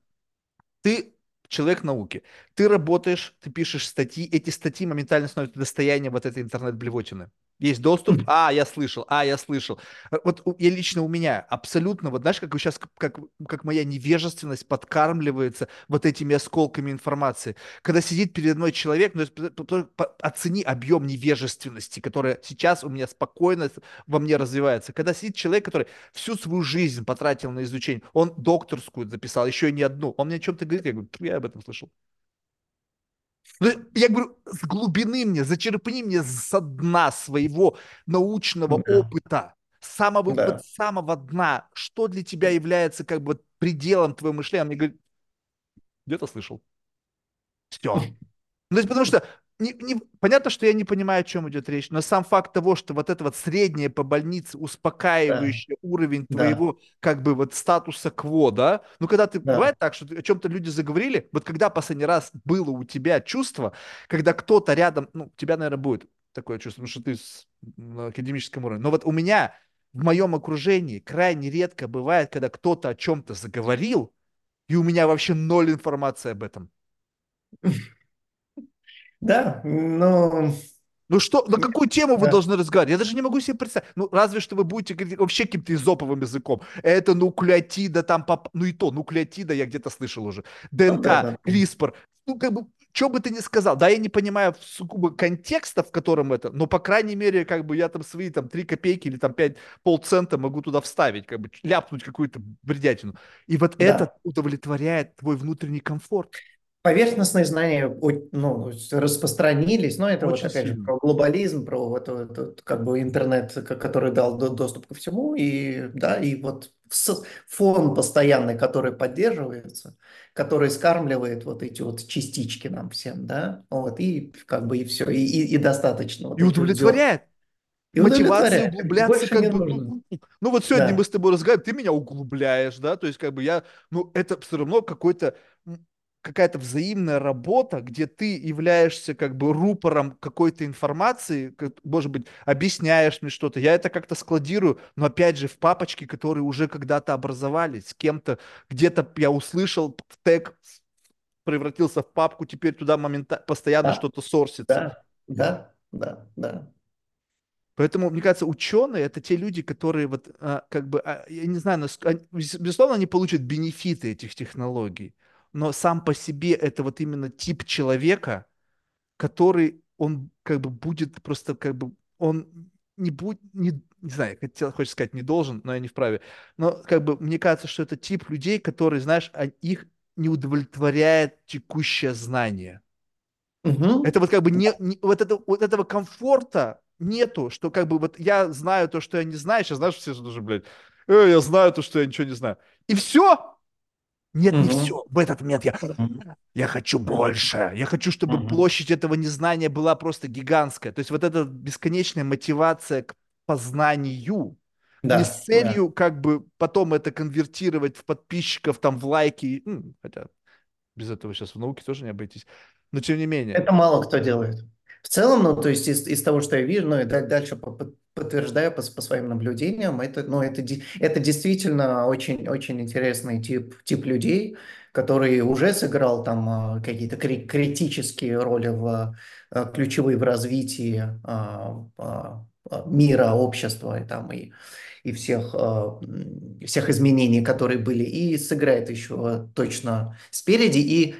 ты человек науки. Ты работаешь, ты пишешь статьи, эти статьи моментально становятся достоянием вот этой интернет-блевотины. Есть доступ, а, я слышал, а, я слышал. Э, вот я лично у меня абсолютно, вот знаешь, как сейчас, как, как моя невежественность подкармливается вот этими осколками информации. Когда сидит передо мной человек, ну, оцени объем невежественности, которая сейчас у меня спокойно во мне развивается. Когда сидит человек, который всю свою жизнь потратил на изучение, он докторскую записал, еще и не одну, он мне о чем-то говорит, я говорю, я об этом слышал. Ну, я говорю, с глубины мне, зачерпни мне со дна своего научного да. опыта, самого, да. вот, самого дна, что для тебя является как бы пределом твоего мышления. Он мне говорит, где-то слышал. Все. Ну, то есть, потому что не, не, понятно, что я не понимаю, о чем идет речь, но сам факт того, что вот это вот среднее по больнице, успокаивающий да. уровень твоего да. как бы вот статуса кво, да, ну когда ты, да. бывает так, что о чем-то люди заговорили, вот когда последний раз было у тебя чувство, когда кто-то рядом, ну, у тебя, наверное, будет такое чувство, потому что ты с, на академическом уровне, но вот у меня в моем окружении крайне редко бывает, когда кто-то о чем-то заговорил, и у меня вообще ноль информации об этом. Да, но... Ну что, на какую тему вы да. должны разговаривать? Я даже не могу себе представить. Ну, разве что вы будете говорить вообще каким-то изоповым языком. Это нуклеотида, там, поп... ну и то, нуклеотида я где-то слышал уже. ДНК, да, да, CRISPR. Ну, как бы, что бы ты ни сказал, да, я не понимаю сугубо контекста, в котором это, но, по крайней мере, как бы я там свои там 3 копейки или там 5 полцента могу туда вставить, как бы ляпнуть какую-то бредятину. И вот да. это удовлетворяет твой внутренний комфорт поверхностные знания ну, распространились, но это Очень вот опять сильно. же про глобализм, про вот, вот, как бы интернет, который дал доступ ко всему, и да, и вот фон постоянный, который поддерживается, который скармливает вот эти вот частички нам всем, да, вот, и как бы и все, и, и, и достаточно. Вот и удовлетворяет. И мотивация углубляться как бы... Ну, ну вот сегодня да. мы с тобой разговариваем, ты меня углубляешь, да, то есть как бы я, ну это все равно какой-то какая-то взаимная работа, где ты являешься как бы рупором какой-то информации, как, может быть, объясняешь мне что-то, я это как-то складирую, но опять же в папочке, которые уже когда-то образовались, с кем-то, где-то я услышал тег, превратился в папку, теперь туда моментально, постоянно Да, что-то сорсится. да, да, да, да. Поэтому, мне кажется, ученые это те люди, которые вот а, как бы, а, я не знаю, нас- они- безусловно, они получат бенефиты этих технологий, но сам по себе это вот именно тип человека, который он как бы будет просто как бы он не будет не, не знаю, хотел хочется сказать не должен, но я не вправе. Но как бы мне кажется, что это тип людей, которые, знаешь, а- их не удовлетворяет текущее знание. Мгм. Это вот как бы не, не- вот, это, вот этого комфорта нету, что как бы вот я знаю то, что я не знаю, сейчас знаешь, все же даже, блядь, «Э, я знаю то, что я ничего не знаю. И все. Нет, не Мгм. все. В этот момент я, я хочу больше. Я хочу, чтобы Мгм. площадь этого незнания была просто гигантская. То есть вот эта бесконечная мотивация к познанию, не с Да, да. целью как бы потом это конвертировать в подписчиков, там, в лайки. Хотя без этого сейчас в науке тоже не обойтись. Но тем не менее. Это мало кто делает. В целом, ну, то есть из, из того, что я вижу, ну, и да- дальше по- по- подтверждаю по, по своим наблюдениям, это, ну, это, это действительно очень, очень интересный тип, тип людей, который уже сыграл там а, какие-то кри- критические роли в а, ключевые в развитии а, мира, общества и там и и всех, всех изменений, которые были, и сыграет еще точно спереди. И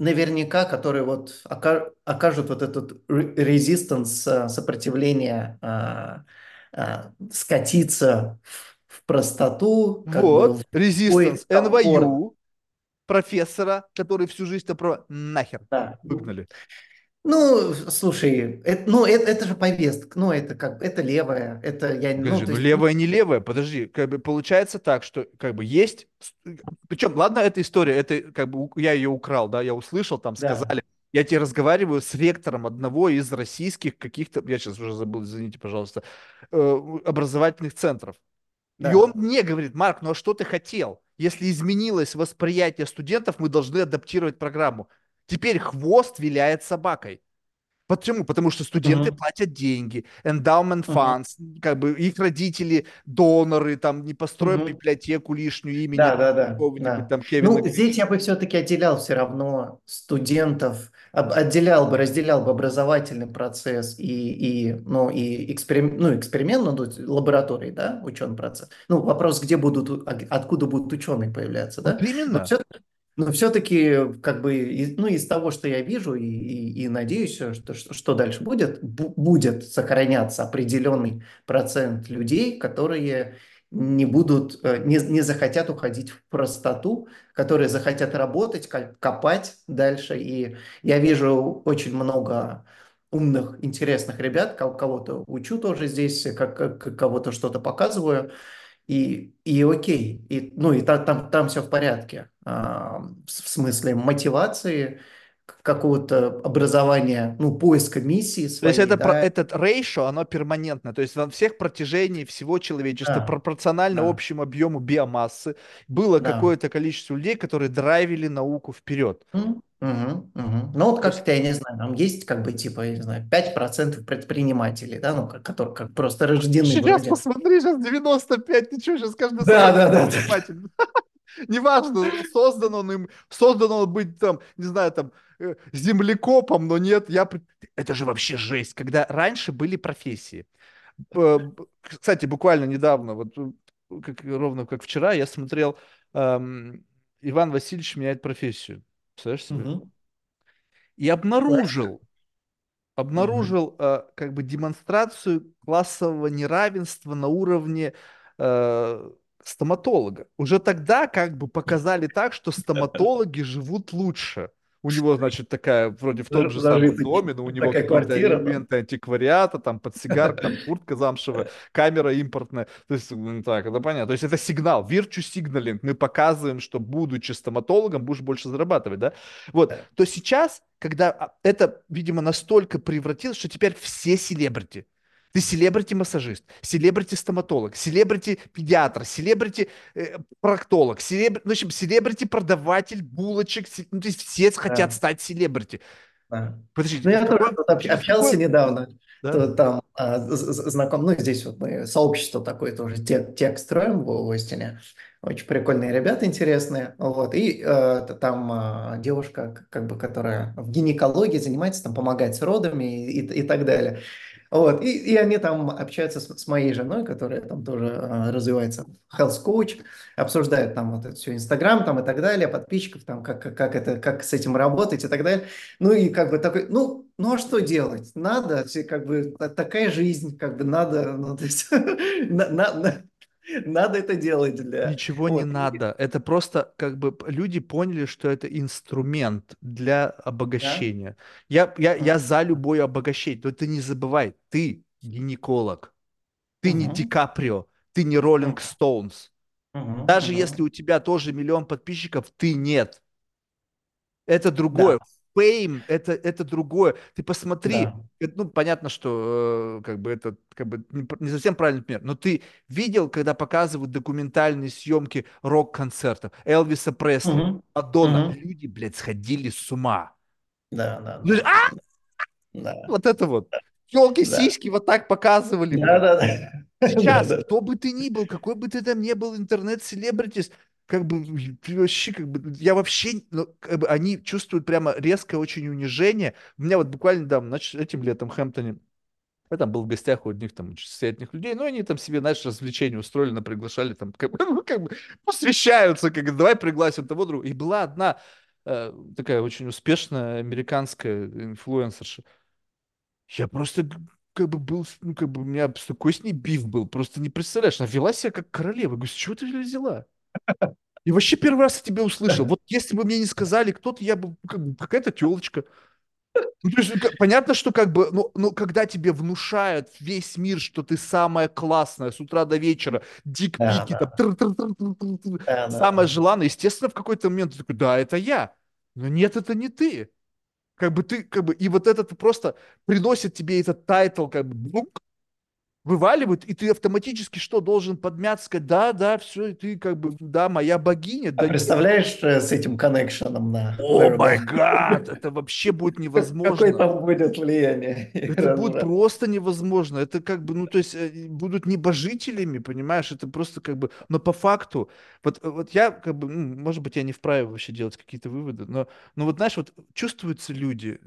наверняка, которые вот ока- окажут вот этот резистанс, сопротивление, а, а, скатиться в простоту, Вот, комфорт. NYU, профессора, который всю жизнь-то про... Нахер. Да. Выгнали. Ну, слушай, это, ну, это, это же повестка, ну, это как, это левая, это я, ну, Подожди, то ну есть, левое не левое, подожди, как бы получается так, что как бы есть, причем, ладно, эта история, это как бы я ее украл, да, я услышал, там да, сказали, я тебе разговариваю с ректором одного из российских каких-то, я сейчас уже забыл, извините, пожалуйста, э, образовательных центров. И он да. мне говорит, Марк, ну а что ты хотел? Если изменилось восприятие студентов, мы должны адаптировать программу. Теперь хвост виляет собакой. Почему? Потому что студенты Мгм, платят деньги, endowment funds, как бы их родители доноры, там не построят мгм. библиотеку лишнюю имени Да, да, да, да. там Кевина Ну, здесь я бы все-таки отделял все равно студентов, об- отделял бы, разделял бы образовательный процесс и, и, ну, и эксперим, ну, эксперимент, ну, лаборатории, да, ученый процесс. Ну, вопрос, где будут, а- откуда будут ученые появляться, Вот да? Но именно. все, но все-таки, как бы, ну, из того, что я вижу и, и, и надеюсь, что, что, что дальше будет, бу- будет сохраняться определенный процент людей, которые не будут, э, не, не захотят уходить в простоту, которые захотят работать, ко- копать дальше. И я вижу очень много умных, интересных ребят, ко- кого-то учу тоже здесь, как, как- кого-то что-то показываю. И, и окей, и, ну и та- там, там все в порядке. А, в смысле мотивации, какого-то образования, ну, поиска миссии То есть своей, это, про- да, этот ratio, оно перманентно. То есть на всех протяжении всего человечества да, пропорционально да, общему объему биомассы было да. какое-то количество людей, которые драйвили науку вперед. Мгм, мгм. Ну, вот как-то, я не знаю, там есть как бы, типа, я не знаю, 5% предпринимателей, да, ну, которые как просто рождены Сейчас посмотри, сейчас 95, ты что, сейчас каждый Да, да, да, да. Неважно, создан он им, создан он быть там, не знаю, там, э, землекопом, но нет, я... Это же вообще жесть, когда раньше были профессии. Кстати, буквально недавно, вот э, как, ровно как вчера, я смотрел, эм, Иван Васильевич меняет профессию. Представляешь себе? Мгм. И обнаружил, обнаружил э, как бы демонстрацию классового неравенства на уровне э, стоматолога. Уже тогда как бы показали так, что стоматологи живут лучше. У него, значит, такая, вроде в том же самом доме, но у него какие-то элементы антиквариата, там подсигарка, там куртка замшевая, камера импортная. То есть, м, так, это понятно. То есть это сигнал, virtue signaling. Мы показываем, что будучи стоматологом, будешь больше зарабатывать, да? Вот, то сейчас, когда а, это, видимо, настолько превратилось, что теперь все селебрити. Ты селебрити-массажист, селебрити-стоматолог, селебрити-педиатр, селебрити-проктолог, селеб... ну, в общем, селебрити-продаватель булочек. Ну, то есть все хотят Да, стать селебрити. да. Подождите, Ну, я тоже тут общ- общался какой- недавно, Да? то там а, знаком, ну, здесь вот мы сообщество такое тоже, тек, тек строим в Остине. Очень прикольные ребята, интересные. Вот. И э, там а, девушка, как бы, которая в гинекологии занимается, там, помогает с родами и, и, и так далее. Вот. И, и они там общаются с, с моей женой, которая там тоже а, развивается health coach, обсуждают там вот это все, Инстаграм там и так далее, подписчиков там, как, как, как это, как с этим работать и так далее. Ну и как бы такой, ну, ну а что делать? Надо, как бы та- такая жизнь, как бы надо, ну, то есть, на- на- надо это делать для... Ничего не вот. И- надо. Это просто как бы люди поняли, что это инструмент для обогащения. Я, я, я Мгм. за любое обогащение. Но ты не забывай, ты гинеколог, ты не Мгм. Ди Каприо, ты не Роллинг. Стоунс. Даже Мгм. если у тебя тоже миллион подписчиков, ты нет. Это Да, Фейм, это, это другое. Ты посмотри, да. это, ну, понятно, что э, как бы это как бы не, не совсем правильный пример, но ты видел, когда показывают документальные съемки рок-концертов Элвиса Пресли, Мгм. Мадонна, Мгм. люди, блядь, сходили с ума. Да, да, да. а, Да, вот это вот. Телки, да. сиськи вот так показывали, Да, блядь. да, да. Сейчас, кто бы ты ни был, какой бы ты там ни был, интернет-селебритис, как бы вообще, как бы, я вообще, ну, как бы они чувствуют прямо резкое очень унижение. У меня вот буквально, да, значит, этим летом в Хэмптоне, я там был в гостях у одних там состоятельных людей, но они там себе, знаешь, развлечения устроили, на приглашали, там, как бы, ну, как бы посвящаются, как давай пригласим того друга. И была одна э, такая очень успешная американская инфлюенсерша, я просто как бы был, ну, как бы у меня такой с ней биф был, просто не представляешь, она вела себя как королева. Я говорю, с чего ты взяла? И вообще первый раз я тебя услышал. Вот если бы мне не сказали кто-то, я бы, как бы, какая-то телочка. Ну, то есть, ну, как- понятно, что как бы, ну, ну, когда тебе внушают весь мир, что ты самая классная с утра до вечера, dick pic и, да. Да, да, самая желанная, естественно, в какой-то момент ты такой, да, это я. Но нет, это не ты. Как бы ты, как бы, и вот этот просто приносит тебе этот title, как бы, бук, вываливают, и ты автоматически что, должен подмяться, сказать, да, да, все, ты как бы, да, моя богиня, А да представляешь э, с этим коннекшеном на О май гад, это вообще будет Какое невозможно. там будет влияние и Это будет просто невозможно. Это как бы, ну, то есть э, будут небожителями, понимаешь? Это просто как бы, но по факту, вот, э, вот я как бы, ну, может быть, я не вправе вообще делать какие-то выводы, но, но вот знаешь, вот чувствуются люди,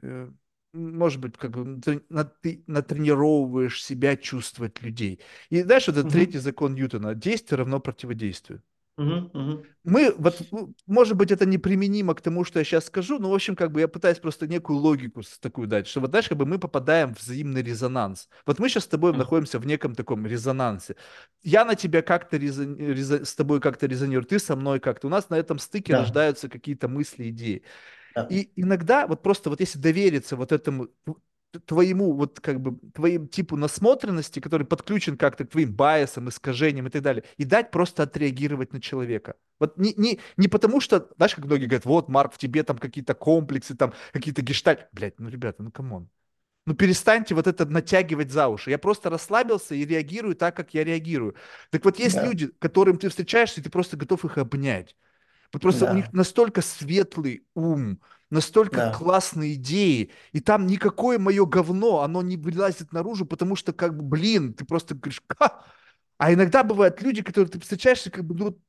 может быть, как бы ты, на- ты натренировываешь себя чувствовать людей. И знаешь, вот этот Мгм. третий закон Ньютона, действие равно противодействию. Мгм, мгм. Мы, вот, ну, может быть, это неприменимо к тому, что я сейчас скажу, но, в общем, как бы я пытаюсь просто некую логику такую дать, что вот, знаешь, как бы мы попадаем в взаимный резонанс. Вот мы сейчас с тобой находимся в неком таком резонансе. Я на тебя как-то резон- резо- с тобой как-то резонирую, ты со мной как-то. У нас на этом стыке Да, рождаются какие-то мысли, идеи. Да. И иногда вот просто вот если довериться вот этому тв- твоему вот как бы твоим типу насмотренности, который подключен как-то к твоим bias ам, искажениям и так далее, и дать просто отреагировать на человека. Вот не, не, не потому что, знаешь, как многие говорят, вот, Марк, в тебе там какие-то комплексы, там какие-то гештальт. Блядь, ну, ребята, ну, come on. Ну, перестаньте вот это натягивать за уши. Я просто расслабился и реагирую так, как я реагирую. Так вот, есть Да, люди, которым ты встречаешься, и ты просто готов их обнять. Вот просто у них да, настолько светлый ум, настолько да. классные идеи, и там никакое мое говно, оно не вылазит наружу, потому что, как бы, блин, ты просто говоришь, «Ха!» А иногда бывают люди, которые ты встречаешься, как бы, ну,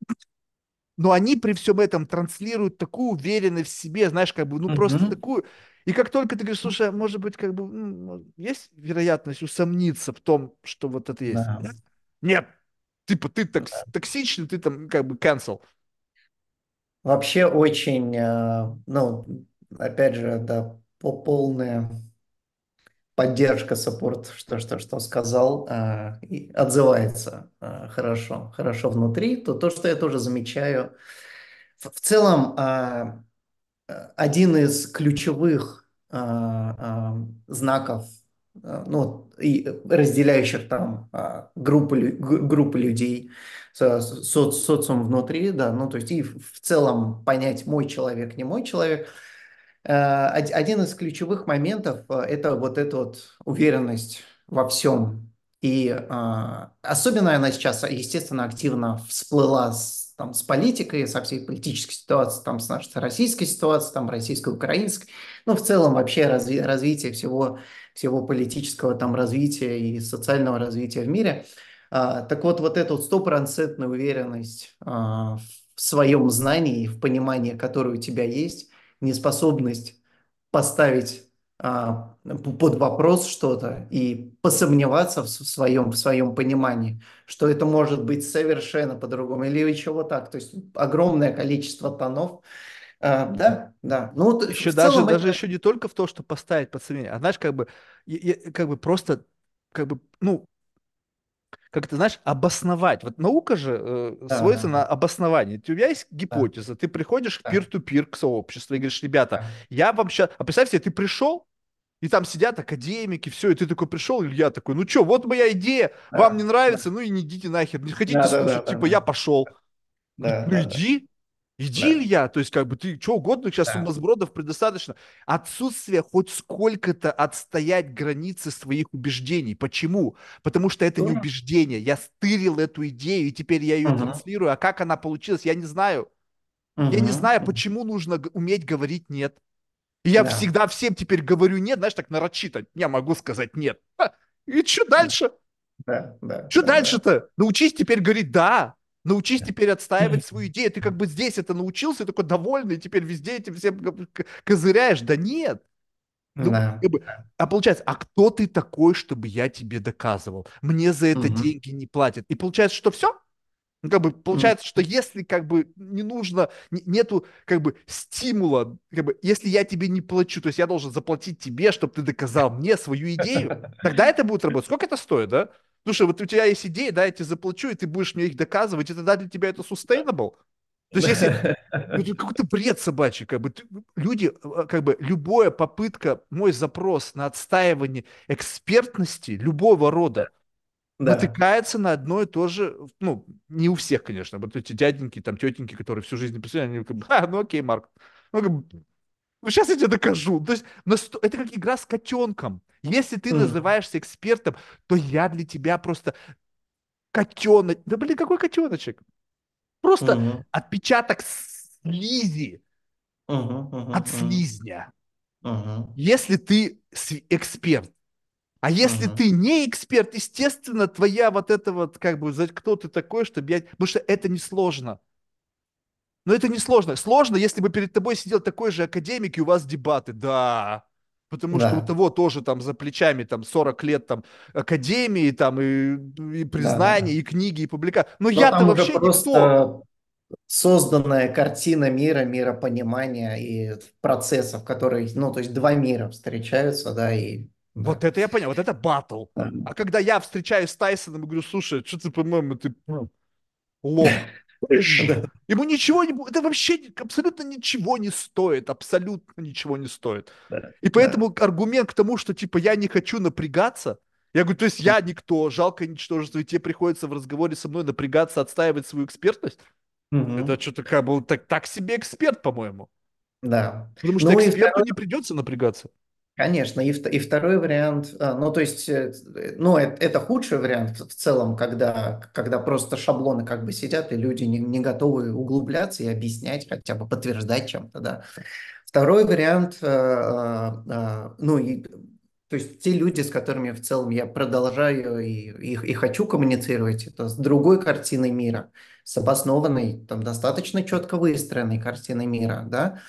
но они при всем этом транслируют такую уверенность в себе, знаешь, как бы, ну, просто Мгм. такую. И как только ты говоришь, слушай, а может быть, как бы, мо- есть вероятность усомниться в том, что вот это есть? Да, Нет. Типа, ты да. токс- токсичный, ты там, как бы, cancel. Вообще очень, э, ну, опять же, да, по- полная поддержка, саппорт, что, что, что сказал, э, и отзывается э, хорошо, хорошо внутри. То, то, что я тоже замечаю. В, целом, один из ключевых знаков, ну, и разделяющих там а, группы, группы людей, со- со- социум внутри, да, ну, то есть и в целом понять, мой человек, не мой человек. Э, од- Один из ключевых моментов э, это вот эта вот уверенность во всем. И а, особенно она сейчас, естественно, активно всплыла с, там, с политикой, со всей политической ситуацией, там, с нашей российской ситуацией, там, российско-украинской, ну, в целом вообще разви развитие всего, всего политического там развития и социального развития в мире. А, так вот, вот эту стопроцентную уверенность а, в своем знании, в понимании, которое у тебя есть, неспособность поставить а, под вопрос что-то и посомневаться в своем, в своем понимании, что это может быть совершенно по-другому или еще вот так. То есть огромное количество тонов. А, да, да. Ну, вот еще даже, целом даже это... еще не только в то, что поставить под сомнение, а знаешь, как бы, как бы просто, как бы, ну, как ты знаешь, обосновать. Вот наука же э, да, сводится да. на обоснование. У тебя есть гипотеза, да. ты приходишь да. пир-ту-пир к сообществу и говоришь, ребята, да. я вам сейчас... А представь себе, ты пришел, и там сидят академики, все, и ты такой пришел, и я такой, ну что, вот моя идея, да. вам не нравится, да. ну и не идите нахер, не хотите да, слушать, да, да, типа да. я пошел. Да, ну да, иди. Иди, да. Илья, то есть как бы ты что угодно, сейчас да. сумасбродов предостаточно. Отсутствие хоть сколько-то отстоять границы своих убеждений. Почему? Потому что это не убеждение. Я стырил эту идею, и теперь я ее угу. транслирую. А как она получилась, я не знаю. Угу. Я не знаю, почему нужно уметь говорить «нет». И я да. всегда всем теперь говорю «нет», знаешь, так нарочито. Я могу сказать «нет». И что дальше? Да, да. Что да, дальше-то? Да. Научись теперь говорить «да». Научись теперь отстаивать свою идею. Ты как бы здесь это научился, такой довольный, и теперь везде этим всем козыряешь. Да нет. Ну, да. как бы, а получается, а кто ты такой, чтобы я тебе доказывал? Мне за это угу. деньги не платят. И получается, что все? Ну, как бы получается, mm. что если как бы не нужно, нету как бы стимула, как бы, если я тебе не плачу, то есть я должен заплатить тебе, чтобы ты доказал мне свою идею, тогда это будет работать. Сколько это стоит, да? Слушай, вот у тебя есть идеи, да, я тебе заплачу, и ты будешь мне их доказывать, и тогда для тебя это sustainable. То есть если это какой-то бред собачий, как бы люди, а, как бы любая попытка, мой запрос на отстаивание экспертности любого рода да. натыкается на одно и то же, ну, не у всех, конечно, вот эти дяденьки, там, тетеньки, которые всю жизнь написали, они как бы, а, ну окей, Марк, ну, как бы, ну, сейчас я тебе докажу. То есть это как игра с котенком. Если ты mm. называешься экспертом, то я для тебя просто котенок. Да блин, какой котеночек? Просто mm-hmm. отпечаток слизи mm-hmm, mm-hmm, от слизня. Mm-hmm. Если ты эксперт. А если mm-hmm. ты не эксперт, естественно, твоя вот это вот, как бы, кто ты такой, чтобы я... Потому что это несложно. Но это не сложно. Сложно, если бы перед тобой сидел такой же академик, и у вас дебаты. Да, Потому да. что у того тоже там за плечами там 40 лет там академии, там и, и признания, да, да. и книги, и публикации. Но, Но я-то вообще просто никто. Созданная картина мира, миропонимания и процессов, которые, ну, то есть два мира встречаются, да, и да. Вот это я понял, вот это батл. Да. А когда я встречаюсь с Тайсоном и говорю, слушай, что ты, по-моему, ты лох. Ему ничего не будет, это вообще абсолютно ничего не стоит, абсолютно ничего не стоит. И поэтому аргумент к тому, что типа я не хочу напрягаться, я говорю, то есть я никто, жалко ничтожество, и тебе приходится в разговоре со мной напрягаться, отстаивать свою экспертность. Угу. Это что-то как бы так, так себе эксперт, по-моему. Да. Потому что ну, эксперту второй... не придется напрягаться. Конечно, и, и второй вариант, а, ну то есть, э, ну это, это худший вариант в целом, когда, когда просто шаблоны как бы сидят, и люди не, не готовы углубляться и объяснять, хотя бы подтверждать чем-то, да. Второй вариант, э, э, ну и то есть те люди, с которыми в целом я продолжаю и, и, и хочу коммуницировать, это с другой картиной мира, с обоснованной, там достаточно четко выстроенной картиной мира, да,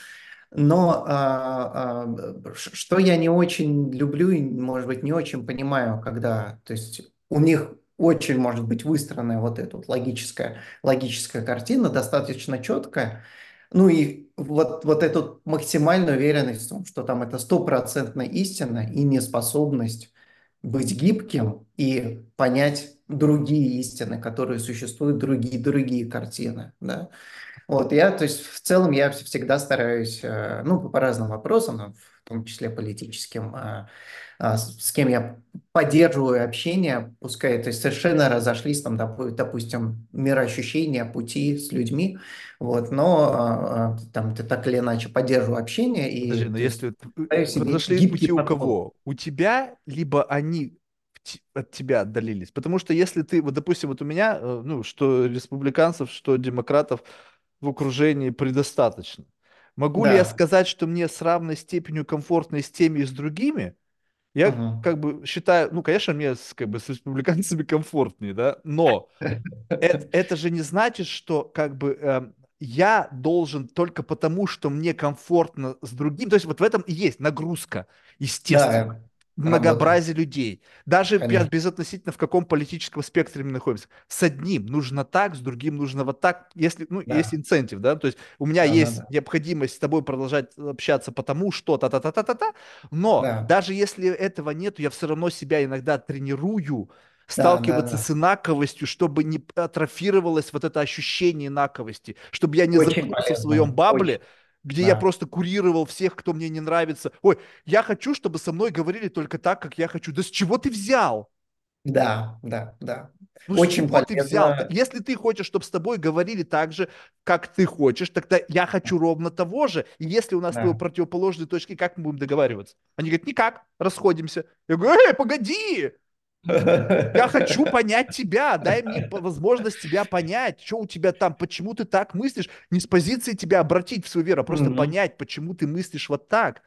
но а, а, что я не очень люблю и, может быть, не очень понимаю, когда, то есть у них очень может быть выстроенная вот эта вот логическая, логическая картина, достаточно четкая, ну и вот, вот эту максимальную уверенность в том, что там это стопроцентная истина и неспособность быть гибким и понять другие истины, которые существуют, другие, другие картины, да. Вот, я, то есть, в целом я всегда стараюсь, э, ну, по разным вопросам, в том числе политическим, а, а, с кем я поддерживаю общение, пускай, то есть, совершенно разошлись, там, допустим, мироощущения, пути с людьми, вот, но а, там ты так или иначе поддерживаю общение. И, Подожди, но если разошлись пути подход. у кого? У тебя, либо они от тебя отдалились. Потому что если ты, вот, допустим, вот у меня, э, ну, что республиканцев, что демократов в окружении предостаточно. Могу ли я Да. сказать, что мне с равной степенью комфортно и с теми, и с другими? Я Мгм. как бы считаю, ну, конечно, мне с, как бы с республиканцами комфортнее, да, но это, это же не значит, что как бы эм, я должен только потому, что мне комфортно с другим. То есть вот в этом и есть нагрузка, естественно, Да, многообразие людей. Даже без, конечно. безотносительно в каком политическом спектре мы находимся. С одним нужно так, с другим нужно вот так, если, ну, есть Да, инцентив, да, то есть у меня да, да, есть да. необходимость с тобой продолжать общаться потому что та-та-та-та-та-та, но Да, даже если этого нет, я все равно себя иногда тренирую, да, да, сталкиваться с да. инаковостью, чтобы не атрофировалось вот это ощущение инаковости, чтобы я не Очень замкнулся в своем полезно. Очень. Где я Да. просто курировал всех, кто мне не нравится. Ой, я хочу, чтобы со мной говорили только так, как я хочу. Да с чего ты взял? Да, да, да. Ну с Очень чего ты взял? полезно. Если ты хочешь, чтобы с тобой говорили так же, как ты хочешь, тогда я хочу ровно того же. И если у нас Да. противоположные точки, как мы будем договариваться? Они говорят, никак, расходимся. Я говорю, эй, погоди, я хочу понять тебя, дай мне возможность тебя понять, что у тебя там, почему ты так мыслишь, не с позиции тебя обратить в свою веру, а просто Мгм. понять, почему ты мыслишь вот так.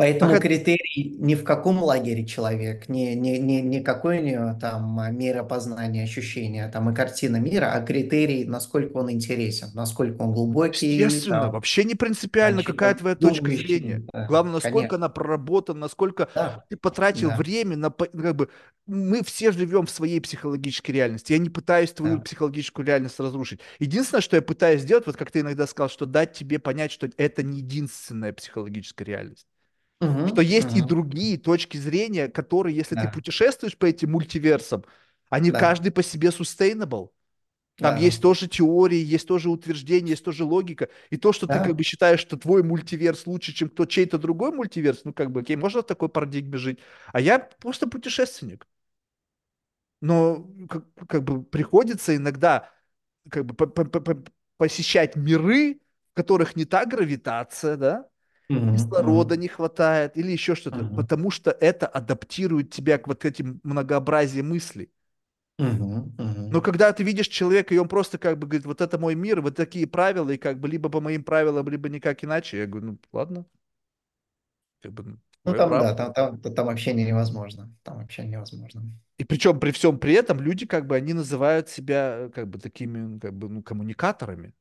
Поэтому это- критерий не в каком лагере человек, не, не, не, не какой у него там а, мера познания, ощущения там, и картина мира, а критерий, насколько он интересен, насколько он глубокий, Естественно, там, вообще не а, принципиально, какая твоя точка зрения. Да, Главное, насколько конечно, она проработана, насколько да, ты потратил да, время на... Как бы, мы все живем в своей психологической реальности. Я не пытаюсь твою да. психологическую реальность разрушить. Единственное, что я пытаюсь сделать, вот как ты иногда сказал, что дать тебе понять, что это не единственная психологическая реальность. Что Мгм, есть и мгм. другие точки зрения, которые, если ты Да, путешествуешь по этим мультиверсам, они да, каждый по себе sustainable. Там да, есть тоже теории, есть тоже утверждения, есть тоже логика. И то, что ты как да. бы считаешь, что твой мультиверс лучше, чем кто чей-то другой мультиверс, ну как бы, окей, можно в такой парадигме жить. А я просто путешественник. Но как, как бы приходится иногда как бы по- по- по- по- посещать миры, в которых не та гравитация, да, Мгм, кислорода мгм, не хватает или еще что-то, мгм, потому что это адаптирует тебя к вот этим многообразию мыслей. мгм, Но мгм. когда ты видишь человека, и он просто как бы говорит, вот это мой мир, вот такие правила, и как бы либо по моим правилам, либо никак иначе, я говорю, ну ладно, как бы ну, Ну там, да, право. там, там, там общение невозможно. Там общение невозможно. И причем при всем при этом люди как бы, они называют себя э, как бы такими, как бы, ну, коммуникаторами.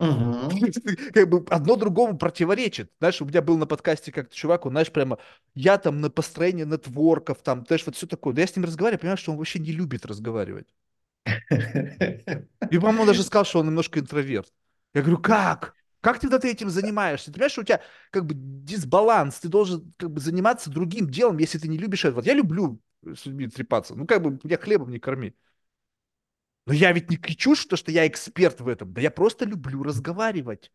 Как бы одно другому противоречит. Знаешь, у меня был на подкасте как-то чувак, он, знаешь, прямо, я там на построение нетворков, там, знаешь, вот все такое. Да я с ним разговариваю, понимаю, что он вообще не любит разговаривать. И, по-моему, даже сказал, что он немножко интроверт. Я говорю, как? Как ты тогда ты этим занимаешься? Ты понимаешь, что у тебя как бы дисбаланс, ты должен как бы заниматься другим делом, если ты не любишь это. Вот я люблю с людьми трепаться, ну как бы меня хлебом не корми. Но я ведь не кричу, что, что я эксперт в этом. Да я просто люблю разговаривать.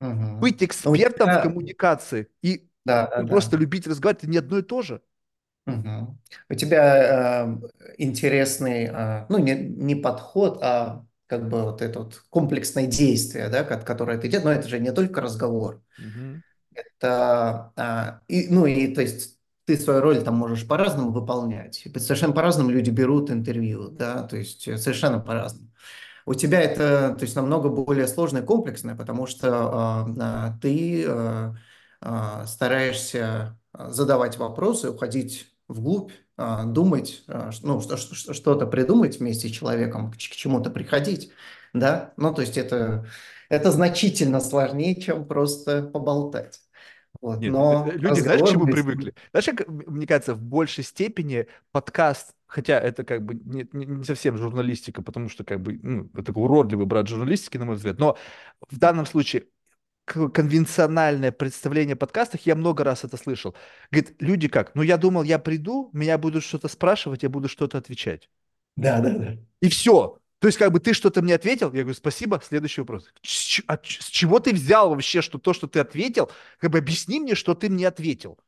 Мгм. Быть у экспертом в тебя, коммуникации и да, да, просто да. любить разговаривать, это не одно и то же. Мгм. У тебя э, интересный, э, ну, не, не подход, а как бы вот это вот комплексное действие, да, ко- которое ты делаешь, но это же не только разговор. Мгм. Это, а, и, ну, и то есть ты свою роль там можешь по-разному выполнять. Совершенно по-разному люди берут интервью, да, то есть э, совершенно по-разному. У тебя это, то есть, намного более сложное комплексное, потому что а, ты а, а, стараешься задавать вопросы, уходить вглубь, а, думать, ш- ну, что- что- что-то придумать вместе с человеком, к к чему-то приходить, да, ну, то есть это, это значительно сложнее, чем просто поболтать. Вот, Нет, э, э, но люди, знаешь, к чему без... привыкли? Знаешь, как, мне кажется, в большей степени подкаст, хотя это как бы не, не- совсем журналистика, потому что как бы, ну, это уродливый брат журналистики, на мой взгляд, но в данном случае конвенциональное представление о подкастах, я много раз это слышал. Говорит, люди как? Ну, я думал, я приду, меня будут что-то спрашивать, я буду что-то отвечать. Да, да, да. И все. То есть, как бы ты что-то мне ответил, я говорю, спасибо, следующий вопрос. С, а с чего ты взял вообще, что то, что ты ответил, как бы объясни мне, что ты мне ответил.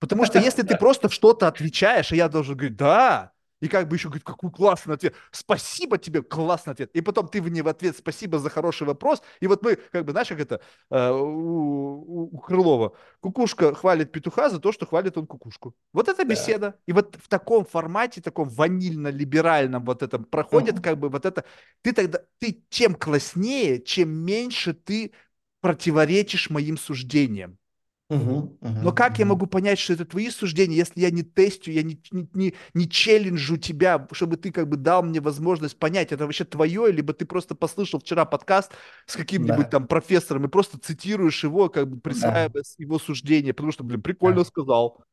Потому что если ты просто что-то отвечаешь, и я должен говорить, да, И как бы еще говорит, какой классный ответ. Спасибо тебе, классный ответ. И потом ты мне в ответ спасибо за хороший вопрос. И вот мы, как бы, знаешь, как это э, у, у Крылова. Кукушка хвалит петуха за то, что хвалит он кукушку. Вот это Да. беседа. И вот в таком формате, таком ванильно-либеральном вот этом проходит как бы вот это. Ты тогда, ты чем класснее, чем меньше ты противоречишь моим суждениям. Мгм, Но мгм, как я мгм. могу понять, что это твои суждения, если я не тестю, я не, не, не, не челленджу тебя, чтобы ты как бы дал мне возможность понять, это вообще твое, либо ты просто послышал вчера подкаст с каким-нибудь Да, там профессором и просто цитируешь его, как бы да, присваивая с- его суждение, потому что, блин, прикольно да. сказал.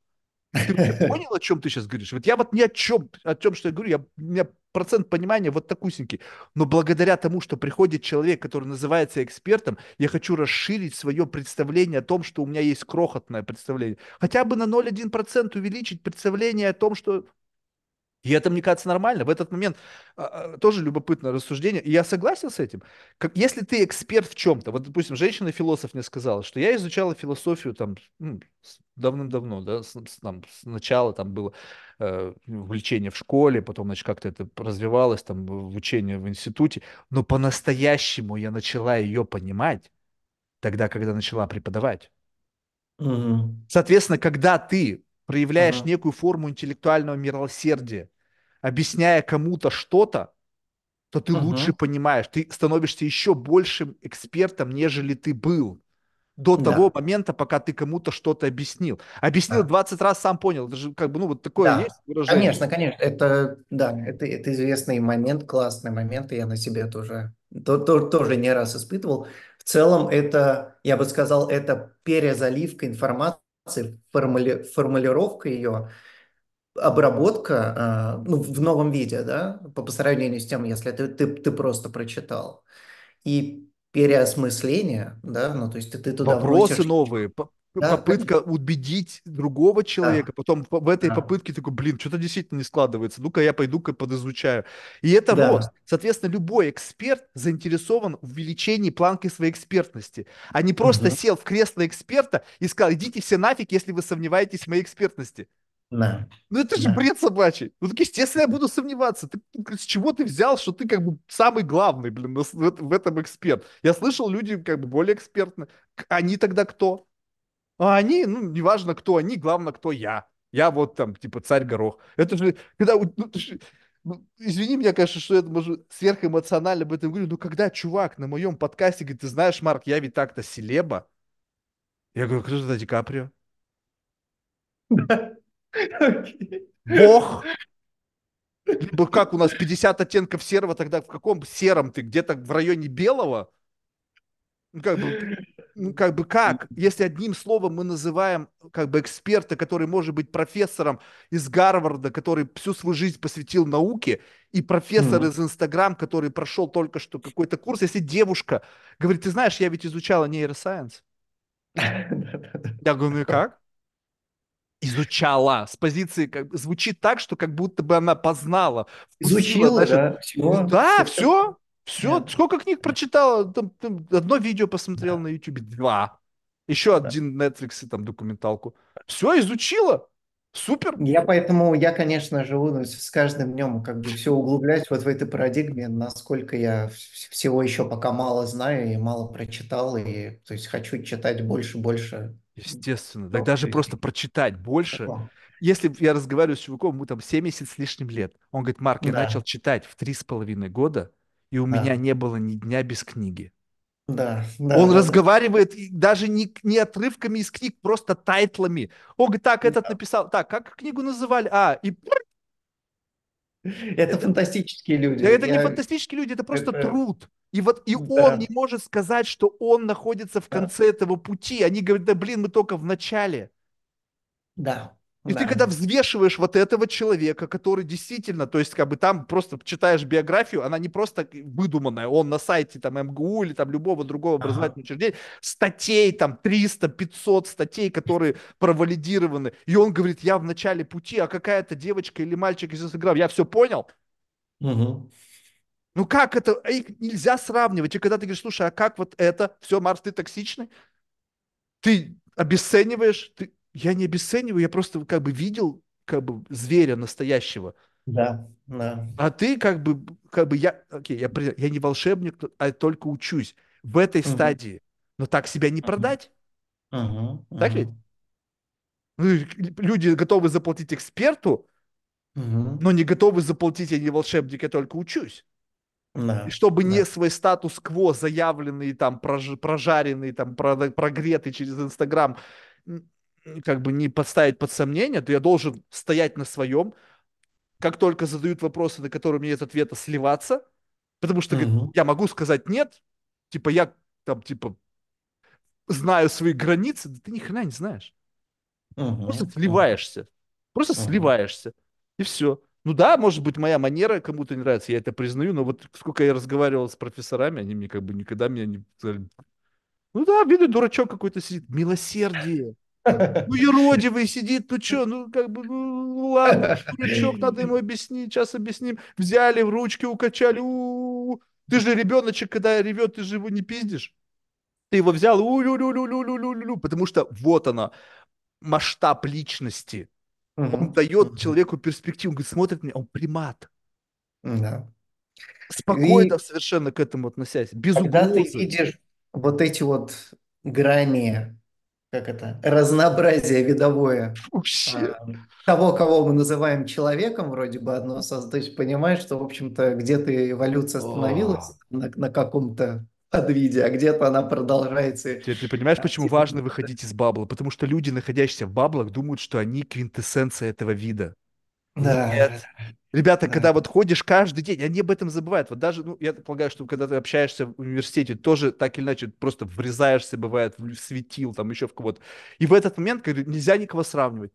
Ты понял, о чем ты сейчас говоришь? Вот я вот ни о чем, о чем, что я говорю, я, у меня процент понимания вот такусенький. Но благодаря тому, что приходит человек, который называется экспертом, я хочу расширить свое представление о том, что у меня есть крохотное представление. Хотя бы на 0,1% увеличить представление о том, что и это, мне кажется, нормально. В этот момент а, а, тоже любопытное рассуждение. И я согласен с этим. Как, если ты эксперт в чем-то, вот, допустим, женщина-философ мне сказала, что я изучала философию там ну, давным-давно, да, с, там, сначала там было э, увлечение в школе, потом, значит, как-то это развивалось, там, в учении в институте, но по-настоящему я начала ее понимать тогда, когда начала преподавать. Мгм, Соответственно, когда ты проявляешь мгм, некую форму интеллектуального милосердия, объясняя кому-то что-то, то ты лучше мгм. понимаешь, ты становишься еще большим экспертом, нежели ты был до того Да, момента, пока ты кому-то что-то объяснил. Объяснил да. 20 раз, сам понял. Это же как бы, ну, вот такое Да, есть выражение. конечно, конечно. Это, да, это, это известный момент, классный момент, и я на себе тоже, то, то- тоже не раз испытывал. В целом, это, я бы сказал, это перезаливка информации, формули, формулировка ее, обработка, а, ну, в новом виде, да, по, по сравнению с тем, если ты, ты, ты просто прочитал. И переосмысление, да, ну, то есть ты, ты туда Вопросы вносишь... новые, Да, попытка конечно. убедить другого Да, человека, потом по- в этой да, попытке такой, блин, что-то действительно не складывается, ну-ка я пойду-ка подизучаю. И это рост. да. Соответственно, любой эксперт заинтересован в увеличении планки своей экспертности, а не просто Мгм. сел в кресло эксперта и сказал, идите все нафиг, если вы сомневаетесь в моей экспертности. Да, Ну это же да. бред собачий. Ну так естественно я буду сомневаться. Ты, ты с чего ты взял, что ты как бы самый главный, блин, в, в этом эксперт? Я слышал, люди как бы более экспертны. Они тогда кто? А они, ну, неважно, кто они, главное, кто я. Я вот там, типа, царь горох. Это же, когда, ну, ну, извини меня, конечно, что я, может, сверхэмоционально об этом говорю, но когда чувак на моем подкасте говорит, ты знаешь, Марк, я ведь так-то селеба, я говорю, кто же это Ди Каприо? Бог? Либо как у нас 50 оттенков серого, тогда в каком сером ты? Где-то в районе белого? Ну, как бы, ну, как бы как? Если одним словом мы называем как бы эксперта, который может быть профессором из Гарварда, который всю свою жизнь посвятил науке, и профессор Мгм. из Инстаграм, который прошел только что какой-то курс, если девушка говорит, ты знаешь, я ведь изучала нейросайенс. Я говорю, ну и как? Изучала. С позиции как звучит так, что как будто бы она познала, Изучила, знаешь, да, все, да, все, все, да, Сколько книг прочитала? Там, там одно видео посмотрел да, на YouTube, два. Еще да. один Netflix, там документалку. Все, изучила. Супер. Я поэтому, я, конечно, живу ну, с каждым днем, как бы все углубляюсь вот в этой парадигме, насколько я вс- всего еще пока мало знаю и мало прочитал, и то есть хочу читать больше, больше. Естественно. Так даже есть, просто прочитать больше. такого. Если я разговариваю с чуваком, ему там 70 с лишним лет. Он говорит, Марк, я начал Да, читать в три с половиной года, и у меня да, не было ни дня без книги. да, да, Он да, да. разговаривает и даже не, не отрывками из книг, просто тайтлами. Он говорит, так, этот Да. написал, так, как книгу называли? А, и Это это, фантастические люди. это не Я, фантастические люди, это просто это, труд. И вот и он не да, может сказать, что он находится в да, конце этого пути. Они говорят, да блин, мы только в начале. да, И ты да. когда взвешиваешь вот этого человека, который действительно, то есть как бы там просто читаешь биографию, она не просто выдуманная, он на сайте там МГУ или там любого другого Ага. образовательного учреждения, статей там 300, 500 статей, которые провалидированы, и он говорит, я в начале пути, а какая-то девочка или мальчик из Инстаграм, я все понял. Мгм. Ну как это, а их нельзя сравнивать. И когда ты говоришь, слушай, а как вот это, все, Марс, ты токсичный, ты обесцениваешь, ты... я не обесцениваю, я просто как бы видел как бы зверя настоящего. Да, да. А ты как бы, как бы я, окей, я, я не волшебник, а только учусь в этой Мгм, стадии. Но так себя не продать, мгм, так ведь? мгм, Ну, люди готовы заплатить эксперту, мгм. но не готовы заплатить, я не волшебник, я только учусь. И Да, чтобы не да. свой статус-кво заявленный, там, прож- прожаренный, там, прогретый через Инстаграм, как бы не подставить под сомнение, то я должен стоять на своем, как только задают вопросы, на которые меня нет ответа, сливаться, потому что, Мгм, я могу сказать нет, типа, я там, типа, знаю свои границы, да ты ни хрена не знаешь. Просто мгм, мгм, сливаешься. Просто мгм. сливаешься. И все. Ну да, может быть, моя манера кому-то не нравится, я это признаю, но вот сколько я разговаривал с профессорами, они мне как бы никогда меня не ну да, видно, дурачок какой-то сидит. Милосердие. Ну, еродивый сидит, ну что, ну как бы, ну ну ладно, дурачок, надо ему объяснить, сейчас объясним. Взяли, в ручки укачали, у-у-у. Ты же ребеночек, когда ревет, ты же его не пиздишь. Ты его взял, у-лю-лю-лю-лю-лю-лю-лю, потому что вот она, масштаб личности. Он Мгм, дает человеку перспективу, он говорит, смотрит меня, он примат. Да. И Спокойно совершенно к этому относясь, без когда ты угрозы. видишь вот эти вот грани, как это, разнообразие видовое Вообще. а, того, кого мы называем человеком, вроде бы одно создать, то есть понимаешь, что, в общем-то, где-то эволюция О. остановилась на, на каком-то подвиде, а где-то она продолжается Теперь ты понимаешь, почему важно выходить из бабла? Потому что люди, находящиеся в баблах, думают, что они квинтэссенция этого вида. Да, Нет. Ребята, да, когда вот ходишь каждый день, они об этом забывают. Вот даже, ну, я полагаю, что когда ты общаешься в университете, тоже так или иначе просто врезаешься, бывает, в светил, там еще в кого-то. И в этот момент говорю, нельзя никого сравнивать.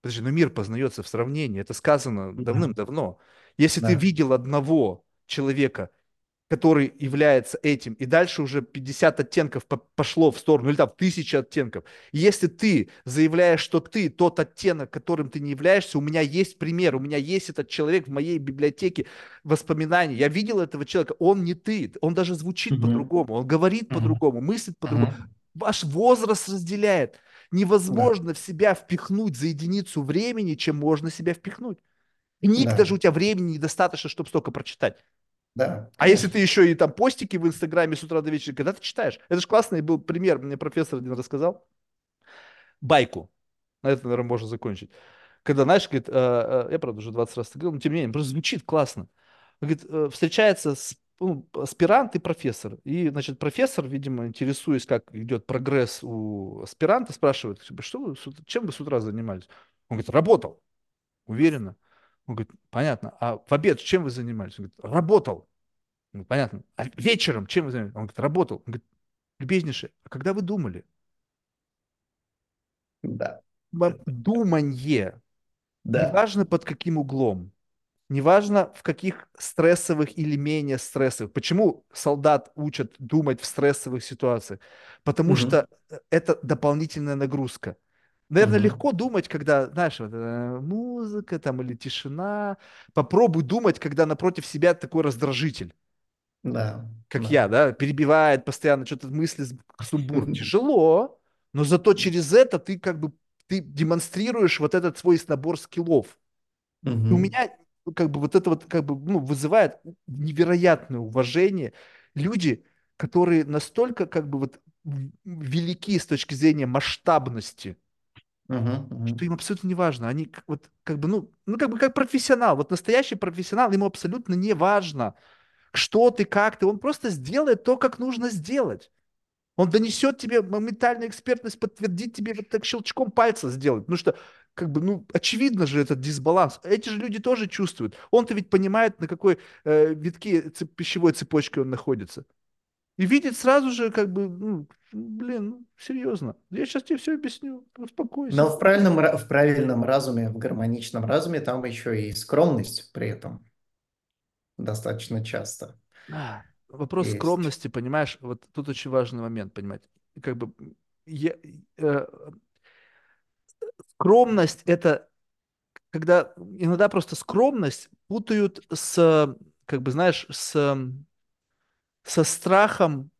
Подожди, но мир познается в сравнении. Это сказано да, давным-давно. Если ты да. видел одного человека, который является этим, и дальше уже 50 оттенков по- пошло в сторону, или там тысяча оттенков. И если ты заявляешь, что ты тот оттенок, которым ты не являешься, у меня есть пример, у меня есть этот человек в моей библиотеке воспоминаний, я видел этого человека, он не ты, он даже звучит Мгм, по-другому, он говорит мгм, по-другому, мыслит по-другому. мгм. Ваш возраст разделяет. Да, Невозможно в себя впихнуть за единицу времени, чем можно себя впихнуть. Книг да, даже у тебя времени недостаточно, чтобы столько прочитать. Да, А если ты еще и там постики в Инстаграме с утра до вечера, когда ты читаешь? Это же классный был пример, мне профессор один рассказал. Байку. На это, наверное, можно закончить. Когда, знаешь, говорит, э, э, я, правда, уже 20 раз это говорил, но тем не менее, просто звучит классно. Говорит, э, встречается с, ну, аспирант и профессор. И, значит, профессор, видимо, интересуясь, как идет прогресс у аспиранта, спрашивает, типа, что вы, чем вы с утра занимались? Он говорит, работал, уверенно. Он говорит, понятно. А в обед чем вы занимались? Он говорит, работал. Ну, понятно. А вечером чем вы занимались? Он говорит, работал. Он говорит, любезнейший, а когда вы думали? Да, думанье, да. неважно под каким углом, неважно в каких стрессовых или менее стрессовых. Почему солдат учат думать в стрессовых ситуациях? Потому Мгм, что э, это дополнительная нагрузка. Наверное, мгм. легко думать, когда, знаешь, вот, э, музыка там или тишина. Попробуй думать, когда напротив себя такой раздражитель. Да, как да. я, да, перебивает постоянно, что-то мысли, сумбур. Тяжело, но зато через это ты как бы ты демонстрируешь вот этот свой набор скиллов. И у меня как бы вот это вот как бы ну, вызывает невероятное уважение люди, которые настолько как бы вот велики с точки зрения масштабности, мгм, что мгм. им абсолютно не важно. Они к- вот как бы ну ну как бы как профессионал, вот настоящий профессионал, ему абсолютно не важно, что ты, как ты, он просто сделает то, как нужно сделать. Он донесет тебе моментальную экспертность, подтвердит тебе вот так щелчком пальца сделать. Потому что, как бы, ну, очевидно же этот дисбаланс. Эти же люди тоже чувствуют. Он-то ведь понимает, на какой э, витке цеп- пищевой цепочки он находится. И видит сразу же, как бы, ну, блин, ну, серьезно. Я сейчас тебе все объясню. Успокойся. Но в правильном, ра- в правильном разуме, в гармоничном разуме там еще и скромность при этом достаточно часто А, вопрос есть. скромности, понимаешь, вот тут очень важный момент, понимать. Как бы я, э, скромность это когда иногда просто скромность путают с, как бы, знаешь, с, со страхом,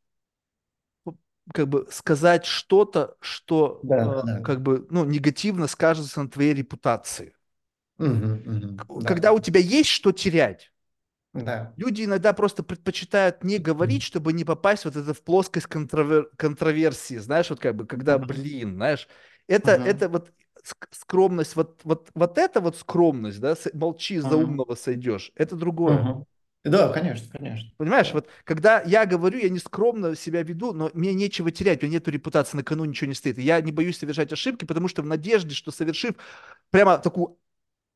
как бы, сказать что-то, что, Да, э, да. как бы, ну, негативно скажется на твоей репутации. Мгм. Да, Когда да, у тебя есть что терять, да. люди иногда просто предпочитают не говорить, чтобы не попасть вот это в плоскость контровер- контроверсии, знаешь, вот как бы, когда, блин, знаешь, это, мгм, это вот ск- скромность, вот, вот, вот это вот скромность, да, молчи, за умного сойдешь, это другое. мгм. Да, конечно, конечно. Понимаешь, вот когда я говорю, я не скромно себя веду, но мне нечего терять, у меня нету репутации, на кону ничего не стоит. И Я не боюсь совершать ошибки, потому что в надежде, что совершив прямо такую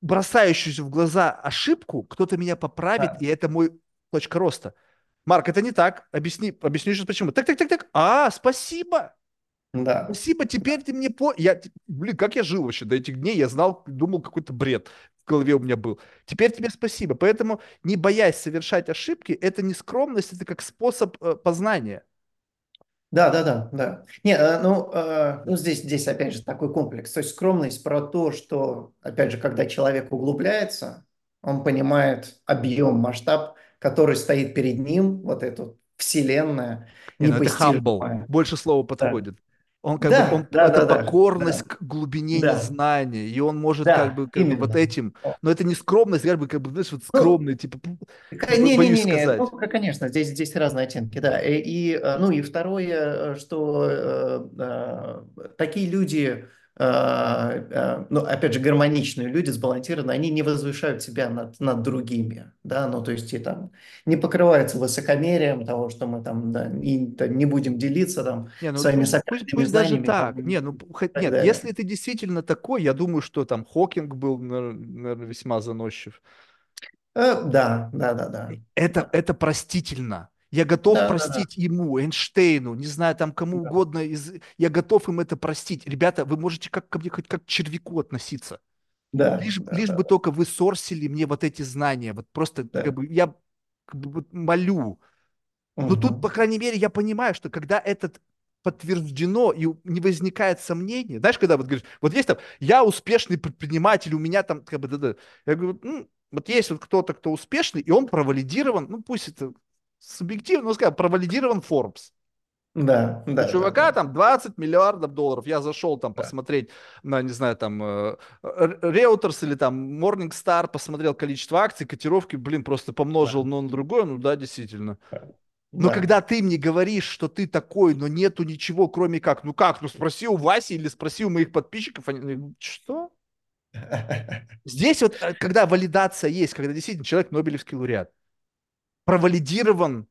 бросающуюся в глаза ошибку, кто-то меня поправит, да, и это мой точка роста. Марк, это не так. Объясни, объясню сейчас почему. Так, так, так, так. А, спасибо. да. Спасибо, теперь ты мне по... Я, блин, как я жил вообще до этих дней? Я знал, думал, какой-то бред голове у меня был. Теперь тебе спасибо. Поэтому, не боясь совершать ошибки, это не скромность, это как способ э, познания. Да, да, да, да. Не, э, ну, э, ну здесь, здесь опять же такой комплекс. То есть скромность про то, что, опять же, когда человек углубляется, он понимает объем, масштаб, который стоит перед ним, вот эту вселенная Не, ну это humble, больше слова подходит. Он как бы, да, он, да, это да, покорность да, к глубине да, незнания, и он может как да, бы, как бы вот именно. этим, но это не скромность, как бы, как бы, знаешь, вот Ну, скромный, типа, п- Ка- бо- боюсь Не-не-не, ну, конечно, здесь, здесь разные оттенки, да. И, и, э, ну, и второе, э, что э, э, такие люди, э, э, ну, опять же, гармоничные люди, сбалансированные, они не возвышают себя над, над другими, да, ну, то есть и там не покрываются высокомерием того, что мы там, да, и, там, не будем делиться там Не, ну своими пусть, пусть, пусть даже знаниями там, так. и Не, ну хоть- нет, далее. если ты действительно такой, я думаю, что там Хокинг был, наверное, весьма заносчив. Э, да, да, да, да, Это, это простительно. Я готов да, да, да, простить ему, Эйнштейну, не знаю, там кому да, угодно. Из... Я готов им это простить. Ребята, вы можете как ко мне хоть как к червяку относиться. да, Лишь, да, лишь да, бы только вы сорсили мне вот эти знания. Вот просто как да. бы я как бы молю. Но тут, по крайней мере, я понимаю, что когда этот подтверждено и не возникает сомнений, знаешь, когда вот говоришь, вот есть там, я успешный предприниматель, у меня там, как бы, да-да. Я говорю, ну, вот есть вот кто-то, кто успешный, и он провалидирован, ну, пусть это субъективно, но скажем, провалидирован Forbes. Да, У да, да, чувака да. там 20 миллиардов долларов. Я зашел там Да, посмотреть на, не знаю, там, э, Reuters или там Morningstar, посмотрел количество акций, котировки, блин, просто помножил да, одно на другое, ну да, действительно. Но да. когда ты мне говоришь, что ты такой, но нету ничего, кроме как, ну как, ну спроси у Васи или спроси у моих подписчиков, они, говорят, что? Здесь вот, э, когда валидация есть, когда действительно человек Нобелевский лауреат, провалидирован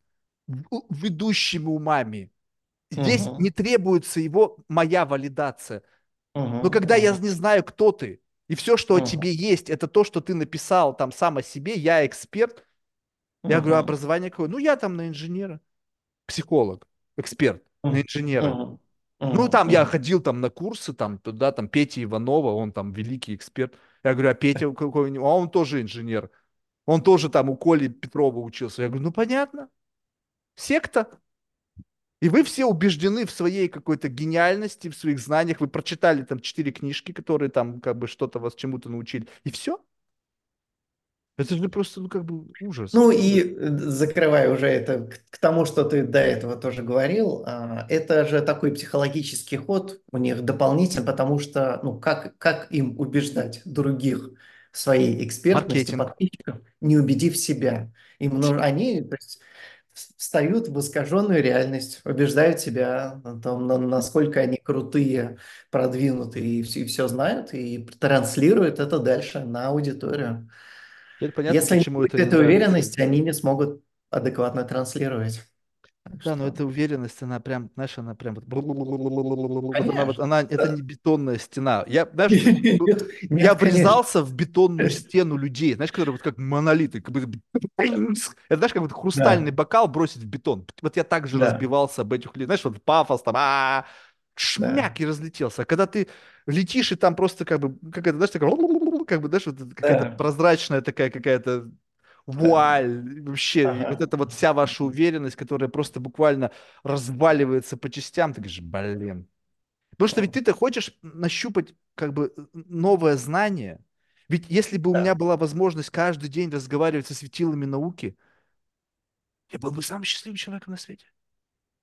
ведущими умами, здесь не Мгм, требуется его моя валидация. Но мгм, когда я мгм, не знаю, кто ты, и все, что о мгм, тебе есть, это то, что ты написал там сам о себе, я эксперт, я говорю, «А мгм, образование какое? Ну, я там на инженера, психолог, эксперт на инженера. мгм, Ну, там я ходил там на курсы, там туда, там Петя Иванова, он там великий эксперт. Я говорю, а Петя какой-нибудь, а он тоже инженер. Он тоже там у Коли Петрова учился. Я говорю, ну понятно, секта. И вы все убеждены в своей какой-то гениальности, в своих знаниях. Вы прочитали там четыре книжки, которые там как бы что-то вас чему-то научили. И все. Это же просто, ну, как бы ужас. Ну и э, закрывая уже это к тому, что ты до этого тоже говорил, а, это же такой психологический ход у них дополнительный, потому что, ну, как, как им убеждать других своей экспертности, Маркетинг. подписчиков, не убедив себя? Им нужно, они, то есть, встают в искаженную реальность, убеждают себя о том, на- насколько они крутые, продвинутые и все, и все знают, и транслируют это дальше на аудиторию. Теперь понятно, Если не будет это этой нравится. уверенности, они не смогут адекватно транслировать. Так Да, но эта уверенность, она прям, знаешь, она прям вот, вот она вот, она, это не бетонная стена. Я, знаешь, я врезался в бетонную стену людей, знаешь, которые вот как монолиты, как будто, это знаешь, как вот хрустальный бокал бросить в бетон. Вот я так же разбивался об этих людей, знаешь, вот пафос там, а шмяк и разлетелся. А когда ты летишь и там просто как бы, как это, знаешь, такая, как бы, знаешь, какая-то прозрачная такая какая-то да. вуаль, вообще, и вот Ага. эта вот вся ваша уверенность, которая просто буквально разваливается по частям, ты говоришь, блин. Потому что ведь ты-то хочешь нащупать как бы новое знание. Ведь если бы у Да. меня была возможность каждый день разговаривать со светилами науки, я был бы самым счастливым человеком на свете.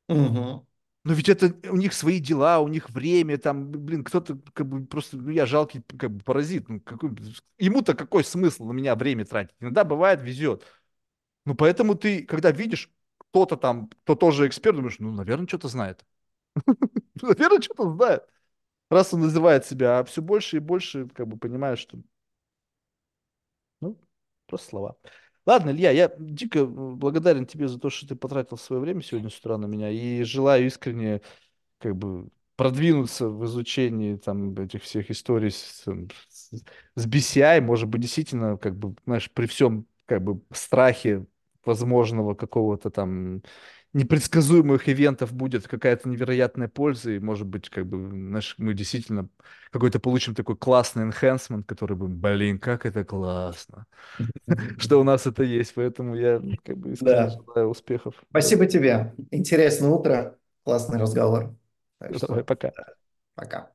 Мгм. Но ведь это у них свои дела, у них время, там, блин, кто-то как бы просто, ну, я жалкий как бы паразит. Ну, какой, ему-то какой смысл на меня время тратить? Иногда бывает, везет. Ну, поэтому ты, когда видишь кто-то там, кто тоже эксперт, думаешь, ну, наверное, что-то знает. Наверное, что-то знает. Раз он называет себя, а все больше и больше, как бы, понимаешь, что, ну, просто слова. Ладно, Илья, я дико благодарен тебе за то, что ты потратил свое время сегодня с утра на меня. И желаю искренне как бы продвинуться в изучении там этих всех историй с, с, BCI, может быть, действительно, как бы, знаешь, при всем как бы страхе возможного какого-то там непредсказуемых ивентов будет какая-то невероятная польза, и, может быть, как бы, знаешь, мы действительно какой-то получим такой классный enhancement, который бы, блин, как это классно, что у нас это есть, поэтому я как бы искренне желаю успехов. Спасибо тебе. Интересное утро, классный разговор. Давай, пока. пока.